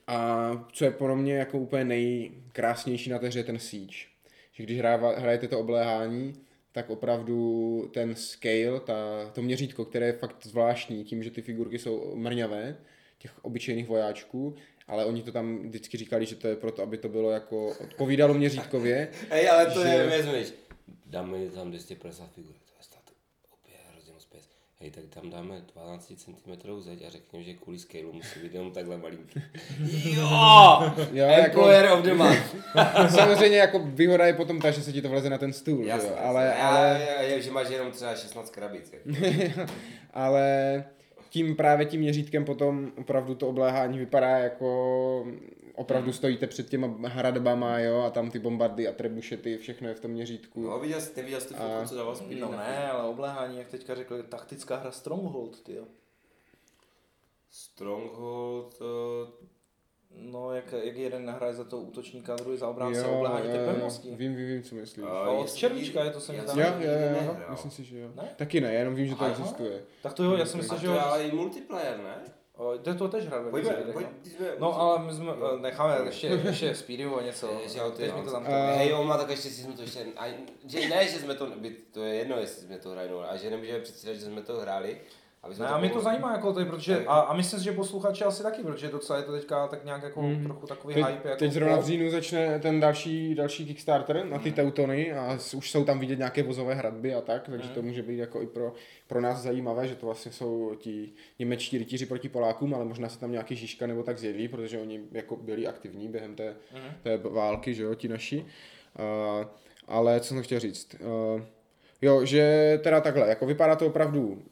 A co je pro mě jako úplně nejkrásnější na té hře je ten siege. Že když hrajete to obléhání, tak opravdu ten scale, ta, to měřítko, které je fakt zvláštní, tím, že ty figurky jsou mrňavé, těch obyčejných vojáčků, ale oni to tam vždycky říkali, že to je proto, aby to bylo jako odpovídalo měřítkově. Hej, ale to že... nevezmeš. Dáme tam 250 figur hej, tak tam dáme 12 cm zeď a řekněme, že kvůli scale musí být jenom takhle malinký. jo! jo Employer jako... of the month. Samozřejmě jako výhoda je potom ta, že se ti to vleze na ten stůl, Jasně, jo, ale... ale... Je, je, že máš jenom třeba 16 krabic. ale tím právě tím měřítkem potom opravdu to obléhání vypadá jako opravdu hmm. stojíte před těma hradbama, jo, a tam ty bombardy a trebušety, všechno je v tom měřítku. No, viděl jsi, viděl jsi tu fotku, co dával Speedy? No ne, ale obléhání, jak teďka řekl, taktická hra Stronghold, ty jo. Stronghold, to... No, jak, jak jeden hraje za toho útočníka, druhý za obránce, Jo, obléhání té jo, jo, pevnosti. Vím, vím, vím, co myslíš. A od Červíčka je to, se mi já zdá. jsem Jo, nikdy jo, jo, nehrál. myslím si, že jo. Ne? Taky ne, jenom vím, že to Aha. existuje. Tak to jo, já jsem A myslel, že je jo. ale i multiplayer, ne? O, To, to tež hraje. Pojďme, pojď, jsme, No ale my jsme, Jo. necháme ještě, ještě Speedyho něco. Ještě jo, ty Teď mi to tam A- Hej, on má takové štěstí, jsme to ještě, a, že ne, že jsme to, by- to je jedno, jestli jsme to hráli, no, a že nemůžeme předstírat, že jsme to hráli. Aby jsme Ne, a mě to zajímá, jako tady, protože, a, a myslím si, že posluchači asi taky, protože docela je to teďka tak nějak jako Mhm. trochu takový Teď, hype. Jako teď zrovna v říjnu začne ten další, další Kickstarter na ty Teutony a už jsou tam vidět nějaké vozové hradby a tak, takže to může být jako i pro, pro nás zajímavé, že to vlastně jsou ti němečtí rytíři proti Polákům, ale možná se tam nějaký Žižka nebo tak zjeví, protože oni jako byli aktivní během té, té války, že jo, ti naši. Uh, ale co jsem chtěl říct? Uh, jo, že teda takhle, jako vypadá to opravdu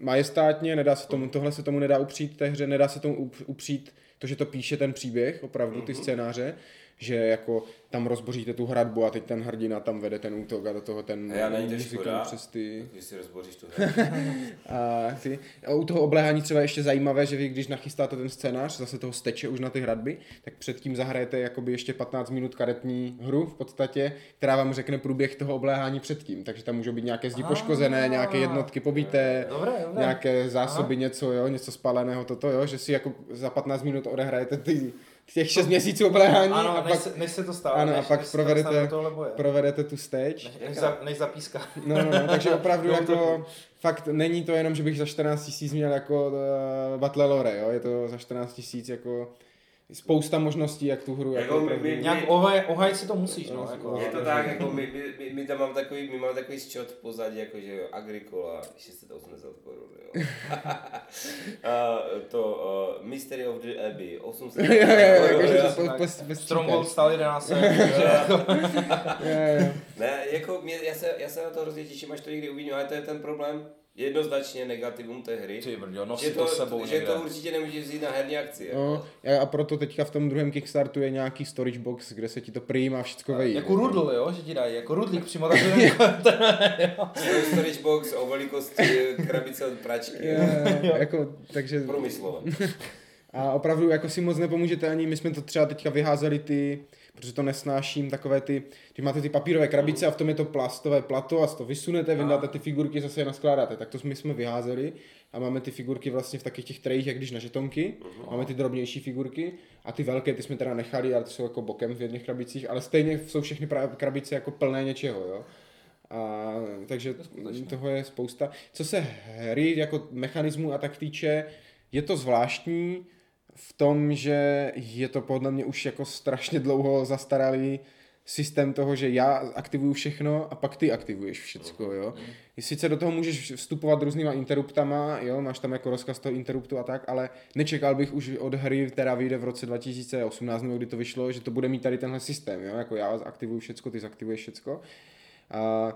majestátně, nedá se tomu, tohle se tomu nedá upřít té hře, nedá se tomu up- upřít to, že to píše ten příběh, opravdu ty scénáře, že jako tam rozboříte tu hradbu a teď ten hrdina tam vede ten útok a do toho ten A já muzikant škoda, přes ty... když si rozboříš tu. A, ty, a u toho obléhání třeba ještě zajímavé, že vy když nachystáte ten scénář, zase toho steče už na ty hradby, tak předtím zahrajete jakoby ještě 15 minut karetní hru v podstatě, která vám řekne průběh toho obléhání předtím. Takže tam můžou být nějaké zdi poškozené, nějaké jednotky pobité, Dobré, dobré. nějaké zásoby, něco, jo, něco spáleného, toto, jo, že si jako za 15 minut odehrajete ty, těch 6 měsíců obléhání Ano, a než, pak, se, než se to stává, ano, a než, pak než provedete, provedete tu stage. Než, za, než zapíská. No, no, no, takže opravdu jako, fakt není to jenom, že bych za 14 tisíc měl jako uh, Battle Lore, jo, je to za 14 tisíc jako spousta možností, jak tu hru Jako jako, my- my- Nějak ohaj, ohajit si to musíš, no. No, Jako, Je to tak, jako my, my, my, tam máme takový, my máme takový ščot v pozadí, jako že jo, Agricola 680 korun, jo. a to uh, Mystery of the Abbey 800 jo, jo, jo, korun, jo. po, po, po, Stronghold stál 11. jo, jo. Ne, jako mě, já, se, já se na to hrozně těším, až to někdy uvidím, ale to je ten problém, jednoznačně negativum té hry. Ty brďo, nosi že to, to, s sebou že někde. to určitě nemůžeš vzít na herní akci. jako. No, a a proto teďka v tom druhém Kickstartu je nějaký storage box, kde se ti to prý má všechno vejít. Jako rudl, jo, že ti dají, jako rudlík přímo takový. Storage box o velikosti krabice od pračky. Jo, jo, jako, takže Průmyslové. A opravdu jako si moc nepomůžete ani, my jsme to třeba teďka vyházeli ty, protože to nesnáším, takové ty, když máte ty papírové krabice a v tom je to plastové plato a to vysunete, vyndáte ty figurky, zase je naskládáte, tak to my jsme vyházeli a máme ty figurky vlastně v takových těch trejích, jak když na žetonky, máme ty drobnější figurky a ty velké ty jsme teda nechali, ale ty jsou jako bokem v jedných krabicích, ale stejně jsou všechny krabice jako plné něčeho, jo. A, takže toho je spousta. Co se hry jako mechanismu a tak týče, je to zvláštní v tom, že je to podle mě už jako strašně dlouho zastaralý systém toho, že já aktivuju všechno a pak ty aktivuješ všecko, jo. Sice do toho můžeš vstupovat různýma interruptama, jo, máš tam jako rozkaz toho interruptu a tak, ale nečekal bych už od hry, která vyjde v roce 2018, nebo kdy to vyšlo, že to bude mít tady tenhle systém, jo, jako já aktivuju všecko, ty zaktivuješ všecko. A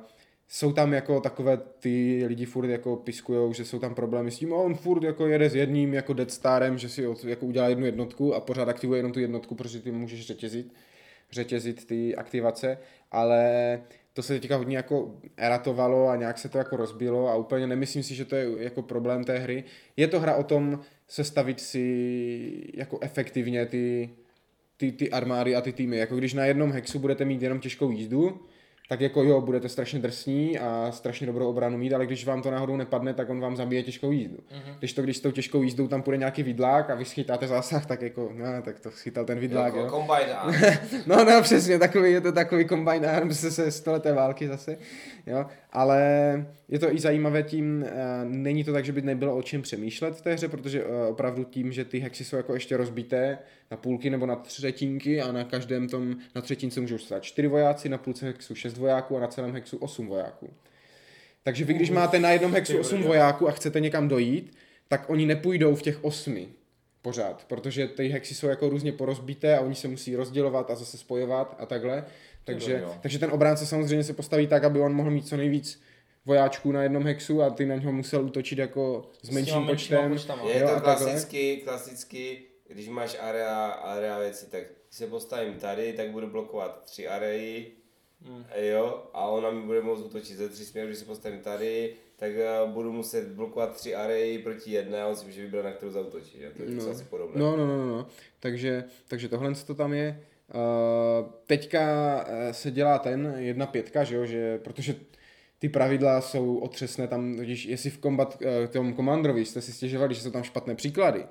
jsou tam jako takové ty lidi furt jako piskujou, že jsou tam problémy s tím, a on furt jako jede s jedním jako Dead Starem, že si od- jako udělá jednu jednotku a pořád aktivuje jenom tu jednotku, protože ty můžeš řetězit, řetězit ty aktivace, ale to se teďka hodně jako eratovalo a nějak se to jako rozbilo a úplně nemyslím si, že to je jako problém té hry. Je to hra o tom sestavit si jako efektivně ty, ty, ty armády a ty týmy. Jako když na jednom hexu budete mít jenom těžkou jízdu, tak jako jo, budete strašně drsní a strašně dobrou obranu mít, ale když vám to náhodou nepadne, tak on vám zabije těžkou jízdu. Mm-hmm. Když to, když s tou těžkou jízdou tam půjde nějaký vidlák a vy schytáte zásah, tak jako, no, tak to schytal ten vidlák, jo. Jako Combine Arms. No, no, přesně, takový, je to takový combine arms se stoleté války zase, jo, ale je to i zajímavé tím, uh, není to tak, že by nebylo o čem přemýšlet v té hře, protože uh, opravdu tím, že ty hexy jsou jako ještě rozbité na půlky nebo na třetinky a na každém tom, na třetince můžou stát čtyři vojáci, na půlce hexu šest vojáků a na celém hexu osm vojáků. Takže vy, když máte na jednom hexu osm vojáků a chcete někam dojít, tak oni nepůjdou v těch osmi pořád, protože ty hexy jsou jako různě porozbité a oni se musí rozdělovat a zase spojovat a takhle. Takže, takže ten obránce samozřejmě se postaví tak, aby on mohl mít co nejvíc vojáčků na jednom hexu a ty na něho musel útočit jako s menším počtem. počtama. Je Jo, to klasicky, klasicky, když máš area, area věci, tak když se postavím tady, tak budu blokovat tři areji, Hmm. jo, a ona mi bude moct útočit ze tří směrů, když se postavím tady, tak já budu muset blokovat tři array proti jedné a on si může vybrat, na kterou zautočí. Jo? To je no. asi podobné. No, no, no, no. Takže, takže tohle to tam je. Uh, teďka eh, se dělá ten jedna pětka, že jo, že, protože ty pravidla jsou otřesné tam, když jestli v kombat, uh, tom komandrovi jste si stěžovali, že jsou tam špatné příklady,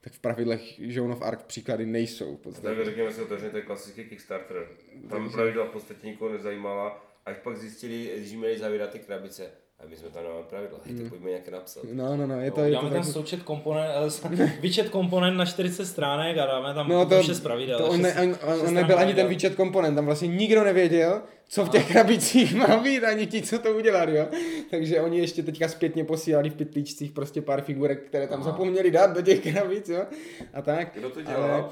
tak v pravidlech Joan of Arc příklady nejsou. Tak řekněme si otevřeně, to je klasický Kickstarter. Tam pravidla v podstatě nikoho nezajímala, až pak zjistili, že měli zavírat ty krabice a my jsme tam nemáme pravidla, hej, tak pojďme nějaké napsat. No, no, no, je to, no, je dáme to tam tak... součet komponent, výčet komponent na 40 stránek a dáme tam no, to, 6 pravidel. To on, ne, on, on nebyl ani ten výčet komponent, tam vlastně nikdo nevěděl, co v těch krabicích má být, ani ti, co to udělali, jo. Takže oni ještě teďka zpětně posílali v pytlíčcích prostě pár figurek, které tam Aha. zapomněli dát do těch krabic, jo. A tak. Kdo to dělal? Ale,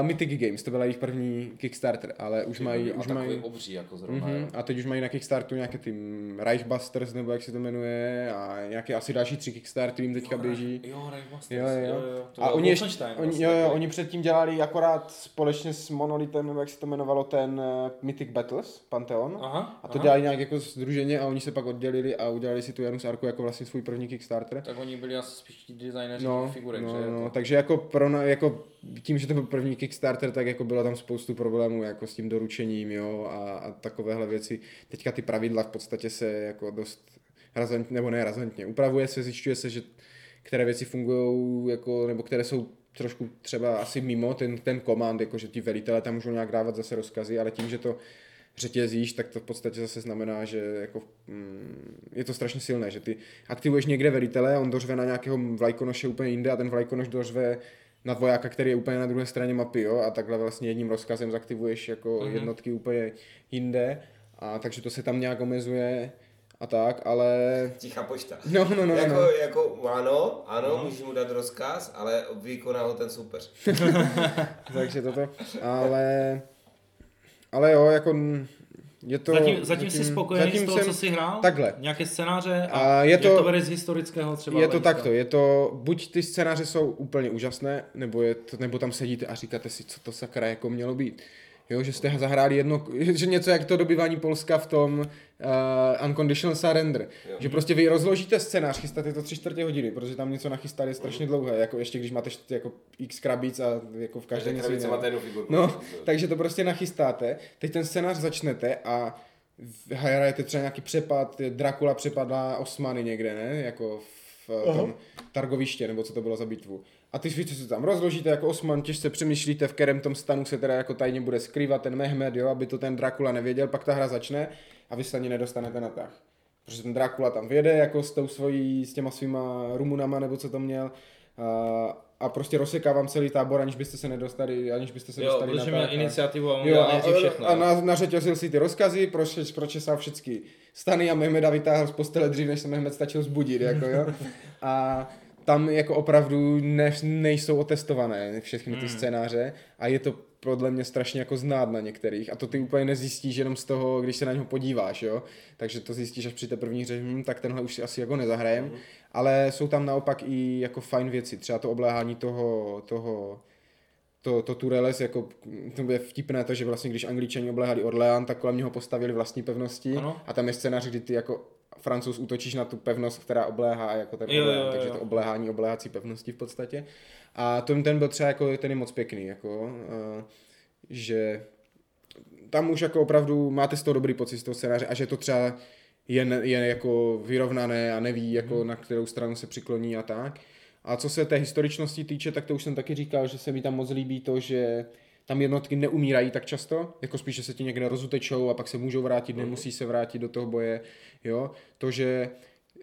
uh, Mythic Games, to byla jejich první Kickstarter, ale už mají... Už mají obří jako zrovna, uh-huh, A teď už mají na Kickstartu nějaké ty Reichbusters, nebo jak se to jmenuje, a nějaké asi další tři Kickstartery jim teďka jo, běží. Jo, Reichbusters, jo, jo. jo, jo. To a oni, ještě, vlastně, oni, jo, jo, oni předtím dělali akorát společně s Monolithem, nebo jak se to jmenovalo, ten uh, Mythic Battles, Pantheon. Aha, a to aha. dělali nějak jako združeně a oni se pak oddělili a udělali si tu Janus Arku jako vlastně svůj první Kickstarter. Tak oni byli asi spíš ti designéři No, figurek, no, že? no, Jako... takže jako, pro, na- jako tím, že to byl první Kickstarter, tak jako bylo tam spoustu problémů jako s tím doručením, jo, a, a takovéhle věci. Teďka ty pravidla v podstatě se jako dost razantně, nebo ne razantně, upravuje se, zjišťuje se, že které věci fungují, jako, nebo které jsou trošku třeba asi mimo ten, ten komand, jako že ti velitelé tam můžou nějak dávat zase rozkazy, ale tím, že to řetězíš, tak to v podstatě zase znamená, že jako, mm, je to strašně silné, že ty aktivuješ někde velitele a on dořve na nějakého vlajkonoše úplně jinde a ten vlajkonoš dořve na vojáka, který je úplně na druhé straně mapy, jo, a takhle vlastně jedním rozkazem zaktivuješ jako Mhm. mm-hmm. jednotky úplně jinde, a takže to se tam nějak omezuje a tak, ale... Tichá pošta. No, no, no, jako, no. jako, ano, ano, no. můžeš mu dát rozkaz, ale vykoná ho ten soupeř. takže toto, ale... Ale jo, jako je to... Zatím, zatím jsi spokojený zatím z toho, jsem- co jsi hrál? Takhle. Nějaké scénáře a, A je jak to- to bere z historického třeba Je to hlediska? takto, je to, buď ty scénáře jsou úplně úžasné, nebo, je to, nebo tam sedíte a říkáte si, co to sakra jako mělo být. Jo, že jste zahráli jedno, že něco jak to dobývání Polska v tom uh, Unconditional Surrender. Jo. Že prostě vy rozložíte scénář, chystáte to tři čtvrtě hodiny, protože tam něco nachystat je strašně dlouhé, jako ještě když máte št- jako x krabic a jako v každé Každá něco jiného. máte jednu figurku. No, takže to prostě nachystáte, teď ten scénář začnete a hrajete třeba nějaký přepad, Dracula přepadá Osmany někde, ne? Jako v eh, tom targoviště, nebo co to bylo za bitvu. A ty víte, se tam rozložíte jako Osman, těžce přemýšlíte, v kterém tom stanu se teda jako tajně bude skrývat ten Mehmed, jo, aby to ten Dracula nevěděl, pak ta hra začne a vy se ani nedostanete na tah. Protože ten Dracula tam vyjede jako s tou svojí, s těma svýma Rumunama, nebo co to měl, a, a prostě rozseká vám celý tábor, aniž byste se nedostali, aniž byste se Jo, dostali protože na měl iniciativu a on Jo, a, všechno. a jo. na, nařetězil si ty rozkazy, proč, pročesal všechny stany a Mehmeda vytáhl z postele dřív, než se Mehmed stačil zbudit, jako jo. A tam jako opravdu ne, nejsou otestované všechny ty Hmm. scénáře a je to podle mě strašně jako znát na některých a to ty úplně nezjistíš jenom z toho, když se na něho podíváš, jo. Takže to zjistíš až při té první hře, hm, tak tenhle už si asi jako nezahrajem, Hmm. ale jsou tam naopak i jako fajn věci, třeba to obléhání toho, toho to, to Tureles, jako, to je vtipné to, že vlastně když angličani obléhali Orleán, tak kolem něho postavili vlastní pevnosti Ano. a tam je scénář, kdy ty jako francouz útočíš na tu pevnost, která obléhá jako ten Jo, Orleán, jo, jo, takže to obléhání obléhací pevnosti v podstatě. A ten, ten byl třeba jako, ten je moc pěkný, jako, uh, že tam už jako opravdu máte z toho dobrý pocit z toho scénáře a že to třeba je, je jako vyrovnané a neví, jako na kterou stranu se přikloní a tak. A co se té historičnosti týče, tak to už jsem taky říkal, že se mi tam moc líbí to, že tam jednotky neumírají tak často, jako spíš, že se ti někde rozutečou a pak se můžou vrátit, nemusí se vrátit do toho boje, jo. To, že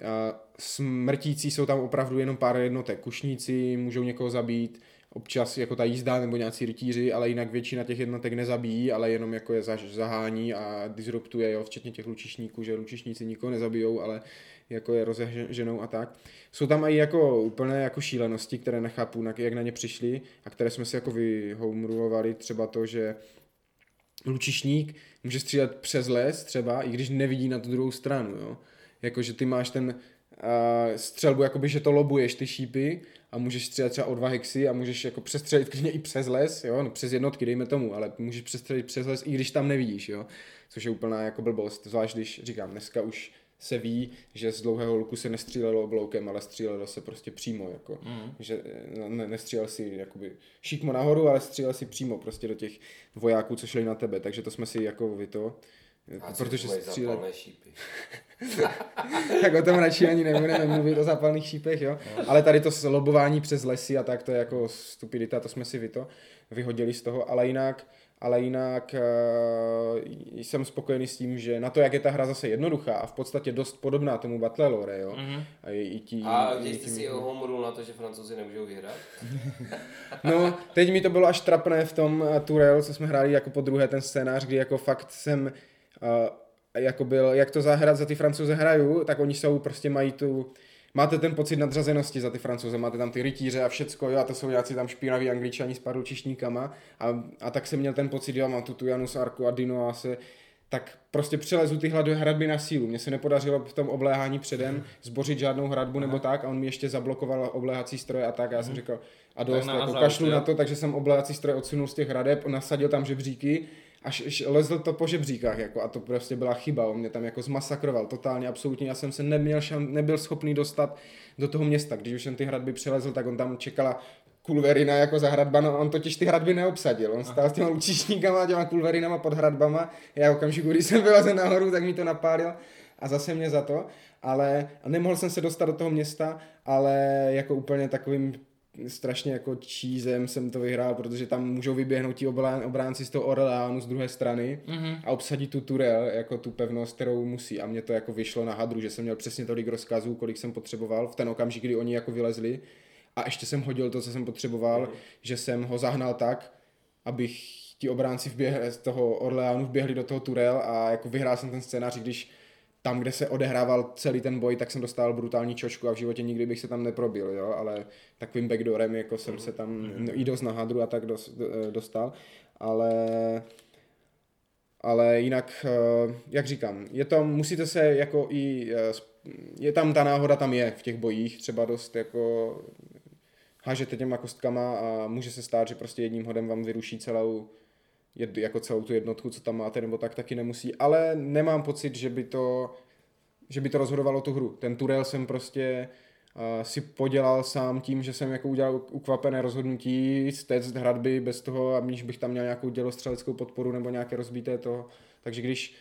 a, smrtící jsou tam opravdu jenom pár jednotek, kušníci můžou někoho zabít, občas jako ta jízda nebo nějací rytíři, ale jinak většina těch jednotek nezabíjí, ale jenom jako je zahání a disruptuje, jo, včetně těch lučišníků, že lučišníci nikoho nezabijou, ale jako je rozeženou a tak. Jsou tam i jako úplné jako šílenosti, které nechápu, jak na ně přišli a které jsme si jako vyhomerulovali, třeba to, že lučišník může střílet přes les třeba, i když nevidí na tu druhou stranu, jo. Jakože ty máš ten uh, střelbu, jakoby, že to lobuješ ty šípy a můžeš střílet třeba o dva hexy a můžeš jako přestřelit klidně i přes les, jo, no, přes jednotky, dejme tomu, ale můžeš přestřelit přes les, i když tam nevidíš, jo, což je úplná jako blbost, zvlášť když, říkám, dneska už se ví, že z dlouhého luku se nestřílelo obloukem, ale střílelo se prostě přímo, jako, mm. že eh, ne, nestřílel si jakoby šikmo nahoru, ale střílel si přímo prostě do těch vojáků, co šli na tebe, takže to jsme si jako vy to, A protože střílel, šípy. tak o tom radši ani nebudeme mluvit o zápalných šípech, jo. Ale tady to lobování přes lesy a tak, to je jako stupidita, to jsme si vy to vyhodili z toho, ale jinak, ale jinak uh, jsem spokojený s tím, že na to, jak je ta hra zase jednoduchá a v podstatě dost podobná tomu Battle Lore, jo. Mhm. A, i, i tí, A i když jste tím- si homorul na to, že francouzi nemůžou vyhrát? No, teď mi to bylo až trapné v tom uh, Turel, co jsme hráli jako po druhé ten scénář, kdy jako fakt jsem uh, jako byl, jak to zahrát za ty francouze hraju, tak oni jsou, prostě mají tu, máte ten pocit nadřazenosti za ty francouze, máte tam ty rytíře a všecko, jo, a to jsou nějací tam špinaví angličani s paručišníkama a, a tak jsem měl ten pocit, jo, mám tu tu Janus Arku a Dino a se, tak prostě přelezu tyhle hradby na sílu. Mně se nepodařilo v tom obléhání předem zbořit žádnou hradbu nebo tak a on mi ještě zablokoval obléhací stroje a tak a já jsem říkal a dost, jako kašlu na to, takže jsem obléhací stroje odsunul z těch hradeb, nasadil tam žebříky až š- lezl to po žebříkách jako, a to prostě byla chyba, on mě tam jako zmasakroval totálně, absolutně, já jsem se neměl šan, nebyl schopný dostat do toho města, když už jsem ty hradby přelezl, tak on tam čekala kulverina jako za hradba, no on totiž ty hradby neobsadil, on stál s těma lučišníkama těma kulverinama pod hradbama, já okamžiku, když jsem vylezl nahoru, tak mi to napálil a zase mě za to, ale nemohl jsem se dostat do toho města, ale jako úplně takovým strašně jako čízem jsem to vyhrál, protože tam můžou vyběhnout ti obrán- obránci z toho Orleánu z druhé strany Mhm. a obsadit tu Turel, jako tu pevnost, kterou musí. A mně to jako vyšlo na hadru, že jsem měl přesně tolik rozkazů, kolik jsem potřeboval v ten okamžik, kdy oni jako vylezli. A ještě jsem hodil to, co jsem potřeboval, že jsem ho zahnal tak, abych ti obránci vběhli, z toho Orleánu vběhli do toho Turel a jako vyhrál jsem ten scénář, když tam, kde se odehrával celý ten boj, tak jsem dostal brutální čočku a v životě nikdy bych se tam neprobil, jo, ale takovým backdoorem jako jsem se tam no, i dost na hadru a tak dos, do- dostal, ale ale jinak, eh, jak říkám, je to, musíte se jako i, eh, je tam ta náhoda tam je v těch bojích, třeba dost jako hážete těma kostkama a může se stát, že prostě jedním hodem vám vyruší celou, jako celou tu jednotku, co tam máte, nebo tak taky nemusí, ale nemám pocit, že by to, že by to rozhodovalo tu hru. Ten Turel jsem prostě uh, si podělal sám tím, že jsem jako udělal ukvapené rozhodnutí, stéct hradby bez toho, aniž bych tam měl nějakou dělostřeleckou podporu nebo nějaké rozbité to. Takže když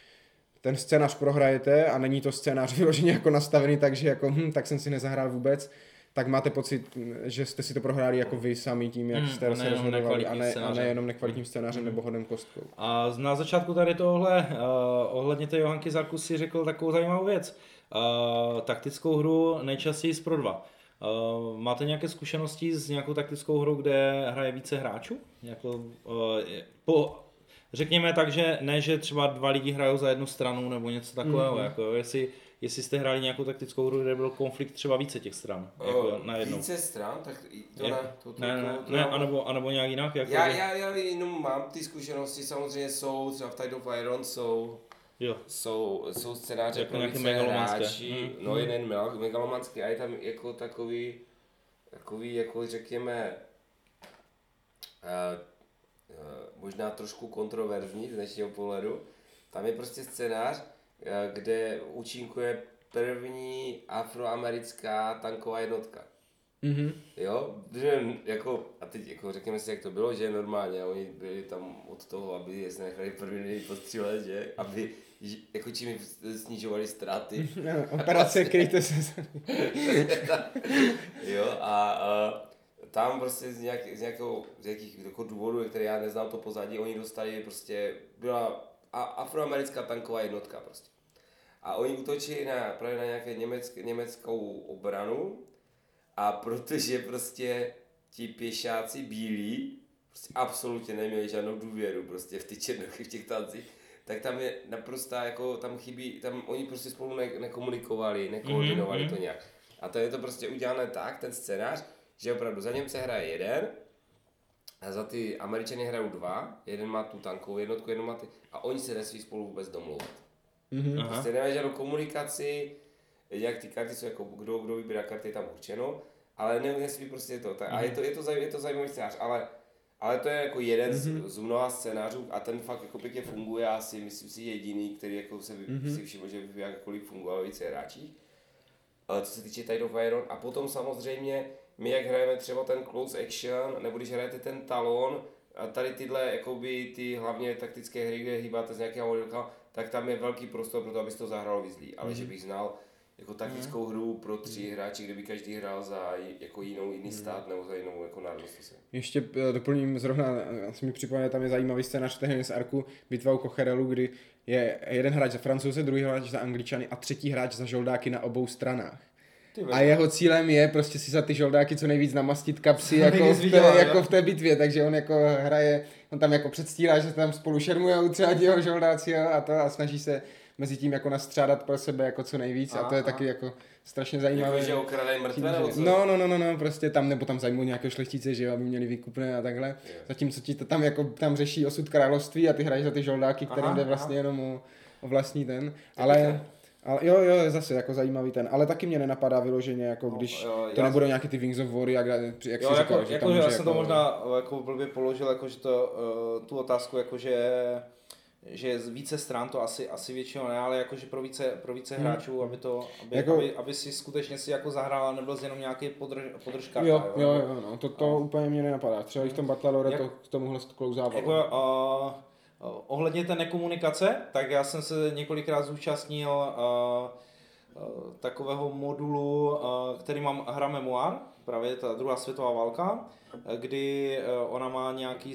ten scénář prohrajete a není to scénář vyloženě jako nastavený, takže jako hm, tak jsem si nezahrál vůbec, tak máte pocit, že jste si to prohráli jako vy sami tím, jak Hmm, jste a se rozhodovali a ne, a scénářem. ne jenom nekvalitním scénářem nebo hodem kostkou. A na začátku tady tohle, uh, ohledně té Johanky Zarku si řekl takovou zajímavou věc. Uh, taktickou hru nejčastěji z Pro 2. Uh, máte nějaké zkušenosti s nějakou taktickou hrou, kde hraje více hráčů? Jako, uh, po, řekněme tak, že ne, že třeba dva lidi hrajou za jednu stranu nebo něco takového. Mm-hmm. Jako, jestli, jestli jste hráli nějakou taktickou hru, kde byl konflikt třeba více těch stran. Jako, na jednou. Více stran, tak to Je- ne. To, to, Ne, to, ne, to, ne, to, anebo, anebo nějak jinak? Jako, já, já, já jenom mám ty zkušenosti, samozřejmě jsou, třeba v Tide of Iron jsou, Jo. jsou, jsou scénáře Jako pro více hráči, Mm. no jeden mel- megalomanský a je tam jako takový, takový jako řekněme, uh, uh, možná trošku kontroverzní z dnešního pohledu. Tam je prostě scénář, kde účinkuje první afroamerická tanková jednotka. Mm-hmm. Jo, že jako, a teď jako řekněme si, jak to bylo, že normálně oni byli tam od toho, aby je se nechali první lidi postřílet, že, aby jako čím snižovali ztráty. Operace kryjte se. jo, a, a tam prostě z, nějak, z, nějakou, z nějakých jako důvodů, které já neznám to pozadí, oni dostali prostě, byla a, afroamerická tanková jednotka prostě. A oni útočili na, právě na nějaké německ, německou obranu a protože prostě ti pěšáci bílí prostě absolutně neměli žádnou důvěru prostě v ty černochy, v těch tancích, tak tam je naprostá, jako tam chybí, tam oni prostě spolu ne, nekomunikovali, nekoordinovali Mhm, to nějak. A to je to prostě udělané tak, ten scénář, že opravdu za Němce hraje jeden, a za ty Američany hrajou dva, jeden má tu tankovou jednotku, jeden má ty, a oni se nesmí spolu vůbec domlouvat. Mm-hmm. Prostě nemají žádnou komunikaci, jak ty karty jsou jako, kdo, kdo vybírá karty je tam určeno, ale ne, nesmí prostě to. Tak, A je to, je to, zaj, je to zajímavý scénář, ale Ale to je jako jeden mm-hmm. z, z mnoha scénářů a ten fakt jako pěkně funguje, asi myslím si jediný, který jako se mm-hmm. si všiml, že by jakkoliv fungoval více hráčích. Ale co se týče Tide of Iron a potom samozřejmě my jak hrajeme třeba ten close action, nebo když hrajete ten talon, a tady tyhle, jakoby ty hlavně taktické hry, kde hýbáte z nějakého modelka, tak tam je velký prostor pro to, aby to zahrál vyzlý. Ale mm. že bych znal jako taktickou mm. hru pro tři mm. hráči, kde by každý hrál za jako jinou jiný mm. stát nebo za jinou jako národnost. Ještě eh, doplním zrovna, asi mi připomíná, tam je zajímavý scénář z Arku bitva u Kocherelu, kdy je jeden hráč za Francouze, druhý hráč za Angličany a třetí hráč za žoldáky na obou stranách. A jeho cílem je prostě si za ty žoldáky co nejvíc namastit kapsy jako, v té, jako v té bitvě, takže on jako hraje, on tam jako předstírá, že tam spolu šermují třeba jeho žoldáci a, to a snaží se mezi tím jako nastřádat pro sebe jako co nejvíc a, a to je a. taky jako strašně zajímavé. Jako, že okradají mrtvé nebo co? No, no, no, no, no, prostě tam, nebo tam zajímají nějaké šlechtice, že jo, aby měli výkupné a takhle. Yeah. Zatímco ti to tam jako, tam řeší osud království a ty hraješ za ty žoldáky, kterým jde vlastně aha. jenom o, o vlastní ten. Ale, ale jo, jo, zase jako zajímavý ten, ale taky mě nenapadá vyloženě, jako no, když jo, to nebudou nějaký ty Wings of War, jak, jak jo, si jako, říkal, že jako, tam já jsem jako... to možná jako blbě položil, jako, že to, uh, tu otázku, jako, že že z více stran to asi, asi většinou ne, ale jakože pro více, pro více hmm. hráčů, aby to, aby, jako, aby, aby, si skutečně si jako zahrál a nebyl jenom nějaký podrž, podržka. Jo, jo, jo, jo, no, to, to a, úplně mě nenapadá. Třeba i v tom Battle Lore jak, to k tomuhle klouzávalo. Jako, uh, Ohledně té nekomunikace, tak já jsem se několikrát zúčastnil uh, uh, takového modulu, který mám hra Memoir, právě ta druhá světová válka, kdy ona má nějaký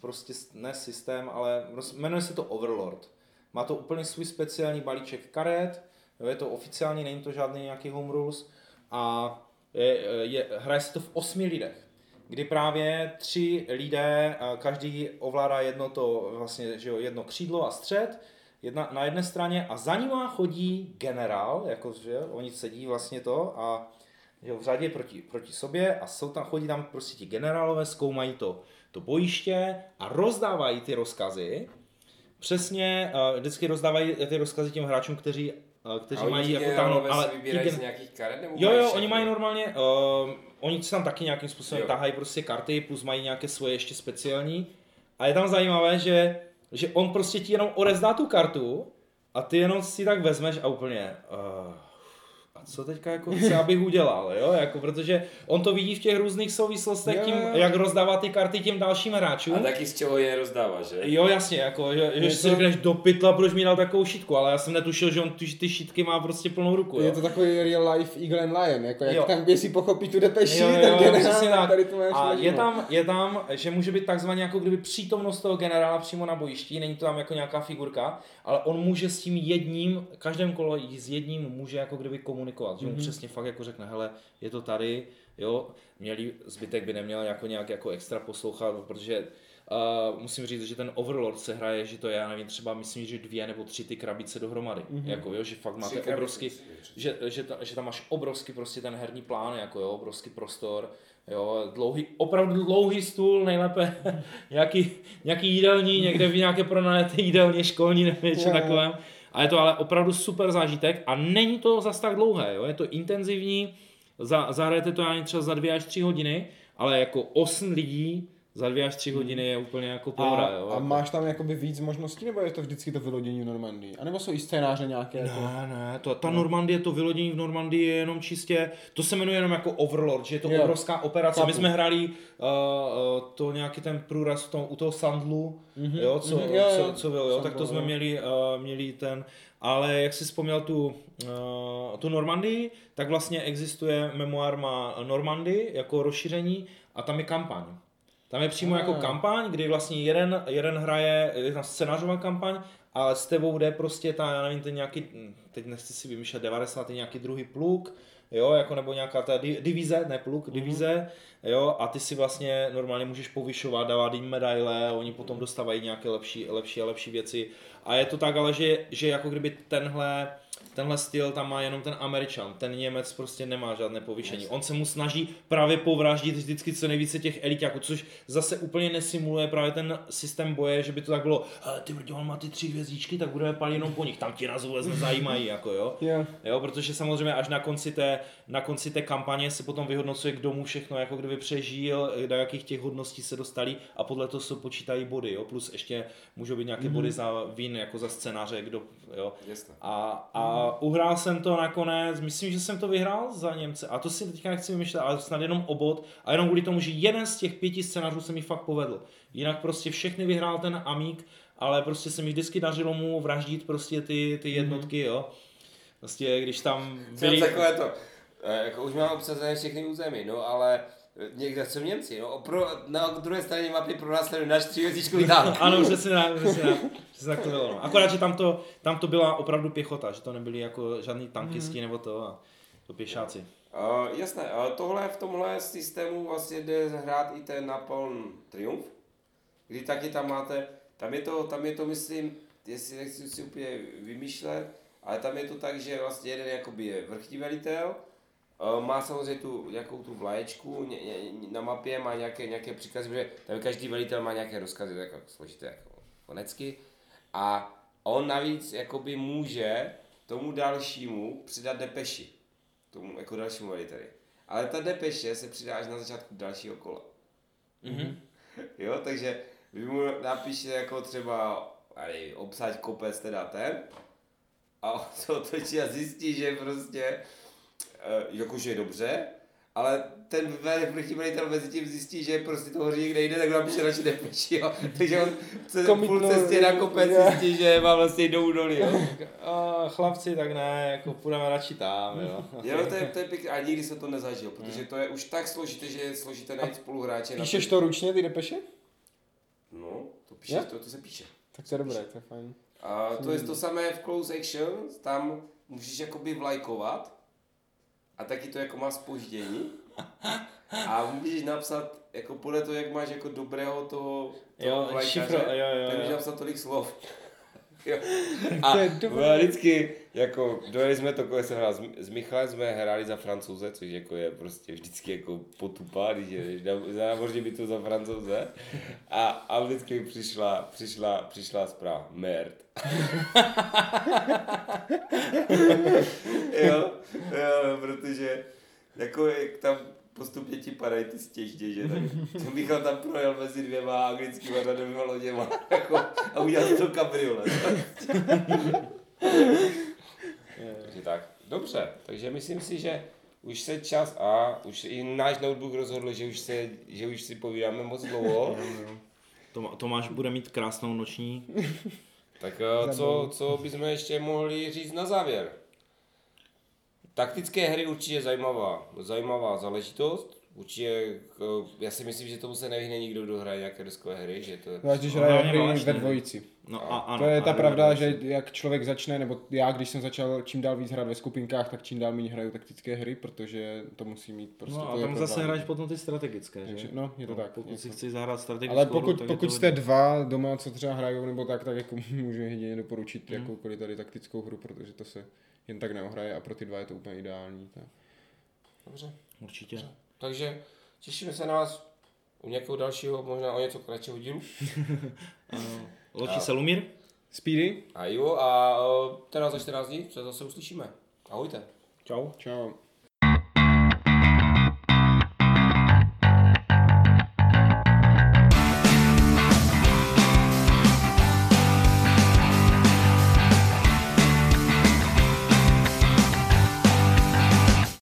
prostě ne systém, ale jmenuje se to Overlord. Má to úplně svůj speciální balíček karet, je to oficiální, není to žádný nějaký home rules a je, je, hraje se to v osmi lidech kdy právě tři lidé, každý ovládá jedno to, vlastně, že jo, jedno křídlo a střed, jedna, na jedné straně a za nima chodí generál, jako, že oni sedí vlastně to a že v řadě proti, proti sobě a jsou tam, chodí tam prostě ti generálové, zkoumají to, to bojiště a rozdávají ty rozkazy. Přesně, vždycky rozdávají ty rozkazy těm hráčům, kteří kteří mají jako tam, ale gen... z nějakých karet nebo Jo, jo, oni mají normálně, uh, oni si tam taky nějakým způsobem jo. tahají prostě karty, plus mají nějaké svoje ještě speciální. A je tam zajímavé, že, že on prostě ti jenom odezdá tu kartu a ty jenom si tak vezmeš a úplně... Uh, a co teďka jako chce, abych udělal, jo, jako, protože on to vidí v těch různých souvislostech, tím, jak rozdává ty karty těm dalším hráčům. A taky z čeho je rozdává, že? Jo, jasně, jako, že, že to... si řekneš do pytla, proč mi dal takovou šitku, ale já jsem netušil, že on ty, ty šitky má prostě plnou ruku, jo. Je to takový real life Eagle and Lion, jako jak jo. tam, kde si pochopí tu depeši, jo, jo, tak jo, generál, tady to máš A je tam, je tam, že může být takzvaně jako kdyby přítomnost toho generála přímo na bojišti, není to tam jako nějaká figurka, ale on může s tím jedním, každém kolo s jedním může jako kdyby komunikovat, že mu mm-hmm. přesně fakt jako řekne, hele, je to tady, jo, měli, zbytek by neměl jako nějak jako extra poslouchat, protože Uh, musím říct, že ten Overlord se hraje, že to je, já nevím, třeba myslím, že dvě nebo tři ty krabice dohromady. Mm-hmm. Jako, jo, že fakt máte tři obrovský, že, že, ta, že, tam máš obrovský prostě ten herní plán, jako jo, obrovský prostor, jo, dlouhý, opravdu dlouhý stůl, nejlépe nějaký, nějaký jídelní, někde v nějaké pronajeté jídelně školní nebo něco takovém. A je to ale opravdu super zážitek a není to zas tak dlouhé, jo? je to intenzivní, za, zahrajete to ani třeba za dvě až tři hodiny, ale jako osm lidí za dvě až tři hodiny je úplně jako pohoda. A, jo, a jako. máš tam jakoby víc možností, nebo je to vždycky to vylodění v Normandii? A nebo jsou i scénáře nějaké? Ne, jako... ne, to, ta no. Normandie, to vylodění v Normandii je jenom čistě, to se jmenuje jenom jako Overlord, že je to jo. obrovská operace. Tapu. My jsme hráli uh, to nějaký ten průraz v tom, u toho Sandlu, mm-hmm. jo, co, mm-hmm. jo, co, co byl, jo, Sandlu, tak to jsme měli, uh, měli ten, ale jak jsi vzpomněl tu, uh, tu Normandii, tak vlastně existuje memoár má Normandii jako rozšíření a tam je kampaň. Tam je přímo jako kampaň, kdy vlastně jeden, jeden hraje, je tam scénářová kampaň, ale s tebou jde prostě ta, já nevím, ten nějaký, teď nechci si vymýšlet, 90. nějaký druhý pluk, jo, jako nebo nějaká ta divize, ne pluk, mm-hmm. divize, jo, a ty si vlastně normálně můžeš povyšovat, dávat jim medaile, oni potom dostávají nějaké lepší, lepší a lepší věci A je to tak ale, že, že jako kdyby tenhle tenhle styl tam má jenom ten Američan, ten Němec prostě nemá žádné povýšení. On se mu snaží právě povraždit vždycky co nejvíce těch elitáků, což zase úplně nesimuluje právě ten systém boje, že by to tak bylo, "Hele, ty brďo, on má ty tři hvězdičky, tak budeme palit jenom po nich, tam ti nás vůbec nezajímají, jako jo. Jo. Jo, protože samozřejmě až na konci té, na konci té kampaně se potom vyhodnocuje, kdo mu všechno jako kdyby přežil, do jakých těch hodností se dostali a podle toho se počítají body, jo, plus ještě můžou být nějaké mm-hmm. body za vin, jako za scénáře, kdo, jo. A, a uhrál jsem to nakonec, myslím, že jsem to vyhrál za Němce. A to si teďka nechci vymýšlet, ale snad jenom obod. A jenom kvůli tomu, že jeden z těch pěti scénářů se mi fakt povedl. Jinak prostě všechny vyhrál ten Amík, ale prostě se mi vždycky dařilo mu vraždit prostě ty, ty jednotky, jo. Prostě když tam Byli... byli... takové to, eh, jako už mám obsazené všechny území, no ale někde jsou Němci, no, pro, na druhé straně mapy pro nás náš třívězdičkový tank. Ano, přesně tak, přesně tak, přesně tak to bylo. No. Akorát, že tam to, tam to byla opravdu pěchota, že to nebyly jako žádný tankisti mm. nebo to, a to pěšáci. Uh, jasné, uh, tohle v tomhle systému vlastně jde hrát i ten Napoleon Triumph, kdy taky tam máte, tam je to, tam je to myslím, jestli nechci si úplně vymýšlet, ale tam je to tak, že vlastně jeden jakoby je vrchní velitel, má samozřejmě tu nějakou tu vlaječku ně, ně, na mapě, má nějaké, nějaké příkazy, protože tam každý velitel má nějaké rozkazy, jako složité jako konecky. A on navíc jakoby může tomu dalšímu přidat depeši tomu jako dalšímu veliteli. Ale ta depeše se přidá až na začátku dalšího kola. Mm-hmm. Jo, takže vy mu napíšete jako třeba ali, obsaď kopec teda ten a on to otočí a zjistí, že prostě jakože je dobře, ale ten vrchní velitel mezi tím zjistí, že prostě to hoří někde jde, tak napíše radši depeši, jo. Takže on se půl cestě na kopec zjistí, že má vlastně jdou dolů, jo. A chlapci, tak ne, jako půjdeme radši tam, jo. Jo, to je, to je pěkné, a nikdy se to nezažil, protože to je už tak složité, že je složité najít spoluhráče. na Píšeš to- to ručně, ty depeše? No, to píše, Jo? to, to se píše. Tak to je dobré, to je fajn. A to je to samé v close action, tam můžeš jakoby vlajkovat a taky to jako má spoždění. A můžeš napsat, jako podle toho, jak máš jako dobrého toho, toho Jo, vlajkaře, šifro, jo, jo, tak můžeš napsat tolik slov. Jo. A To je dobré. vždycky, jako dojeli jsme to, když jsem hrál s, Michalem, jsme hráli za francouze, což jako je prostě vždycky jako potupa, když na, za námořní bytu za francouze. A, a vždycky přišla, přišla, přišla zpráva, merd. jo, jo, protože jako jak tam postupně ti padají ty stěžně, že tak Michal tam projel mezi dvěma anglickýma řadovýma loděma jako, a udělal to kabriolet. Takže tak, dobře, takže myslím si, že už se čas a už i náš notebook rozhodl, že už, se, že už si povídáme moc dlouho. Tom- Tomáš bude mít krásnou noční. Tak eh, co, co bychom ještě mohli říct na závěr? Taktické hry určitě zajímavá, zajímavá záležitost. Určitě, eh, já si myslím, že tomu se nevyhne nikdo, kdo hraje nějaké deskové hry, že to je... Zvlášť, když No, hraje hry válečné ve dvojici. No a ano. to je ta ano, pravda, ano. že jak člověk začne, nebo já, když jsem začal čím dál víc hrát ve skupinkách, tak čím dál méně hraju taktické hry, protože to musí mít prostě. No a tam problém. zase hraješ potom ty strategické, Takže, že? no, je to tak. Pokud je si chceš zahrát strategickou Ale hru, pokud, je pokud to jste dva doma, co třeba hrajou, nebo tak, tak jako můžu jedině doporučit Mm. jakoukoliv tady taktickou hru, protože to se jen tak neohraje a pro ty dva je to úplně ideální. Tak. Dobře. Určitě. Takže těšíme se na vás u nějakého dalšího, možná o něco kratšího dílu. Ločí se Lumír? Speedy? A jo, a eh, teda za 14 dní se zase uslyšíme. Ahojte. Čau. Čau.